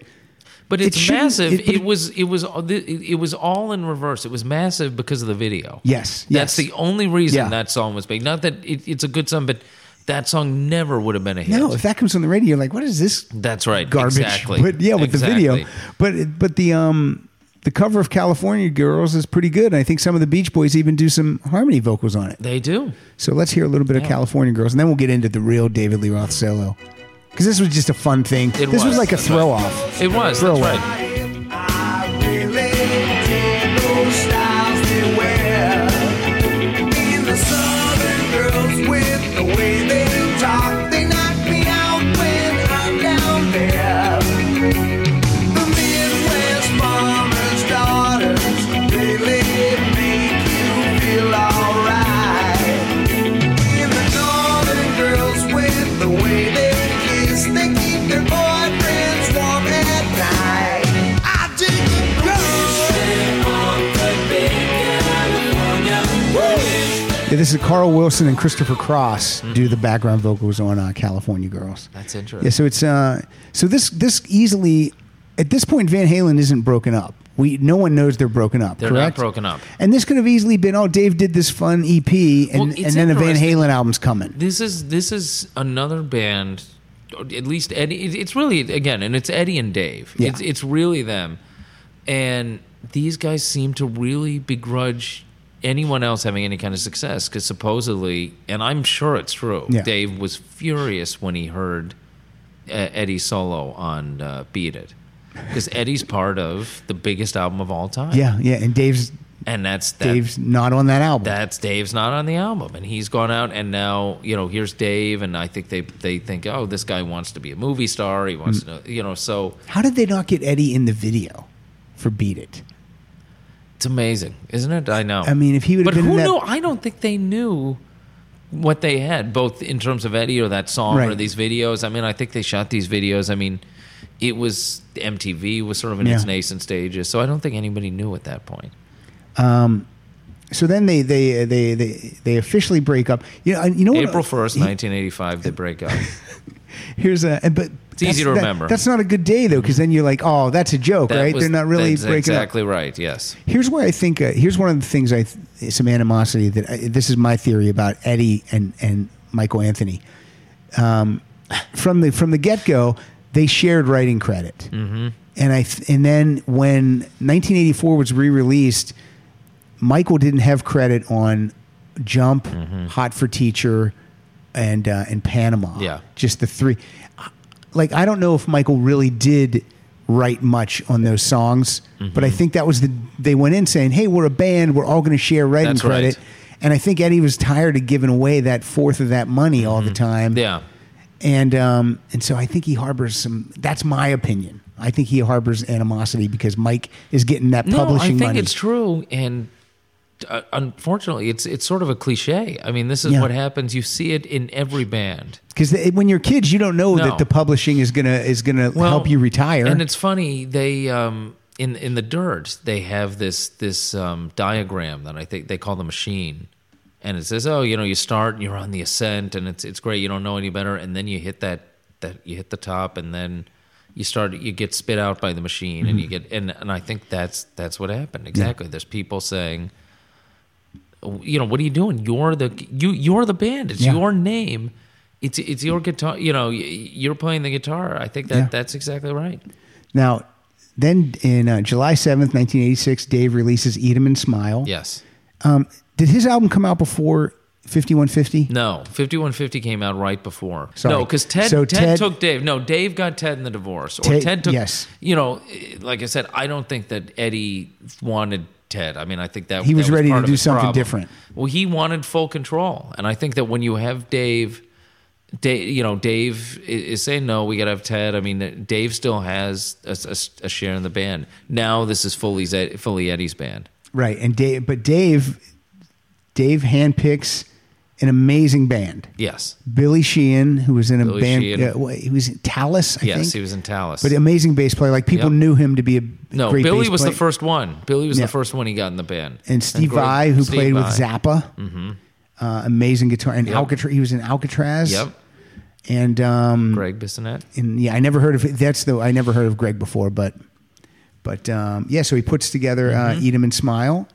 but it's shouldn't- massive. it- It, but it- was, it was, it, it was all in reverse. It was massive because of the video. yes, That's yes. the only reason Yeah. that song was big. Not that it, it's a good song, but that song never would have been a hit. no. If that comes on the radio, you're like, what is this That's right. garbage? Exactly. But yeah, with the video, but but the um the cover of California Girls is pretty good. I think some of the Beach Boys even do some harmony vocals on it. They do. So let's hear a little bit of California Girls, and then we'll get into the real David Lee Roth solo. Because this was just a fun thing. It this was, was. like a throw off. It was. Throw That's right. This is Carl Wilson and Christopher Cross do the background vocals on uh, California Girls. That's interesting. Yeah, so it's uh, so this this easily at this point Van Halen isn't broken up. We no one knows they're broken up. They're not broken up. And this could have easily been oh Dave did this fun EP and Well, and then a Van. Halen album's coming. This is this is another band. At least Eddie. It's really again, and it's Eddie and Dave. Yeah. It's it's really them, and these guys seem to really begrudge anyone else having any kind of success because supposedly, and I'm sure it's true. Yeah. Dave was furious when he heard uh, Eddie solo on uh, "Beat It." Because Eddie's part of the biggest album of all time, Yeah, yeah, and Dave's and that's that, Dave's not on that album. that's Dave's not on the album, and he's gone out, and now you know here's Dave, and I think they they think, oh, this guy wants to be a movie star. He wants Mm. to, you know, so How did they not get Eddie in the video for Beat It? It's amazing, isn't it? I know. I mean, if he would have been. but who that, knew? I don't think they knew what they had, both in terms of Eddie or that song or these videos. I mean, I think they shot these videos. I mean, it was MTV was sort of in its nascent stages, so I don't think anybody knew at that point. Um, so then they they they they they officially break up. You know, you know what? April first, nineteen eighty five, they break up. Here's a but it's easy to remember. that's not a good day though, because then you're like, oh, that's a joke, That right? was- They're not really that's breaking up. exactly right. Yes. Here's where I think. Uh, here's one of the things I th- some animosity that I, this is my theory about Eddie and and Michael Anthony. Um, from the from the get go, they shared writing credit, mm-hmm. and I th- and then when 1984 was re released, Michael didn't have credit on Jump, Mm-hmm. Hot for Teacher, and uh, and Panama. Yeah. just the three. Like I don't know if Michael really did write much on those songs, Mm-hmm. but I think that was the they went in saying, "Hey, we're a band. We're all going to share writing That's credit." right. And I think Eddie was tired of giving away that fourth of that money all the time. Mm-hmm. Yeah. And um, and so I think he harbors some. That's my opinion. I think he harbors animosity because Mike is getting that No, I think money. it's true, and uh, unfortunately, it's it's sort of a cliche. I mean, this is Yeah. what happens. You see it in every band. because when you're kids, you don't know No. that the publishing is gonna is gonna help you retire. And it's funny they um, in in the dirt they have this this um, diagram that I think they call the machine, and it says, oh, you know, you start and you're on the ascent, and it's it's great. You don't know any better, and then you hit that that you hit the top, and then you start you get spit out by the machine, and you Mm-hmm. get and and I think that's that's what happened exactly. There's people saying. You know what are you doing? You're the you. You're the band. It's Yeah. your name. It's it's your guitar. You know you're playing the guitar. I think that Yeah. that's exactly right. Now, then in uh, July 7th, 1986, Dave releases Eat 'em and Smile. Yes. Um, did his album come out before 5150? No, 5150 came out right before. Sorry. No, because Ted, So Ted, Ted- took Dave. No, Dave got Ted in the divorce. Or Ted- Ted, took, yes. you know, like I said, I don't think that Eddie wanted Ted. I mean, I think that He was that ready to do something problem. different. Well, he wanted full control. And I think that when you have Dave, Dave, you know, Dave is saying no. We got to have Ted. I mean, uh, Dave still has a, a- a share in the band. Now this is fully fully Eddie's band. Right. And Dave, but Dave, Dave handpicks an amazing band. Yes, Billy Sheehan, who was in a Billy band, uh, he was in Talas, I yes, think. he was in Talas. But amazing bass player. Like people Yep. knew him to be a no, Billy was player. the first one. Billy was the first one he got in the band. And Steve Greg- Vai, who Steve played with Zappa. Mm-hmm. Uh, amazing guitar. And Yep. Alcatraz, he was in Alcatraz. Yep, And um, Gregg Bissonette. and yeah, I never heard of that's the I never heard of Greg before, but but um, yeah, so he puts together uh, Mm-hmm. Eat 'em and Smile,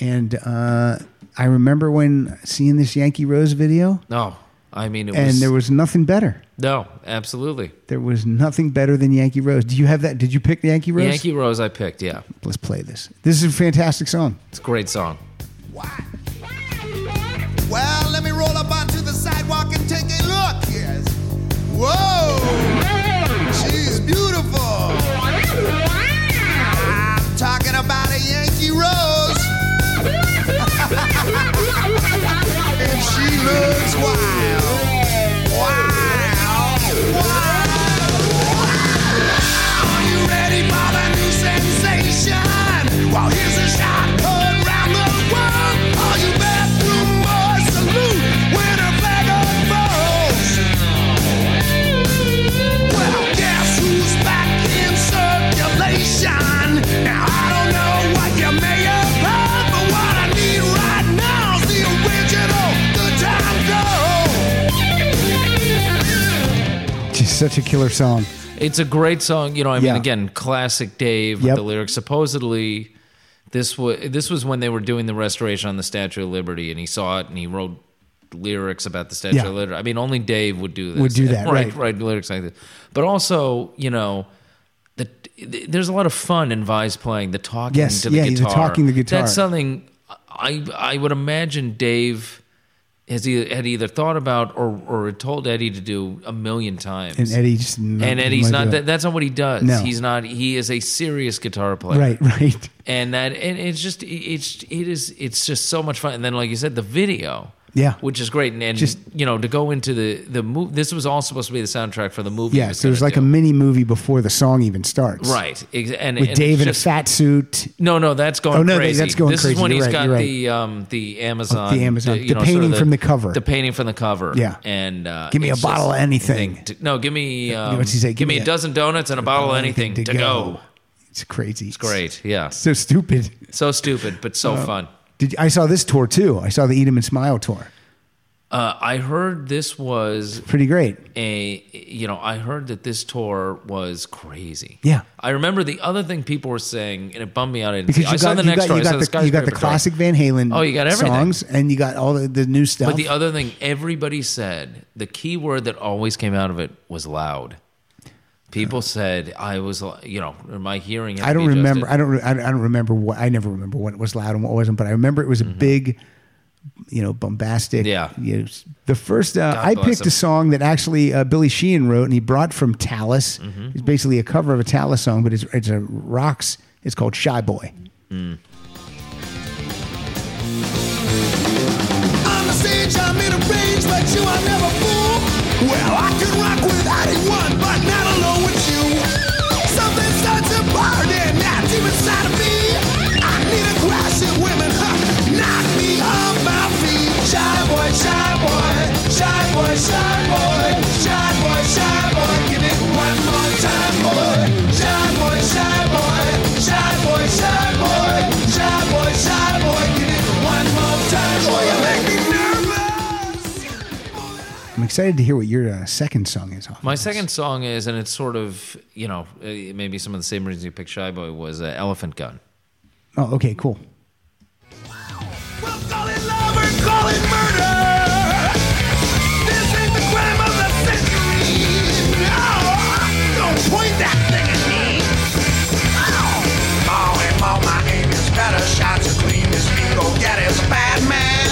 and uh, I remember when seeing this Yankee Rose video, No, I mean it was and was there was nothing better. no, absolutely. There was nothing better than Yankee Rose. Do you have that? Did you pick the Yankee Rose? Yankee Rose, I picked. Yeah, Let's play this. This is a fantastic song. it's a great song. Wow. Well, let me roll up onto the sidewalk and take a look. Yes. Whoa! She's beautiful. I'm talking about a Yankee Rose. Looks wild. Wild. Wild. Are you ready for the new sensation? Well, such a killer song. It's a great song. You know, I mean, Yeah. again, classic Dave Yep. with the lyrics. Supposedly, this was this was when they were doing the restoration on the Statue of Liberty, and he saw it and he wrote lyrics about the Statue Yeah. of Liberty. I mean, only Dave would do this. Would do that, right. Write lyrics like this. But also, you know. The, there's a lot of fun in Vai's playing the talking Yes, to the yeah, the guitar. talking the guitar. That's something I I would imagine Dave has either, had either thought about or or told Eddie to do a million times. And Eddie just And Eddie's not that. That's not what he does. No. He's not. He is a serious guitar player. right, right. And that. And it's just. It's. It is. It's just so much fun. And then, like you said, the video. Yeah. Which is great. And, and Just- you know to go into the the movie. This was all supposed to be the soundtrack for the movie. Yeah, so there's like a mini movie before the song even starts. Right. Ex- And With and Dave in a fat suit. No, no, that's going Oh, no, crazy. that's going this crazy. is when You're he's right, got right. the um the Amazon the Amazon- you the know, sort of painting from the cover. The painting from the cover. Yeah. And uh, Give me a bottle of anything. to- no, give me um, What's he say? Give, me a, dozen donuts and a bottle of anything, to, go. It's crazy. It's Great. Yeah. So stupid. So stupid, but so fun. Did I saw this tour too? I saw the Eat 'Em and Smile tour. Uh, I heard this was Pretty great. a you know I heard that this tour was crazy. Yeah. I remember the other thing people were saying, and it bummed me out. I Because. I you saw got, the next got, tour. you got the, the, you got the classic Van Halen Oh, you got everything. songs, and you got all the, the new stuff. But the other thing, everybody said the key word that always came out of it was loud. People said I was, you know, my hearing. had I don't remember. I don't. re- I don't remember what. I never remember what was loud and what wasn't. But I remember it was a big, you know, bombastic. Mm-hmm. Yeah. You know, the first. Uh, I picked him. a song that actually uh, Billy Sheehan wrote, and he brought from Talas. Mm-hmm. It's basically a cover of a Talas song, but it's it's a rocks. It's called Shy Boy. On the stage, I'm in a range, but you are never fool. Well, I can rock with anyone, shy boy, shy boy, shy boy, shy boy. Give it one more time, boy. Shy boy, shy boy, shy boy, shy boy, shy boy, shy boy. Give it one more time, boy. You make me nervous. I'm excited to hear what your uh, second song is. My this. second song is, and it's sort of, you know, uh, maybe some of the same reasons you picked Shy Boy was uh, Elephant Gun. Oh, okay, cool. We'll call it love or call it murder. That thing at me. More and more, my aim is better. Shots are clean as me. Go get his bad man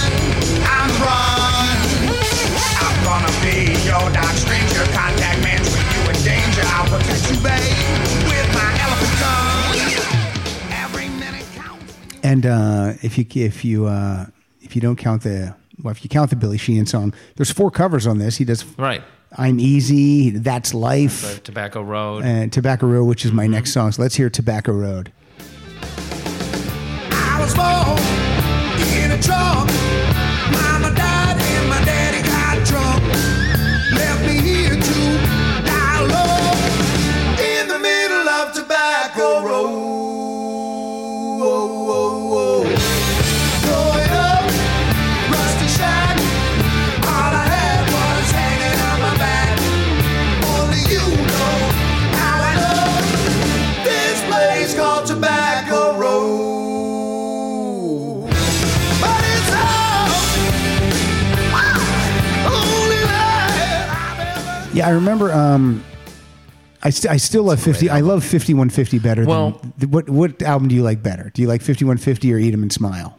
and run. I'm gonna be your dark stranger. Contact man when you in danger. I'll protect you, babe, with my elephant gun. Every minute counts. And uh, if you if you uh, if you don't count the well, if you count the Billy Sheehan song, there's four covers on this. He does Right. "I'm Easy," "That's Life," Uh, Tobacco Road. and "Tobacco Road," which is my next song. So let's hear "Tobacco Road." Yeah, I remember. Um, I, st- I still love fifty. I love fifty one fifty better. Well- than, what what album do you like better? Do you like fifty one fifty or Eat 'Em and Smile?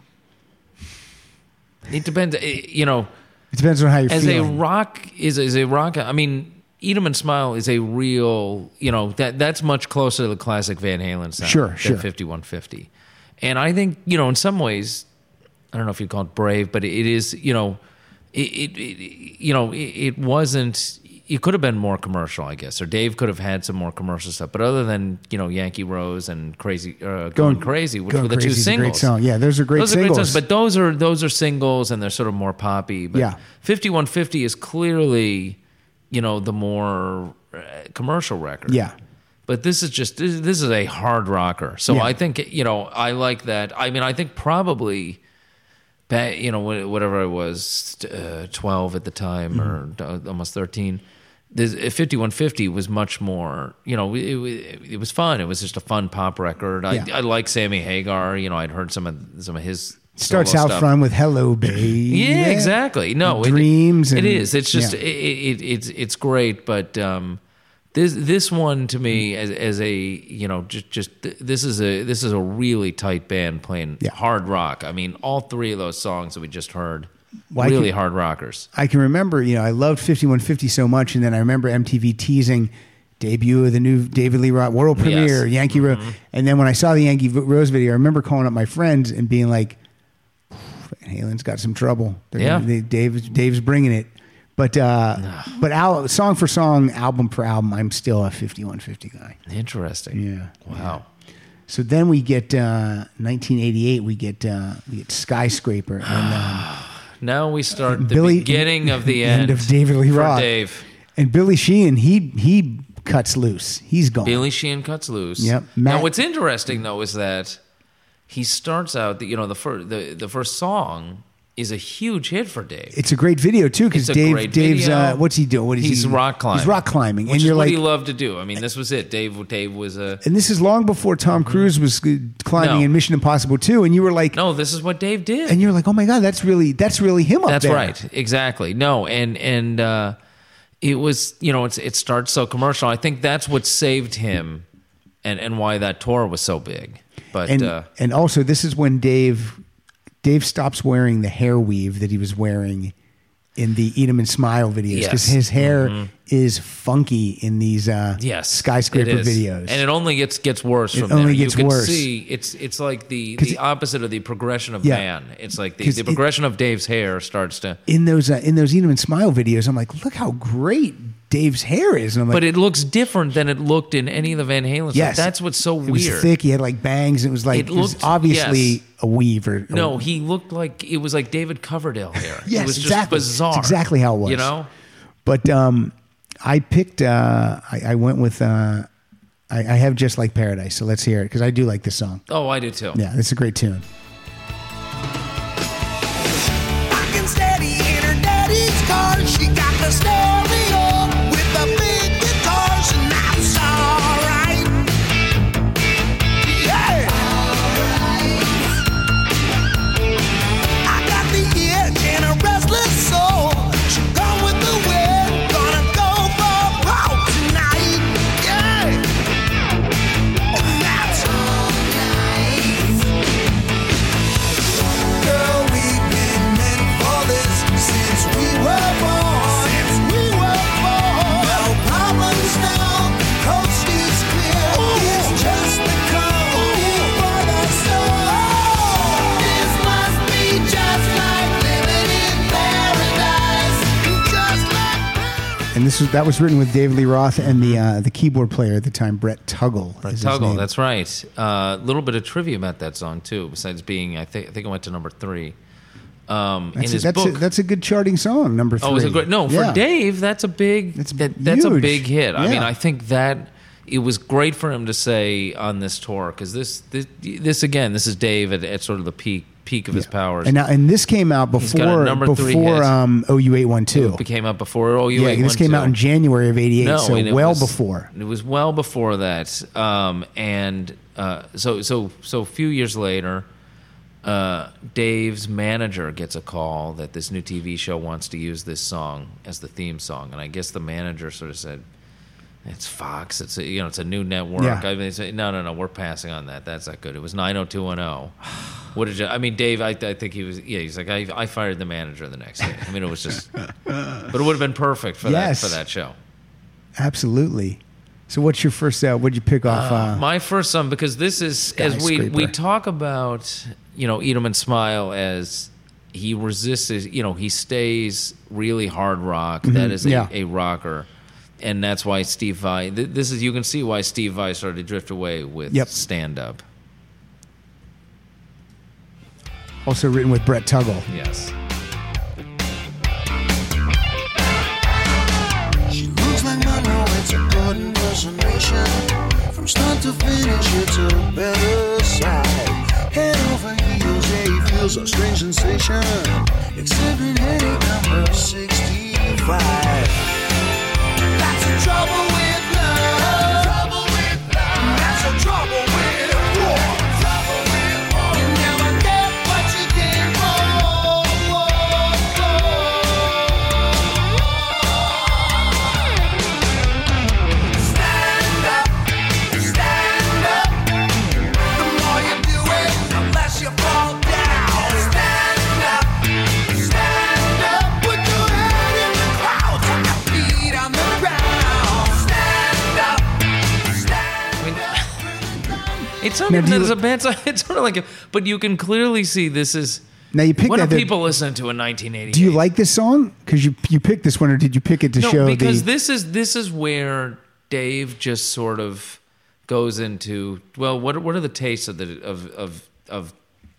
it depends. uh, You know, It depends on how you're as feeling. a rock is is a rock. I mean, Eat 'Em and Smile is a real. You know that that's much closer to the classic Van Halen sound. Sure, than sure. 5150. And I think you know in some ways, I don't know if you'd call it brave, but it is. You know, it, it, it you know it, it wasn't. It could have been more commercial, I guess, or Dave could have had some more commercial stuff. But other than you know Yankee Rose and Crazy uh, Going, Crazy, which Going were the two singles, song. Yeah, those are great those are great songs, but those are those are singles and they're sort of more poppy. But Yeah. 5150 is clearly, you know, the more uh, commercial record. Yeah. But this is just this, is a hard rocker. So Yeah. I think you know I like that. I mean I think probably, you know whatever I was, uh, twelve at the time Mm-hmm. or uh, almost thirteen. This 5150 was much more, you know, it, it, it was fun. It was just a fun pop record. I, Yeah. I like Sammy Hagar. You know, I'd heard some of some of his Starts out stuff. front with "Hello, baby Yeah, exactly. No, it- dreams. it and- is. It's just yeah. it, it, it's it's great, but um, this this one to me as as a you know just just this is a this is a really tight band playing hard rock. I mean, all three of those songs that we just heard, Well, really can- hard rockers. I can remember, you know, I loved 5150 so much, and then I remember MTV teasing debut of the new David Lee Roth world premiere, Yes. Yankee Rose. And then when I saw the Yankee Rose video, I remember calling up my friends and being like, Van Halen's got some trouble. They're Yeah. gonna- they- Dave's, Dave's bringing it. But uh, but al- song for song, album for album, I'm still a 5150 guy. Interesting. Yeah. Wow. So then we get uh, 1988. We get uh, we get Skyscraper and um, Now we start the Billy- beginning of the end end, of David Lee Roth. Dave. and Billy Sheehan. He he cuts loose. He's gone. Billy Sheehan cuts loose. Yep. Now, what's interesting though is that he starts out. The, you know, the first the, the first song is a huge hit for Dave. It's a great video too because Dave Dave's uh, what's he doing? What is He's he? rock climbing. He's rock climbing, and you're what like, he loved to do. I mean, this was it. Dave Dave was a and this is long before Tom Cruise was uh, climbing No. in Mission Impossible 2, and you were like, no. This is what Dave did. and you're like, oh my god, that's really that's really him up That's there. right. Exactly. No, and and uh, it was you know it's it starts so commercial. I think that's what saved him, and and why that tour was so big. But And uh, and also this is when Dave Dave stops wearing the hair weave that he was wearing in the Eat 'em and Smile videos because Yes. Mm-hmm. his hair is funky in these uh, yes, skyscraper it is. videos. and it only gets gets worse It from only there. gets you can worse. see it's it's like the 'Cause the it- opposite of the progression of Yeah. man. It's like the, 'Cause the it- progression of Dave's hair starts to. in those uh, in those Eat 'em and Smile videos, I'm like, look how great Dave's hair is, and I'm like, But it looks different than it looked in any of the Van Halen. stuff. yes, that's what's so it weird. was thick. He had like bangs. It was like It it, was obviously yes. a weave or No, he looked like it was like David Coverdale hair. Yes, it was exactly. It's bizarre. exactly how it was. You know, But um, I picked. Uh, I, I went with. Uh, I, I have just like Paradise. So let's hear it because I do like this song. oh, I do too. Yeah, it's a great tune. Rockin' steady in her daddy's car. She got the stereo this was that was written with David Lee Roth and the uh, the keyboard player at the time, Brett Tuggle. his Tuggle, that's right. A uh, little bit of trivia about that song too. Besides being, I think I think it went to number three. Um, in That's, a, his that's, book, a, that's a good charting song. Number three. oh, was it great? No, for Yeah. Dave, that's a big. That's that, that's a big hit. I mean, I think that it was great for him to say on this tour because this, this this again, this is Dave at, at sort of the peak peak of his powers. And now, and this came out got a before number three before um, OU eight one two. it came out before. You Yeah, this came out in January of eighty eight. No, so and it well was- before. It was well before that. Um, and uh, so so so a few years later, uh, Dave's manager gets a call that this new TV show wants to use this song as the theme song, and I guess the manager sort of said, "It's Fox. It's a, you know it's a new network." Yeah. I mean, they say, no, no, no, we're passing on that. That's not good. It was nine hundred two one zero. What did you? I mean, Dave. I, I think he was. Yeah, he's like, I, I fired the manager the next day. I mean, it was just, but it would have been perfect for Yes. that for that show. Absolutely. So, what's your first? Uh, what'd you pick off? Uh, My first son, because this is as we we talk about, you know, eat 'em and smile as he resists. You know, he stays really hard rock. That is a, yeah. a rocker, and that's why Steve Vai. th- This is you can see why Steve Vai started to drift away with Yep. stand up. also written with Brett Tuggle. Yes. She looks like Monroe, it's a good impersonation. From start to finish, it's a better side. Head over heels, yeah, he feels a strange sensation. Exhibit headache number 65. Trouble It's not Now, even you- it's a bad song. It's sort of like a, but you can clearly see this is. Now you picked what that. do people listen to in 1988? do you like this song? Because you you picked this one, or did you pick it to no, show because the? this is this is where Dave just sort of goes into well, what are- what are the tastes of the of of of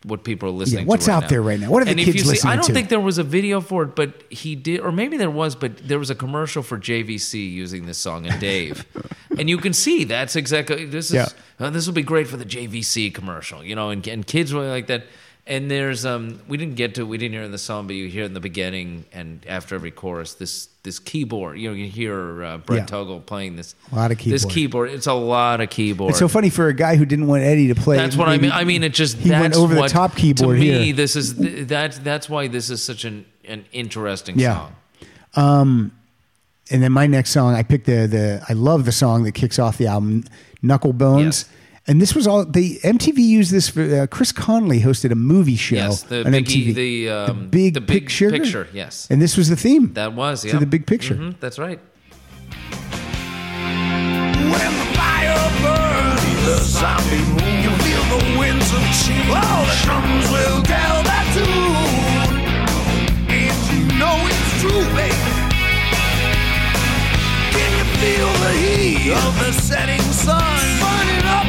what people are listening what's to right out now? there right now? What are the and if kids listening see, I don't to? think there was a video for it, but he did, or maybe there was, but there was a commercial for JVC using this song and Dave, and you can see that's exactly this is Yeah. uh, this will be great for the JVC commercial, you know, and, and kids really like that. And there's um we didn't get to we didn't hear in the song, but you hear it in the beginning and after every chorus this this keyboard. You know, you hear uh, Brett Yeah. Tuggle playing this A lot of keyboard. This keyboard. it's a lot of keyboard. It's so funny for a guy who didn't want Eddie to play. That's what I mean. I mean, it just he that's went over what, the top keyboard to me. here. This is that's that's why this is such an an interesting Yeah. song. and then my next song, I picked the the I love the song that kicks off the album, Knuckle Bones. Yes. And this was all the MTV used this for uh, Chris Connelly hosted a movie show Yes, the on big- MTV. the, um, big the big picture. picture, yes. and this was the theme. That was yeah. to the big picture. Mhm, that's right. When the fire burns, the zombie moon, you feel the winds of change. Oh, the drums will tell that tune, and you know it's true, baby. Can you feel the heat of the setting sun burning up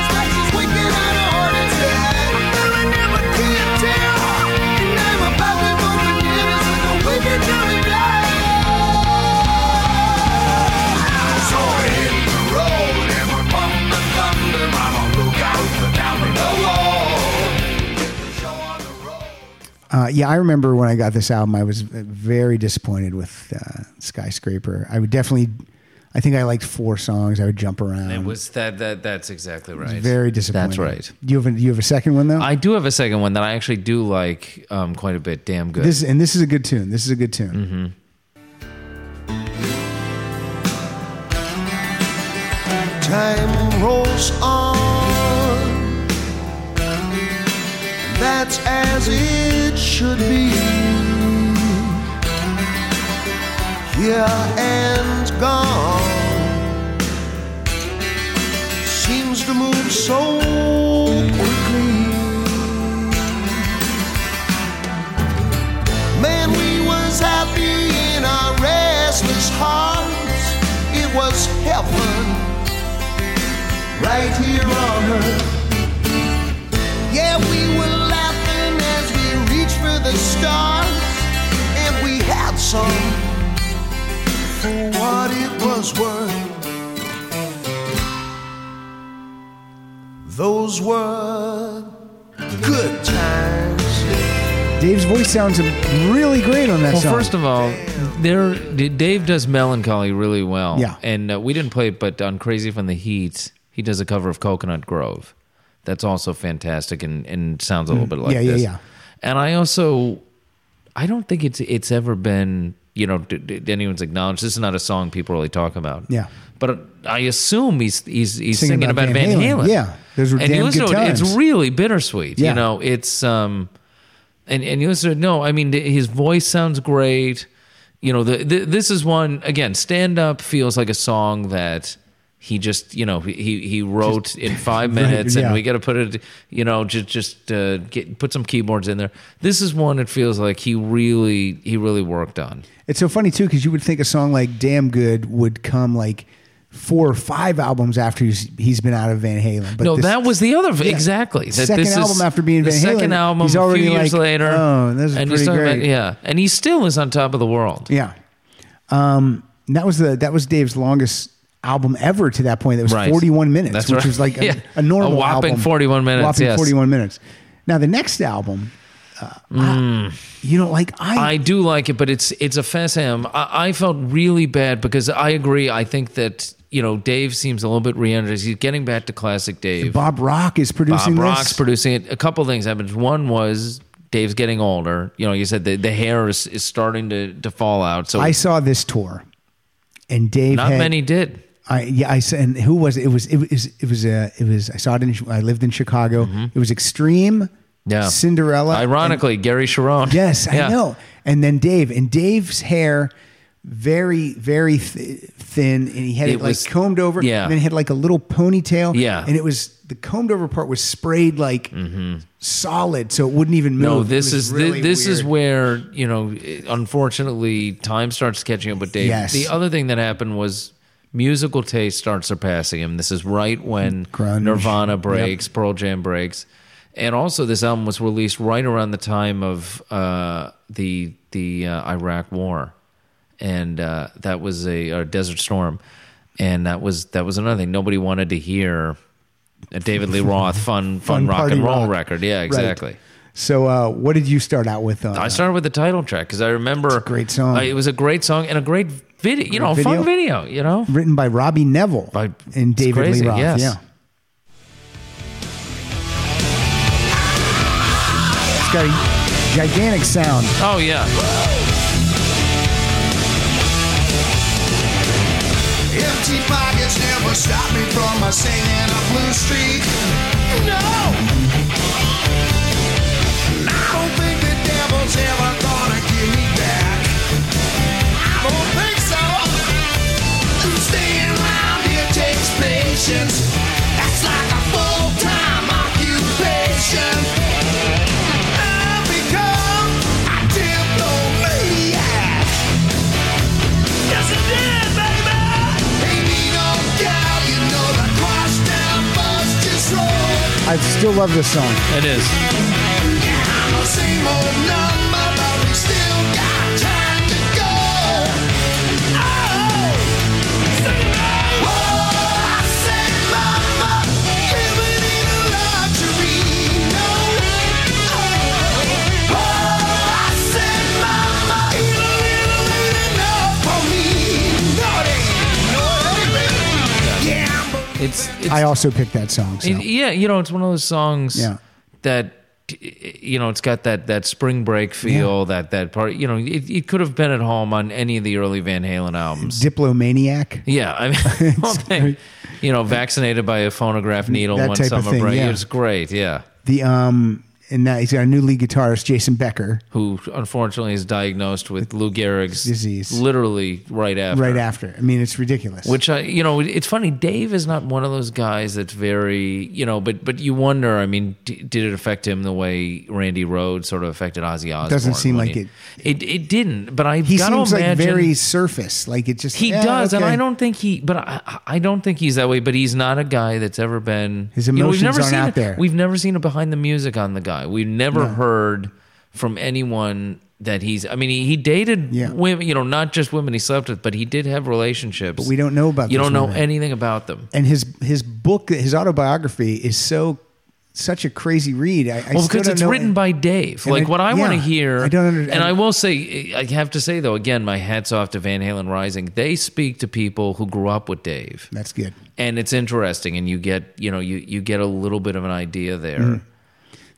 Uh, yeah, I remember when I got this album, I was very disappointed with uh, Skyscraper. I would definitely, I think I liked four songs. I would jump around. It was that that that's exactly right. very disappointed. That's right. Do you have a, you have a second one though? I do have a second one that I actually do like um, quite a bit. Damn good. this and this is a good tune. This is a good tune. Time rolls on. That's as it should be. Here and gone. Seems to move so quickly. Man, we was happy in our restless hearts. It was heaven right here on earth. Yeah, we were laughing as we reached for the stars, and we had some for what it was worth. Those were good times. Dave's voice sounds really great on that well, song. first of all, there Dave does melancholy really well. Yeah. and uh, we didn't play it, but on Crazy from the Heat, he does a cover of Coconut Grove. That's also fantastic and, and sounds a little bit like Mm. Yeah, yeah, this. yeah. And I also, I don't think it's it's ever been you know d- d- anyone's acknowledged. This is not a song people really talk about. Yeah. But I assume he's he's he's Singing singing, about about, Van Van Halen. Halen. Yeah. Those were and you damn listen good to it, it's really bittersweet. Yeah. You know, it's um, and and you listen to no, I mean his voice sounds great. You know, the, the this is one again. Stand up feels like a song that he just you know he he wrote in five Right, minutes, yeah. and we got to put it. You know, just just uh, get put some keyboards in there. This is one it feels like he really he really worked on. It's so funny too because you would think a song like "Damn Good" would come like four or five albums after he's, he's been out of Van Halen. But no, this- that was the other Yeah. exactly. That Second this album after being the Van second album. he's a already few years like, later. "Oh, this is and pretty talking about- great." yeah, and he still is on top of the world. Yeah. Um, that was the that was Dave's longest album ever to that point that was Right. 41 minutes, That's which right. was like a, Yeah. a normal A whopping album. 41 minutes, Whopping yes. 41 minutes. Now the next album, uh, I- you know, like I, Mm. I do like it, but it's it's a ham. I, I felt really bad because I agree. I think that you know Dave seems a little bit re-energized. He's getting back to classic Dave. Bob Rock is producing this Bob this. Rock's producing it. A couple things happened. One was Dave's getting older. You know, you said the, the hair is, is starting to, to fall out. So I saw this tour, and Dave. not had, many did. I yeah I saw and who was it? It was it was it was uh, it was I saw it in I lived in Chicago. It was Extreme. Mm-hmm. Yeah. Cinderella. Ironically, Gary Cherone. Yes, Yeah. I know. And then Dave, and Dave's hair very, very th- thin, and he had it, It like combed over. yeah. And then he had like a little ponytail. Yeah. And it was the combed over part was sprayed like solid, so it wouldn't even move. Mm-hmm. No, It this was is really thi- this is weird. where you know. it- Unfortunately, time starts catching up with Dave. Yes. The other thing that happened was musical taste starts surpassing him. This is right when Grunge. Nirvana breaks, Pearl Jam breaks, and also this album was released right around the time of uh, the the uh, Iraq War, and uh, that was a, Desert Storm, and that was that was another thing. Nobody wanted to hear. A David Lee Roth fun, fun, Fun rock and roll rock. record. Yeah, Right. exactly. So, uh, what did you start out with? Uh, I started with the title track because I remember a great song. uh, it was a great song and a great video. You know, Great fun video. video. You know, written by Robbie Nevil By- and David crazy, Lee Roth. yes. Yeah. It's got a gigantic sound. oh yeah, Empty pockets never stop me from a singing a blue streak. No! I don't think the devil's ever patience. That's like a full-time occupation. I've become a diplomat. Yes, it did, baby. Ain't me no doubt, you know the crosstown bus. I still love this song. it is. It's, it's I also picked that song. So. it- yeah. You know, it's one of those songs Yeah. that you know it's got that that spring break feel. That that part. You know, it, it could have been at home on any of the early Van Halen albums. Diplomaniac. Yeah, I mean, you know, vaccinated by a phonograph needle That one type of summer thing, break. yeah. It's great. Yeah. The um, and now he's got a new lead guitarist, Jason Becker, Who unfortunately is diagnosed with Lou Gehrig's Disease. literally right after. right after. I mean, it's ridiculous. Which I, you know, it's funny. Dave is not one of those guys that's very, you know, but but you wonder. I mean, d- did it affect him the way Randy Rhoads sort of affected Ozzy Osbourne? Doesn't seem like he- it. It it didn't. But I he seems to like very surface. Like it just he yeah, does, and. I don't think he. But I I don't think he's that way. But he's not a guy that's ever been. His you know, we've emotions never aren't seen out it- there. We've never seen a behind the music on the guy. We've never heard from anyone that he's. I mean, he, he dated Yeah. women. You know, not just women he slept with, but he did have relationships. But we don't know about You don't know women. anything about them. And his his book, his autobiography, is so such a crazy read. I, I Well, because it's know- written by Dave. And Like it- what I want to hear, I don't under- and I- I will say, I have to say though, again, my hats off to Van Halen Rising. They speak to people who grew up with Dave, That's good. and it's interesting, and you get, you know, you you get a little bit of an idea there. Mm.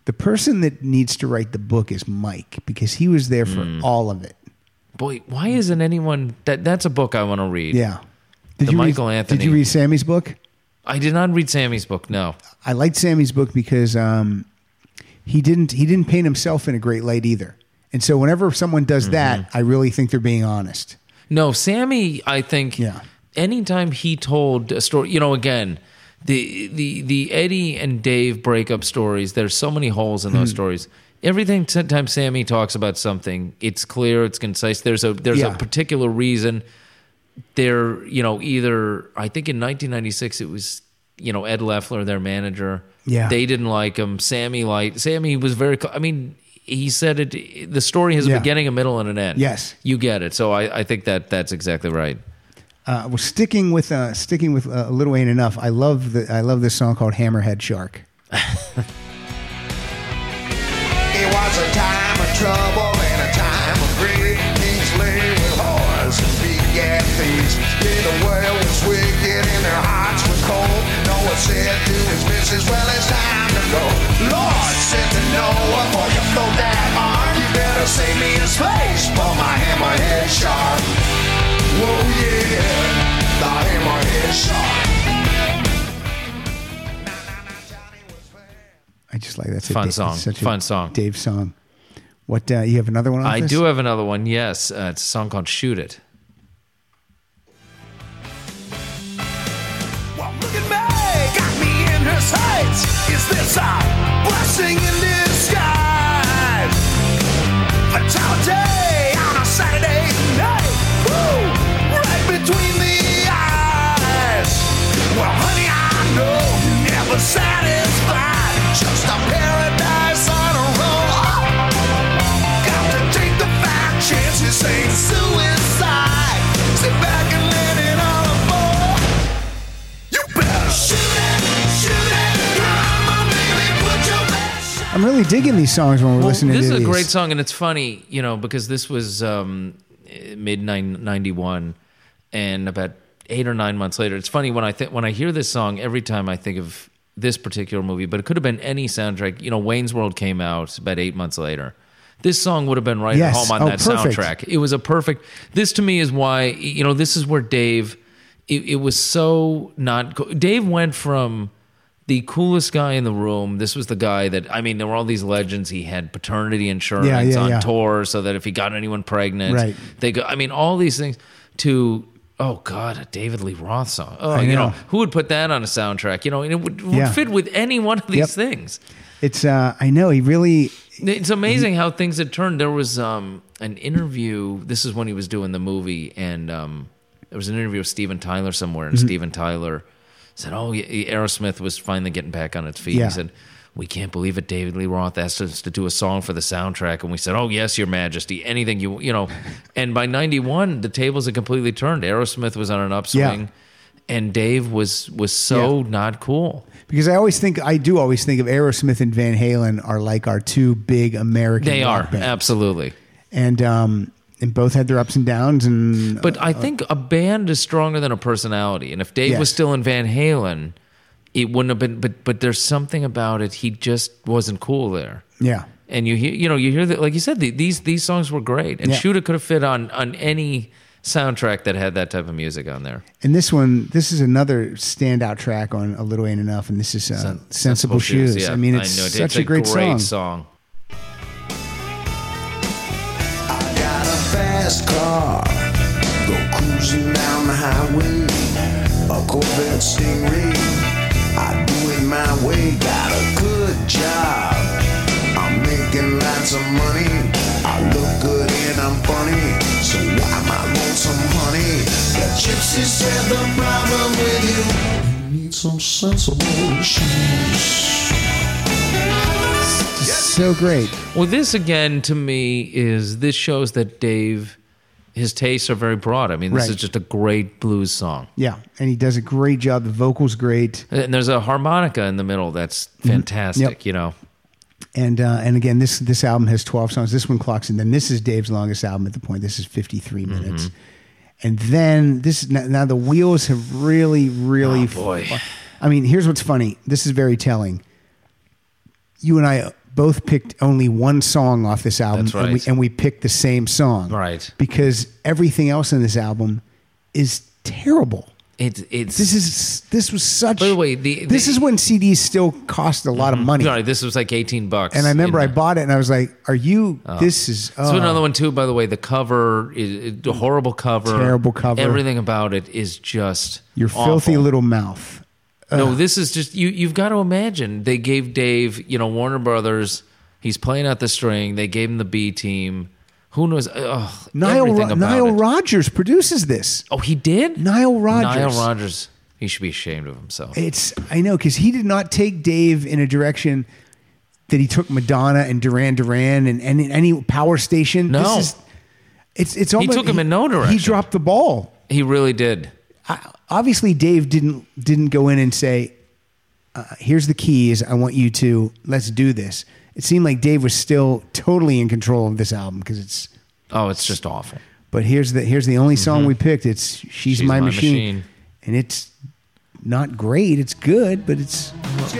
The person that needs to write the book is Mike because he was there for Mm. all of it. Boy, why isn't anyone? That that's a book I want to read. Yeah. Did The you Michael read, Anthony. Did you read Sammy's book? I did not read Sammy's book. No, I liked Sammy's book because um, he didn't he didn't paint himself in a great light either. And so whenever someone does that, Mm-hmm. I really think they're being honest. no, Sammy. I think. Yeah. Anytime he told a story, you know, again, the the the Eddie and Dave breakup stories. There's so many holes in those Hmm. stories. Everything. Sometimes Sammy talks about something. It's clear. It's concise. There's a there's Yeah. a particular reason. They're you know either I think in 1996 it was you know Ed Leffler their manager. Yeah. They didn't like him. Sammy liked Sammy was very. I mean. He said it. The story has a Yeah. beginning, a middle, and an end. Yes. you get it. So I, I think that that's exactly right. Uh, well, sticking with uh, sticking with uh, Lil' Ain't Enough. I love the I love this song called Hammerhead Shark. It was a time of trouble and a time of greed. Kings lay with whores and begat thieves. The world was wicked and their hearts were cold. Noah said to his missus, well, it's time to go. Lord said to Noah, before you throw that arm, you better save me a space for my hammerhead shark. I just like that's a Fun Da- song. Such a Fun song. Dave song. What uh, you have another one? Off I this? do have another one. Yes, uh, it's a song called "Shoot It." Well, I'm really digging these songs when we're Well, listening this to is a great song, and it's funny, you know, because this was um, mid ninety one, and about eight or nine months later, it's funny when I think when I hear this song, every time I think of this particular movie, but it could have been any soundtrack. You know, Wayne's World came out about eight months later. This song would have been right Yes. at home on Oh, that perfect. soundtrack. It was a perfect. This to me is why you know this is where Dave. It, it was so not. co- Dave went from the coolest guy in the room. This was the guy that I mean, there were all these legends. He had paternity insurance Yeah, yeah, on yeah. tour, so that if he got anyone pregnant, Right. they go. I mean, all these things. To oh god, a David Lee Roth song. Oh, I you know know. who would put that on a soundtrack? You know, and it would, would Yeah. fit with any one of these Yep. things. It's uh, I know he really. It's amazing how things had turned. There was um, an interview. This is when he was doing the movie, and um, there was an interview with Steven Tyler somewhere, Mm-hmm. and Steven Tyler said, "Oh, Aerosmith was finally getting back on its feet." Yeah. He said, "We can't believe it. David Lee Roth asked us to do a song for the soundtrack," and we said, "Oh, yes, Your Majesty. Anything you you know." and by '91, the tables had completely turned. Aerosmith was on an upswing. Yeah. And Dave was was so not cool. Because I always think I do always think of Aerosmith and Van Halen are like our two big American. They are bands. absolutely. and um, and both had their ups and downs. And But I think a band is stronger than a personality. And if Dave Yes. was still in Van Halen, it wouldn't have been. But but there's something about it. He just wasn't cool there. yeah, And you hear, you know, you hear that, like you said, the, these these songs were great. And Yeah. Shooter could have fit on on any soundtrack that had that type of music on there. and this one, this is another standout track on A Little Ain't Enough, and this is uh, Sen- Sensible, Shoes. yeah. I mean, it's know, such a great, great song. song. I got a fast car, go cruising down the highway. A Corvette Stingray, I do it my way. Got a good job, I'm making lots of money. I look good and I'm funny, so why am I lonesome, honey? The gypsy said the problem with you, you need some sensible shoes. So great. Well, this again to me is this shows that Dave, his tastes are very broad. I mean, this Right. is just a great blues song. Yeah, and he does a great job. The vocals great, And there's a harmonica in the middle that's fantastic, Mm-hmm. Yep. you know. and uh, and again, this this album has twelve songs. This one clocks in. Then this is Dave's longest album at the point. This is fifty three Mm-hmm. minutes, and then this now, now the wheels have really really. Oh, boy. I mean, here's what's funny. This is very telling. You and I both picked only one song off this album, That's and, we, and we picked the same song, Right. Because everything else in this album is terrible. It, it's This is this was such. By the way, the- this the- is when CDs still cost a lot of mm-hmm. money. Sorry, this was like 18 bucks. And I remember I bought it, and I was like, "Are you? Oh. This is So oh. another one too. By the way, the cover, is, the horrible cover, Terrible cover. Everything about it is just your awful. filthy little mouth." No, uh. this is just you. You've got to imagine they gave Dave, you know, Warner Brothers. He's playing out the string. They gave him the B team. Who knows? Uh, ugh, Nile Ro- Nile it. Rodgers produces this. Oh, he did. Nile Rodgers. Nile Rodgers. He should be ashamed of himself. It's I know because he did not take Dave in a direction that he took Madonna and Duran Duran and any any power station. No. this is, it's it's almost he took him he- in no direction. He dropped the ball. He really did. I, obviously Dave didn't didn't go in and say, uh, "Here's the keys. I want you to let's do this." It seemed like Dave was still totally in control of this album because it's. Oh, it's just awful. But here's the here's the only song we picked. It's "She's, Mm-hmm. She's My, My Machine. Machine. and it's not great. It's good, but it's It's.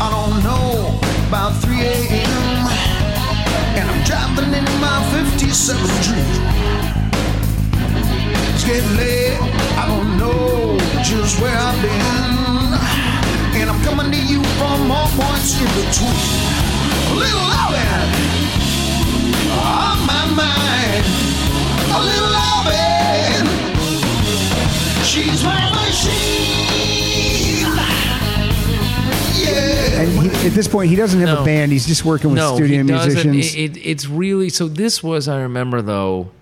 I don't know about 3 a.m. And I'm driving in my 57 Dream. It's getting late. I don't know just where I've been. And I'm coming to you from all points in between. A little loving on oh, my mind. A oh, little loving. She's my machine. Yeah. and he, at this point he doesn't have a band. He's just working with no, studio he musicians. It, it, it's really so. This was I remember though.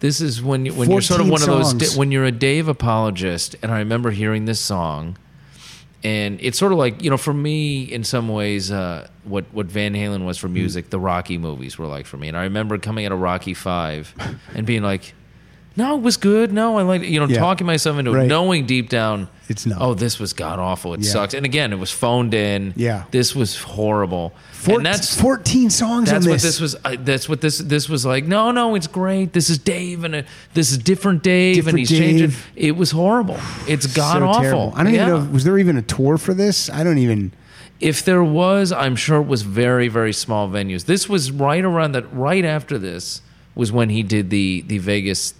This is when you- when you're sort of 14 one of those when you're a Dave apologist, and I remember hearing this song, and it's sort of like you know for me in some ways uh, what what Van Halen was for Mm. music, the Rocky movies were like for me, and I remember coming out of Rocky Five and being like. No, it was good. No, I like you know Yeah. talking myself into it, Right. knowing deep down It's not. Oh, this was god awful. It Yeah. sucks. And again, it was phoned in. Yeah. this was horrible. Four- and that's 14 songs that's on what this. this was. I that's what this this was like. No, no, it's great. This is Dave, and uh this is different Dave, Different and he's changing. It was horrible. It's god so awful. terrible. I don't Yeah. even know. Was there even a tour for this? I don't even. If there was, I'm sure it was very very small venues. This was right around that. Right after this was when he did the the Vegas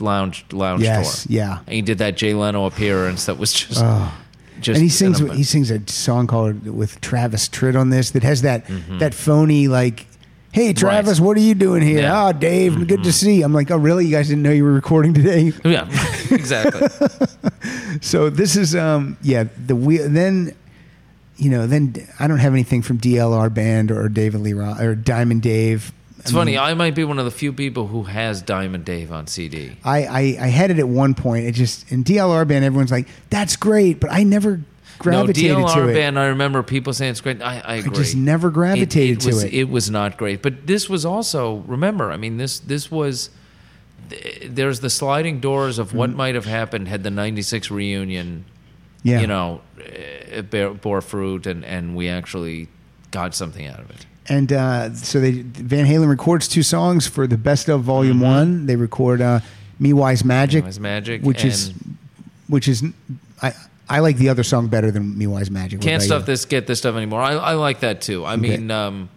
lounge lounge Yes, tour. yeah. and he did that Jay Leno appearance that was just. just and he sings. an- He sings a song called with Travis Tritt on this that has that Mm-hmm. that phony like. Hey Travis, what are you doing here? Yeah. Mm-hmm. Oh, Dave, good to see. you." I'm like, oh, really? You guys didn't know you were recording today? Yeah, exactly. So this is, um, yeah. The we then, you know, then I don't have anything from DLR Band or David Lee Roth or Diamond Dave. It's funny. I might be one of the few people who has Diamond Dave on CD. I, I I had it at one point. It just in DLR Band, everyone's like, that's great, but I never gravitated no, DLR to it. D L R band. I remember people saying it's great. I, I agree. just never gravitated it, it to was, it. It was not great, but this was also. Remember, I mean this this was. There's the sliding doors of Mm-hmm. what might have happened had the '96 reunion, yeah, you know, eh, bear, bore fruit, and and we actually got something out of it. And uh, so they Van Halen records two songs for the best of Volume One. They record uh, "Me Wise Magic," Mm-hmm. Magic, which is which is I I like the other song better than "Me Wise Magic." Can't stuff you? this, get this stuff anymore. I, I like that too. I mean, um,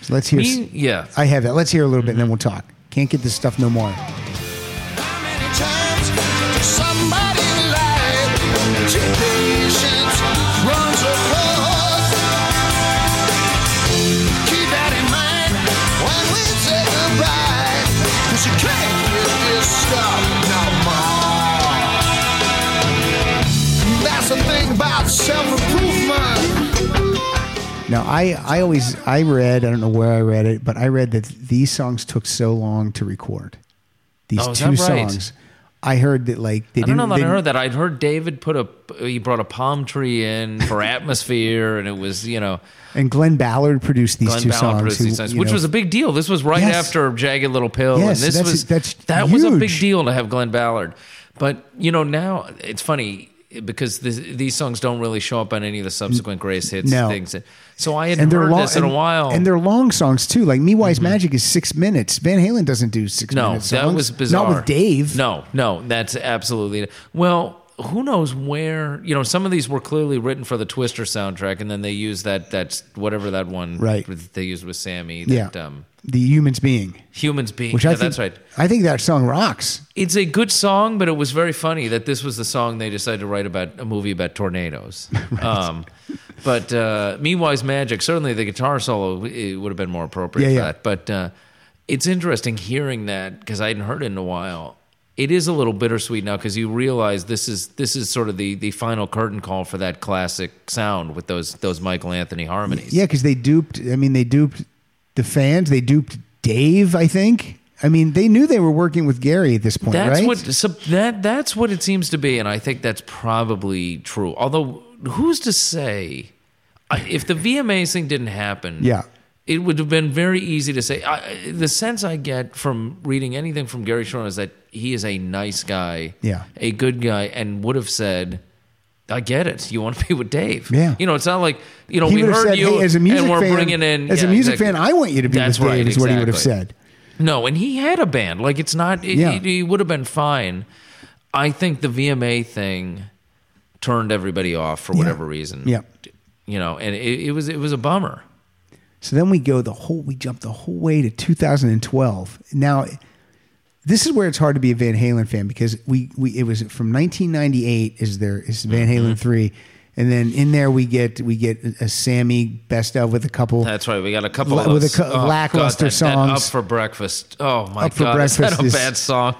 So let's hear. me, yeah. I have that. Let's hear a little bit, and then we'll talk. Can't get this stuff no more. Now, I, I always I read I don't know where I read it, but I read that these songs took so long to record. These Oh, is two that right? songs. I heard that like they I don't didn't. know that they I heard that. I'd heard David put a he brought a palm tree in for atmosphere, and it was you know And Glen Ballard produced these Glen two Ballard songs, produced who, these songs, you which know, was a big deal. This was right Yes. after Jagged Little Pill, Yes, and this that's- was that's that was a big huge. deal to have Glen Ballard. But you know now it's funny because this, these songs don't really show up on any of the subsequent greatest hits No. things. So I had and they're heard long this in and, a while, and they're long songs too. Like Me Wise mm-hmm. Magic is six minutes. Van Halen doesn't do six No, minutes. No, that was bizarre. Not with Dave. No, no, that's absolutely well. Who knows where? You know, some of these were clearly written for the Twister soundtrack, and then they used that that whatever that one Right. that they used with Sammy. Yeah. Um, The Humans Being, humans being. which yeah, I think that's right. I think that song rocks. It's a good song, but it was very funny that this was the song they decided to write about a movie about tornadoes. um, but uh, Me Wise Magic, certainly the guitar solo it would have been more appropriate Yeah, for yeah. that. But uh, it's interesting hearing that because I hadn't heard it in a while. It is a little bittersweet now because you realize this is this is sort of the, the final curtain call for that classic sound with those those Michael Anthony harmonies. Yeah, because they duped. I mean, they duped the fans. They duped Dave. I think. I mean, they knew they were working with Gary at this point, That's right? what so that that's what it seems to be, and I think that's probably true. Although, who's to say if the VMAs thing didn't happen? Yeah. It would have been very easy to say. I, the sense I get from reading anything from Gary Cherone is that he is a nice guy, Yeah. a good guy, and would have said. I get it. You want to be with Dave. Yeah. You know, it's not like, you know, he we heard said, you "Hey, as a music and we're fan, bringing in as a music exactly. fan, I want you to be That's with Dave." right, is what he would have exactly. said. No, and he had a band. Like it's not. It, Yeah. he would have been fine. I think the VMA thing turned everybody off for whatever reason. Yeah. You know, and it, it was it was a bummer. So then we go the whole, we jump the whole way to 2012. Now, this is where it's hard to be a Van Halen fan because we, we it was from 1998 is there is Van Mm-hmm. Halen three, and then in there we get we get a Sammy best of with a couple. That's right. We got a couple La- of with a cou- oh, lackluster God, that, that songs. up for breakfast. Oh my Up for god, is that a is- bad song?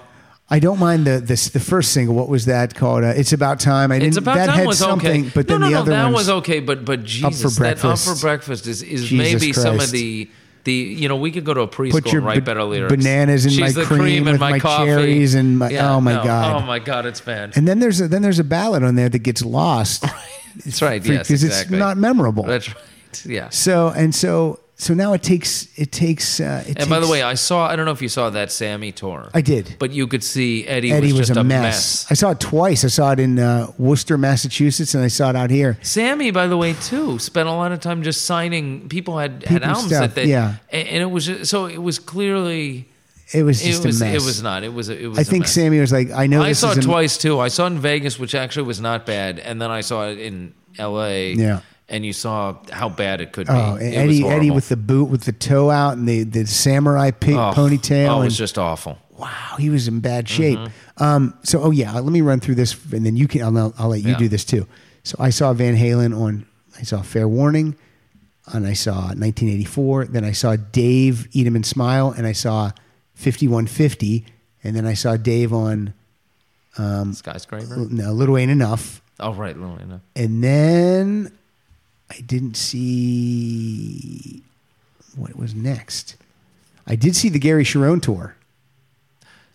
I don't mind the the, the first single. What was that called? Uh, it's about time. I didn't. It's about that time had was something, okay. but then no, no, the no, other that ones, was okay. But but Jesus, that up Breakfast. for breakfast is is Jesus maybe some of the the you know we could go to a preschool Put your and write ba- better lyrics. bananas in She's my the cream and with my coffee. cherries and my- Yeah, oh my no. God. oh my god, it's bad. And then there's a, then there's a ballad on there that gets lost That's right. Yes, because exactly. it's not memorable. That's right. Yeah. So and so so now it takes it takes. Uh, it And by the way, I saw. I don't know if you saw that Sammy tour. I did. but you could see Eddie, Eddie was was, just a mess. I saw it twice. I saw it in uh, Worcester, Massachusetts, and I saw it out here. Sammy, by the way, too, spent a lot of time just signing. People had, had albums stuff, that they, yeah. and, it was just, so it was clearly It was it just was a mess. it was not it was a- it was. I think mess. Sammy was like, I know I saw it twice too. I saw it in Vegas, which actually was not bad, and then I saw it in L.A. Yeah. And you saw how bad it could be. Oh, Eddie, Eddie with the boot with the toe out and the, the samurai pig Oh, ponytail. Oh, it and, was just awful. wow, he was in bad shape. Mm-hmm. Um, so, oh yeah, let me run through this, and then you can. I'll, I'll let you Yeah. do this too. So, I saw Van Halen on. I saw Fair Warning, and I saw 1984. Then I saw Dave Eat 'Em and Smile, and I saw 5150, and then I saw Dave on Um, Skyscraper. no, Little Ain't Enough, Oh right, Little Ain't Enough. and then I didn't see what was next. I did see the Gary Cherone tour.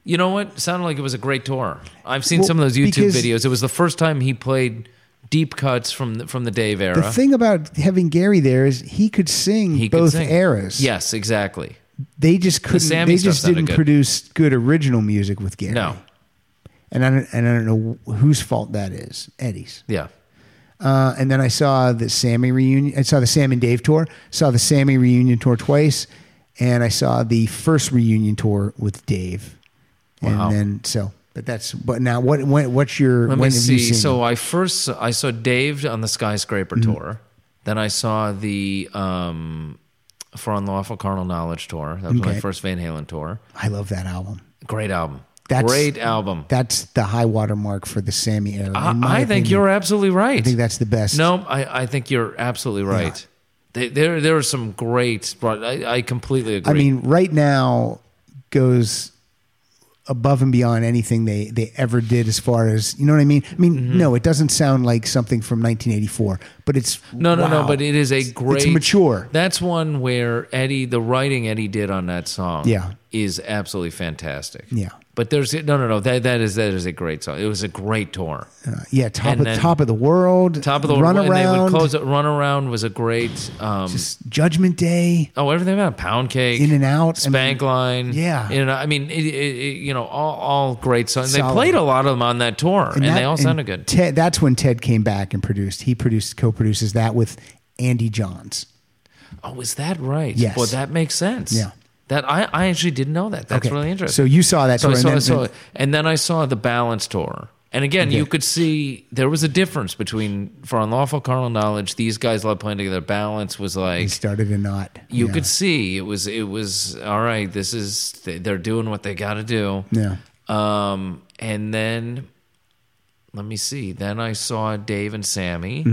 You know what? Sounded like it was a great tour. I've seen Well, some of those YouTube videos. It was the first time he played deep cuts from the, from the Dave era. The thing about having Gary there is he could sing he could both sing. eras. Yes, exactly. they just couldn't. Sammy They just didn't good. produce good original music with Gary. No. and I don't, and I don't know whose fault that is. Eddie's. Yeah. Uh, and then I saw the Sammy reunion. I saw the Sam and Dave tour. Saw the Sammy reunion tour twice, and I saw the first reunion tour with Dave. Wow. And then so, but that's but now what? When, what's your? Let when me see. seen So? I first I saw Dave on the Skyscraper Mm-hmm. tour. Then I saw the um, For Unlawful Carnal Knowledge tour. That was my first Van Halen tour. I love that album. Great album. That's Great album. That's the high water mark for the Sammy era. I, I think opinion. you're absolutely right. I think that's the best. No, I, I think you're absolutely right. They, there there are some great. I, I completely agree. I mean, right now goes above and beyond anything they, they ever did as far as you know what I mean. I mean, Mm-hmm. no, it doesn't sound like something from 1984, but it's No, no, no. But it is a great. It's mature. That's one where Eddie, the writing Eddie did on that song, Yeah. Is absolutely fantastic. Yeah. But there's no, no, no. That that is that is a great song. It was a great tour. Uh, yeah, top And of then- top of the world, Top of the run and they would around, close it. Run around was a great. Um, Judgment Day, oh, everything about pound cake, In and Out, I mean, spank line. yeah. And Out. I mean, it, it, it, you know, all all great songs. They played a lot of them on that tour, and, that- they all sounded good. Ted, that's when Ted came back and produced. He produced, co-produces that with Andy Johns. Oh, is that right? Yes. Well, that makes sense. Yeah. That I, I actually didn't know that. That's Okay. really interesting. So you saw that So I tour, saw, and then- I saw- and then I saw the Balance tour. And again, you could see there was a difference between for unlawful carnal knowledge. These guys love playing together. Balance was He like started a knot. you Yeah. could see it was it was all right. This is they're doing what they got to do. Yeah. Um, and then let me see. Then I saw Dave and Sammy.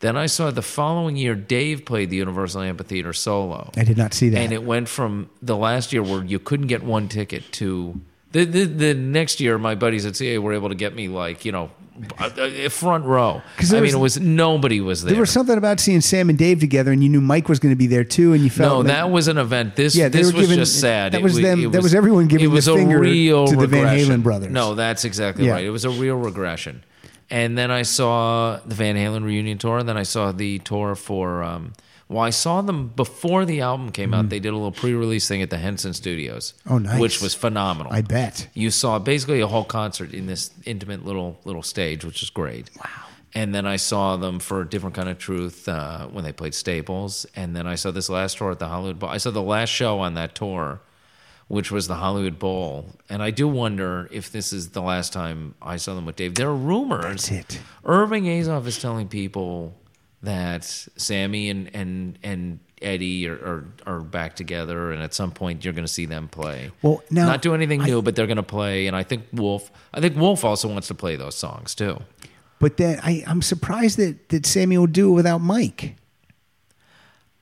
Then I saw the following year Dave played the Universal Amphitheater solo. I did not see that. And it went from the last year where you couldn't get one ticket to the the, the next year. My buddies at CA were able to get me like you know a, a front row. 'Cause I mean, it was nobody was there. There was something about seeing Sam and Dave together, and you knew Mike was going to be there too, and you felt no, like- that was an event. This Yeah, this was giving- just sad. that was wa- them- it that was everyone giving it the was a finger real to the Van regression. Halen brothers. No, that's exactly Yeah. right. It was a real regression. And then I saw the Van Halen reunion tour, and then I saw the tour for um, Well, I saw them before the album came out. They did a little pre-release thing at the Henson Studios. Oh, nice. Which was phenomenal. I bet. You saw basically a whole concert in this intimate little little stage, which is great. Wow. And then I saw them for a different kind of truth uh, when they played Staples. And then I saw this last tour at the Hollywood Bowl. I saw the last show on that tour, which was the Hollywood Bowl. And I do wonder if this is the last time I saw them with Dave. There are rumors. That's it. Irving Azoff is telling people that Sammy and and and Eddie are, are, are back together, and at some point you're going to see them play. Well, now- not do anything new, but they're going to play. And I think Wolf, I think Wolf also wants to play those songs too. But then I, I'm surprised that, that Sammy will do it without Mike.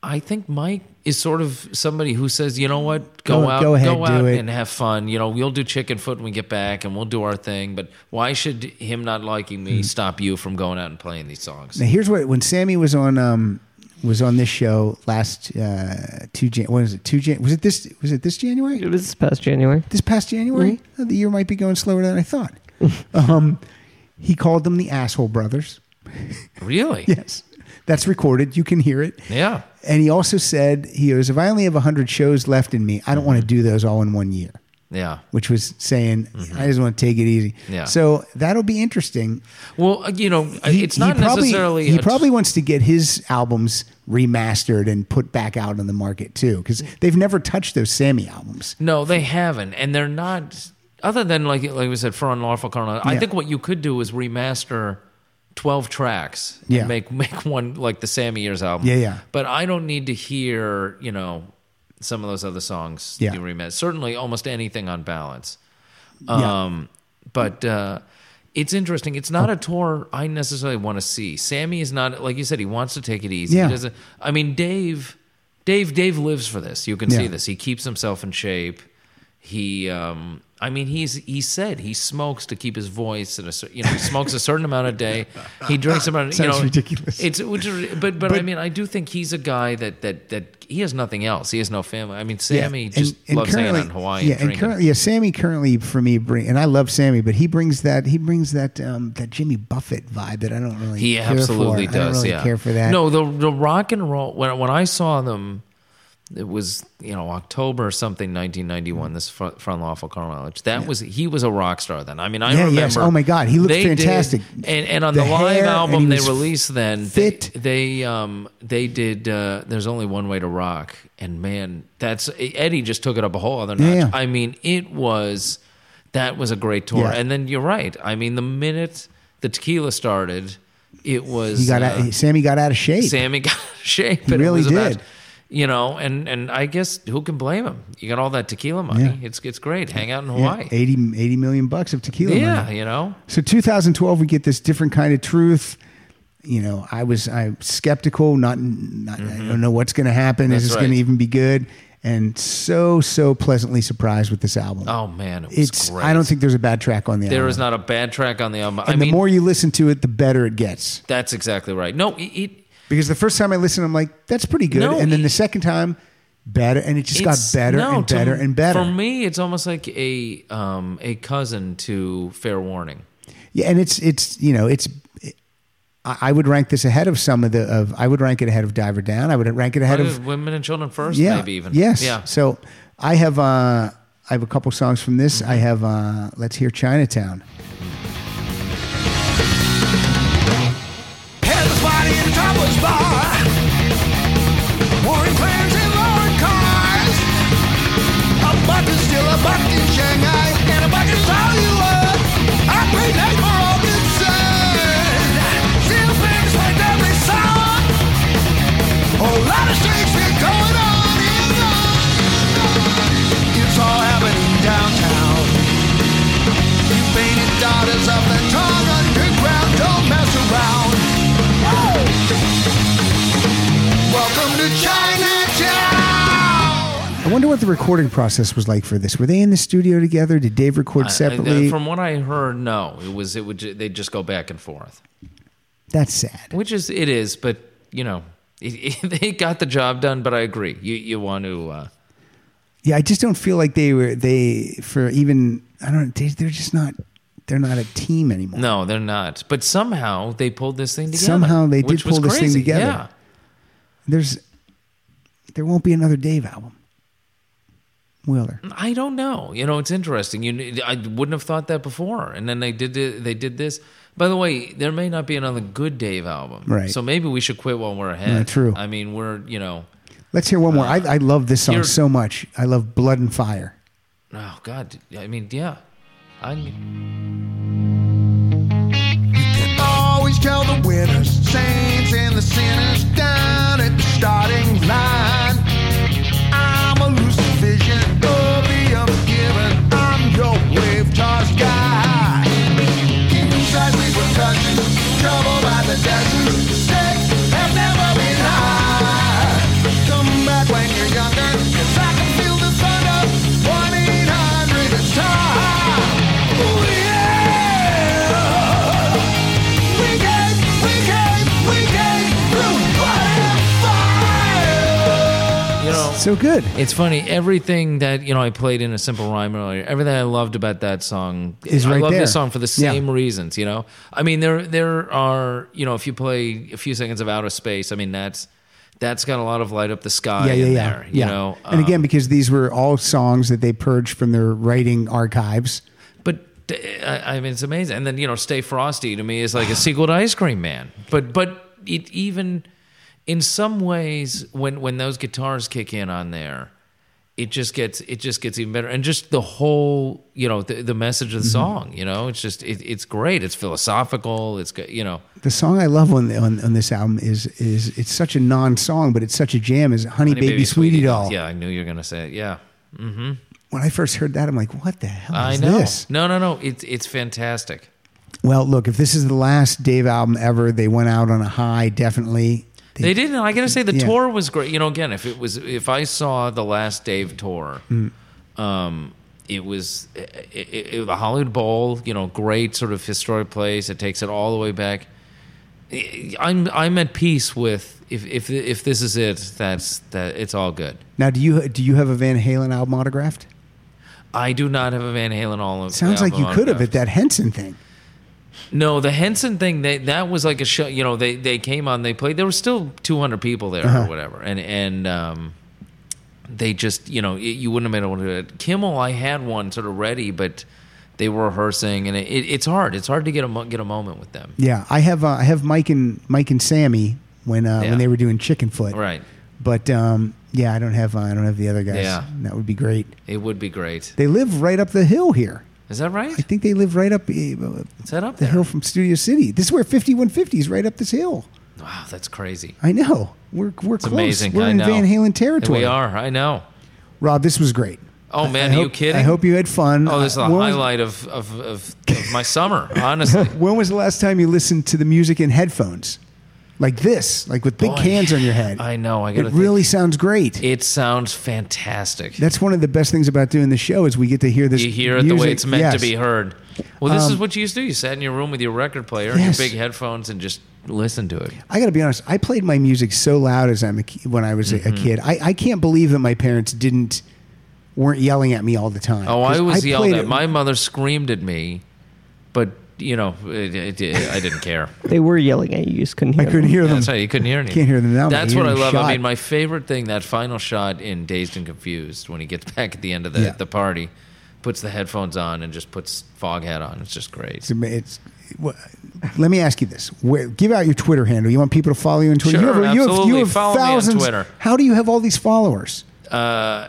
I think Mike is sort of somebody who says, you know what, go, Go- out, go ahead, out and have fun. You know, we'll do Chickenfoot when we get back, and we'll do our thing. But why should him not liking me stop you from going out and playing these songs? Now here's what when Sammy was on um was on this show last uh two Jan what is it two Jan was it this was it this January It was this past January. this past January Mm-hmm. Oh, the year might be going slower than I thought um he called them the asshole brothers Really? yes that's recorded you can hear it Yeah. and he also said he goes if I only have hundred shows left in me I don't want to do those all in one year Yeah. which was saying I just want to take it easy Mm-hmm. Yeah. so that'll be interesting Well, uh, you know, He- it's not he probably, necessarily. He a- probably wants to get his albums remastered and put back out on the market too, because they've never touched those Sammy albums. No, they haven't, and they're not. Other than like like we said, for unlawful carnal, I Yeah. think what you could do is remaster twelve tracks and Yeah. make make one like the Sammy Years album. Yeah, yeah. But I don't need to hear you know some of those other songs Yeah. you remaster. Certainly, almost anything on balance. Yeah. Um, but uh, it's interesting. It's not a tour I necessarily want to see. Sammy is not like you said. He wants to take it easy. Yeah. He doesn't. I mean, Dave. Dave. Dave lives for this. You can see this. He keeps himself in shape. He. Um, I mean, he's. He said he smokes to keep his voice. and a, you know, he smokes a certain amount a day. He drinks about. You Sounds know, ridiculous. It's. Which, is- but, but I mean, I do think he's a guy that that that he has nothing else. He has no family. I mean, Sammy and- just and loves hanging out in Hawaii. Yeah, and and currently, yeah, Sammy currently for me bring, and I love Sammy, but he brings that he brings that um, that Jimmy Buffett vibe that I don't really. He care absolutely for. does. I don't really yeah, care for that. No, the the rock and roll. When when I saw them, it was you know October or something, 1991. This fr- from Lawful Carnage. That was he was a rock star then. I mean, I Yeah, remember. yes. Oh my God, he looked they did- fantastic. and and on The the, live hair, album they released then, fit. They, they um they did. Uh, There's only one way to rock, and man, that's Eddie just took it up a whole other notch. Yeah, yeah. I mean, it was that was a great tour. Yeah. And then you're right. I mean, the minute the tequila started. It was he got uh, out, Sammy got out of shape. Sammy got out of shape. He and it really did. You know, and and I guess who can blame him? You got all that tequila money. Yeah. It's it's great. Hang out in Yeah, Hawaii. 80, 80 million bucks of tequila. Yeah, money. you know. So 2012, we get this different kind of truth. You know, I was I skeptical. Not, not I don't know what's going to happen. Mm-hmm. That's Is this going to even be good? And so so pleasantly surprised with this album. Oh man, it was it's great. I don't think there's a bad track on the there album. is not a bad track on the album. And I the mean, more you listen to it, the better it gets. that's exactly right. No, it, it Because the first time I listened, I'm like, that's pretty good. No, and then the second time, better, and it just got it's- better no, and to- better and better. For me, it's almost like a um a cousin to Fair Warning. Yeah, and it's it's you know it's. I I would rank this ahead of some of the of. I would rank it ahead of Diver Down. I would rank it ahead of Women and Children First, yeah, maybe even. yes. Yeah. So I have uh I have a couple songs from this. Mm-hmm. I have uh Let's Hear Chinatown. Body in wonder what the recording process was like for this. Were they in the studio together? Did Dave record I- I- separately? from what I heard, no. It was it would they'd just go back and forth. That's sad. Which is it is, but you know, it, it, they got the job done. But I agree. You you want to. Uh, Yeah, I just don't feel like they were they for even I don't they, they're just not they're not a team anymore. no, they're not. But somehow they pulled this thing together. Somehow they did pull this thing together. Yeah. There's there won't be another Dave album. Will there? I don't know. You know, it's interesting. You, I wouldn't have thought that before. And then they did the, they did this. By the way, there may not be another good Dave album. Right. So maybe we should quit while we're ahead. Yeah, true. I mean, we're you know, Let's hear one more. Uh, I, I love this song so much. I love Blood and Fire. oh God. I mean, yeah. I can always tell the winners, saints and the sinners So good. It's funny. Everything that you know, I played in a simple rhyme earlier. Everything I loved about that song Is I right love there. this song for the Yeah. same reasons. You know, I mean, there there are you know, if you play a few seconds of Outer Space, I mean, that's that's got a lot of light up the sky Yeah, yeah, in yeah. there. You yeah. know, and Um, again, because these were all songs that they purged from their writing archives. But I, I mean, it's amazing. And then you know, Stay Frosty to me is like a sequel to Ice Cream Man. But but it even in some ways when when those guitars kick in on there, it just gets it just gets even better. And just the whole you know the, the message of the mm-hmm. song. You know, it's just it, it's great. It's philosophical. It's good. You know. The song I love on, on on this album is is it's such a non-song, but it's such a jam. Is Honey, Honey Baby, Sweetie Doll. Yeah, I knew you were gonna say it. Yeah, mm-hmm. When I first heard that, I'm like, what the hell I is know. this? No, no, no. It's it's fantastic. Well, look, if this is the last Dave album ever, they went out on a high. Definitely. They didn't. I gotta say, the Yeah. tour was great. You know, again, if it was, if I saw the last Dave tour, Mm. um, it was it, it, it- the Hollywood Bowl. You know, great sort of historic place. It takes it all the way back. I'm I'm at peace with if if if this is it. That's that. It's all good. Now, do you do you have a Van Halen album autographed? I do not have a Van Halen all of. Sounds like you could have at that Henson thing. No, the Henson thing they, that was like a show. You know, they they came on, they played. There were still 200 people there Uh-huh. or whatever, and and um, they just you know it, you wouldn't have been able to. do it. Kimmel, I had one sort of ready, but they were rehearsing, and it, it, it's hard. It's hard to get a get a moment with them. Yeah, I have uh, I have Mike and Mike and Sammy when uh, Yeah. when they were doing Chickenfoot. Right. But um, yeah, I don't have uh, I don't have the other guys. Yeah. that would be great. It would be great. They live right up the hill here. Is that right? I think they live right up uh, Is that up the there? hill from Studio City. This is where 5150 is right up this hill. Wow, that's crazy. I know. We're we're It's close. amazing. We're I in know. Van Halen territory. We are. I know. Rob, this was great. Oh man, I are you kidding? I hope you had fun. Oh, this is the Uh, was- highlight of, of, of, of my summer. Honestly. When was the last time you listened to the music in headphones? Like this, like with big Boy, cans on your head. I know. I It gotta. really sounds great. It sounds fantastic. That's one of the best things about doing the show is we get to hear this. you hear it the way it's meant Yes. Um, to be heard. Well, this is what you used to do. You sat in your room with your record player and your big headphones and just listened to it. I got to be honest. I played my music so loud as I'm a, when I was a, Mm-hmm. a kid. I, I can't believe that my parents didn't weren't yelling at me all the time. Oh, I was yelled at. it- My mother screamed at me, but you know, it, it, it- I didn't care. They were yelling at you. You just couldn't hear I couldn't hear them. that's right. You couldn't hear anything. Can't hear them now. That's what I love. shot. I mean, my favorite thing that final shot in Dazed and Confused when he gets back at the end of the Yeah. the party, puts the headphones on and just puts Foghat on. It's just great. It's, it's wha- let me ask you this: Where, Give out your Twitter handle. You want people to follow you on Twitter? Sure, you have, you have- absolutely. You have Follow me on thousands. Twitter. How do you have all these followers? Uh,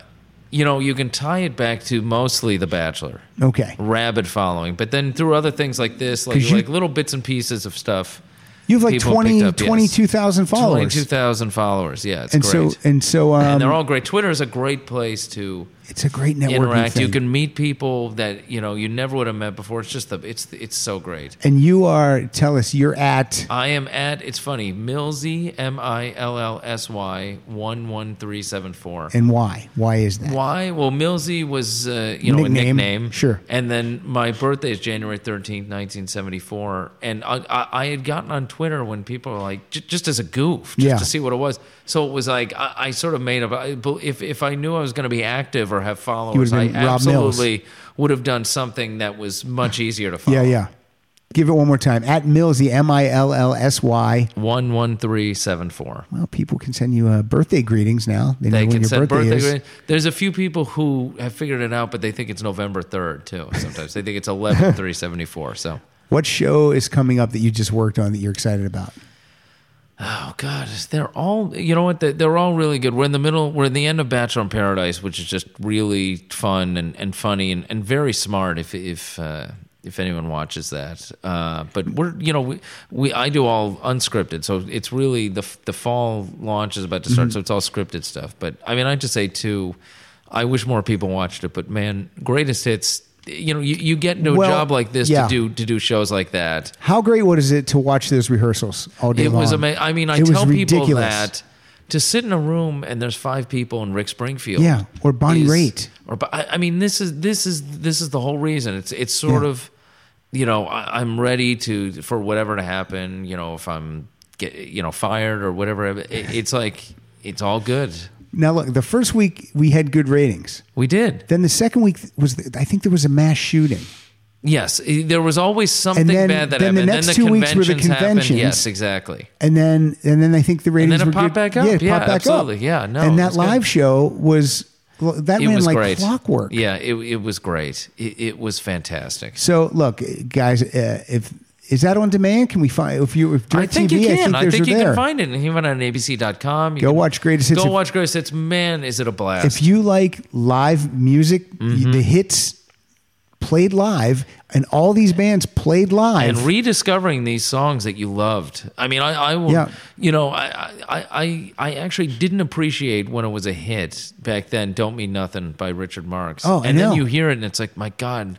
you know, you can tie it back to mostly The Bachelor. Okay, rabid following, but then through other things like this, like 'Cause you- like little bits and pieces of stuff. you have like people 20, picked up, yes. 22,000 followers. Twenty-two thousand followers. Yeah, it's and great. so and so um, and they're all great. Twitter is a great place to it's a great networking interact. thing. You can meet people that you know you never would have met before. It's just the it's it's so great. and you are tell us you're at I am at it's funny Millsy M I L L S Y one one three seven four. and why? Why is that? Why? Well, Millsy was uh, you know Nickname, a nickname, sure. And then my birthday is January thirteenth, nineteen seventy four, and I, I, I had gotten on Twitter when people were like, j- just as a goof, just Yeah. to see what it was. So it was like I, I sort of made up. If if I knew I was going to be active or have followers, I Rob Mills. absolutely would have done something that was much easier to follow. Yeah, yeah. Give it one more time. At Millsy, M I L L S Y. One one three seven four. Well, people can send you uh, birthday greetings now. They know They can send birthday, birthday. is. greet- There's a few people who have figured it out, but they think it's November third too. Sometimes they think it's eleven three seventy four. So, What show is coming up that you just worked on that you're excited about? Oh god, they're all. You know what? They- They're all really good. We're in the middle. We're in the end of Bachelor in Paradise, which is just really fun and, and funny and, and very smart. If if uh, if anyone watches that, uh, but we're you know we, we I do all unscripted, so it's really the the fall launch is about to start, so it's all scripted stuff. But I mean, I just say too, I wish more people watched it. But man, greatest hits. You know, you, you get into a Well, job like this yeah. to do to do shows like that. How great was it to watch those rehearsals all day It long? was amazing. I mean, I It tell people that to sit in a room and there's five people in Rick Springfield, Yeah, or Bonnie is- Raitt. or I I mean, this is this is this is the whole reason. It's it's sort Yeah. of, you know, I, I'm ready to for whatever to happen. You know, if I'm get you know fired or whatever, it, it's like it's all good. Now look, the first week we had good ratings. We did. Then the second week was, I think there was a mass shooting. Yes, there was always something then- bad that then the next then two weeks were the conventions happened. Yes, exactly. And then, and then I think the ratings then it were popped good. back up. Yeah, it Yeah, popped back absolutely. up. Yeah, no, and that was good. live show was that It ran was like great. clockwork. Yeah, it it was great. It, it was fantastic. So look, guys, uh, if is that on demand? Can we find if you if I DirecTV? think you can. I I think, think, you there. can find it. Even on ABC.com. You Go watch Greatest Hits. Go If- watch Greatest Hits. Man, is it a blast. If you like live music, Mm-hmm. the hits played live, and all these bands played live. and rediscovering these songs that you loved. I mean, I, I will. Yeah. You know, I, I, I, I actually didn't appreciate when it was a hit back then. "Don't Mean Nothing" by Richard Marx. Oh, I and then you hear it, and it's like, my God,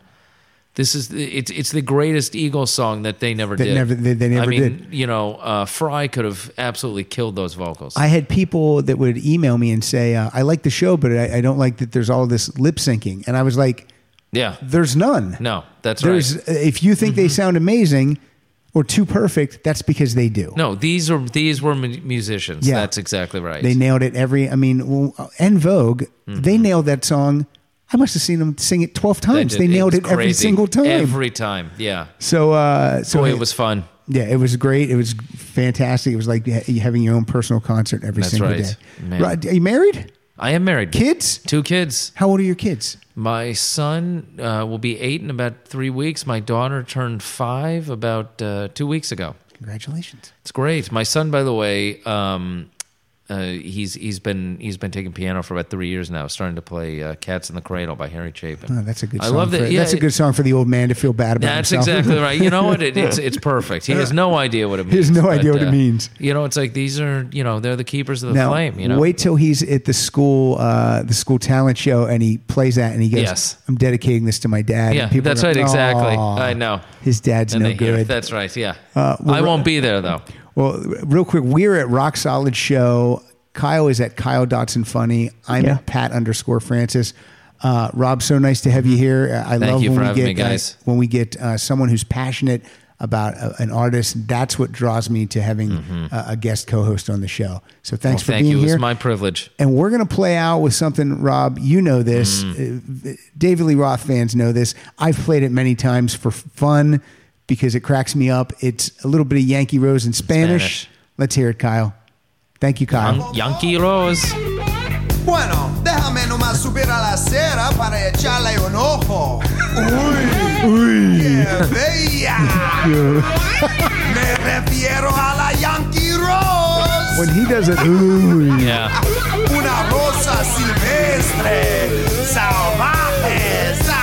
this is it's it's the greatest Eagles song that they never did. never- they- they never I mean, did. You know, uh, Frey could have absolutely killed those vocals. I had people that would email me and say, uh, "I like the show, but I, I don't like that there's all this lip syncing." And I was like, yeah. "There's none. No, that's There's right. Mm-hmm. if you think they sound amazing or too perfect, that's because they do. No, these are these were mu- musicians. Yeah. That's exactly right. They nailed it every. I mean, well, En Vogue, they nailed that song. I must have seen them sing it twelve Mm-hmm. They times. did. They, nailed was it every single time. Every time. Yeah. so, uh, so Boy, it was fun. Yeah, it was great. It was fantastic. It was like having your own personal concert every That's single right. day. Man. Right, Are you married? I am married. Kids? Two kids. How old are your kids? My son uh, will be eight in about three weeks. My daughter turned five about uh, two weeks ago. Congratulations. It's great. My son, by the way, um, uh, he's he's been he's been taking piano for about three years now. Starting to play uh, "Cats in the Cradle" by Harry Chapin. Oh, that's a good I song. love for, that. Yeah, that's a good song for the old man to feel bad about That's himself. exactly right. You know what? It, it's it's perfect. He has no idea what it means. He has no but, idea what it uh, means. You know, it's like these are you know they're the keepers of the now, flame. You know, wait till he's at the school, uh, the school talent show, and he plays that, and he goes, Yes. "I'm dedicating this to my dad." Yeah, and people that's go, right. Exactly. "Aw, I know. His dad's And no they hear good. That's right. Yeah. Uh, well, I won't be there though. Well, real quick, we're at Rock Solid Show. Kyle is at Kyle Dotson Funny. I'm Yeah. at Pat underscore Francis. Uh, Rob, so nice to have you here. I Thank love when we get me, guys. Uh, when we get uh, someone who's passionate about uh, an artist. That's what draws me to having uh, a guest co-host on the show. So thanks Mm-hmm. Well, for thank being you. here. It's my privilege. And we're going to play out with something, Rob. You know this. Mm. Uh, David Lee Roth fans know this. I've played it many times for fun because it cracks me up. It's a little bit of Yankee Rose in Spanish. Spanish. Let's hear it, Kyle. Thank you, Kyle. Yan- Yankee Rose. Bueno, déjame nomás subir a la acera para echarle un ojo. Uy, qué bella. Me refiero a la Yankee Rose. When he does it, ooh, Yeah. Una rosa silvestre, salvaje, salvaje.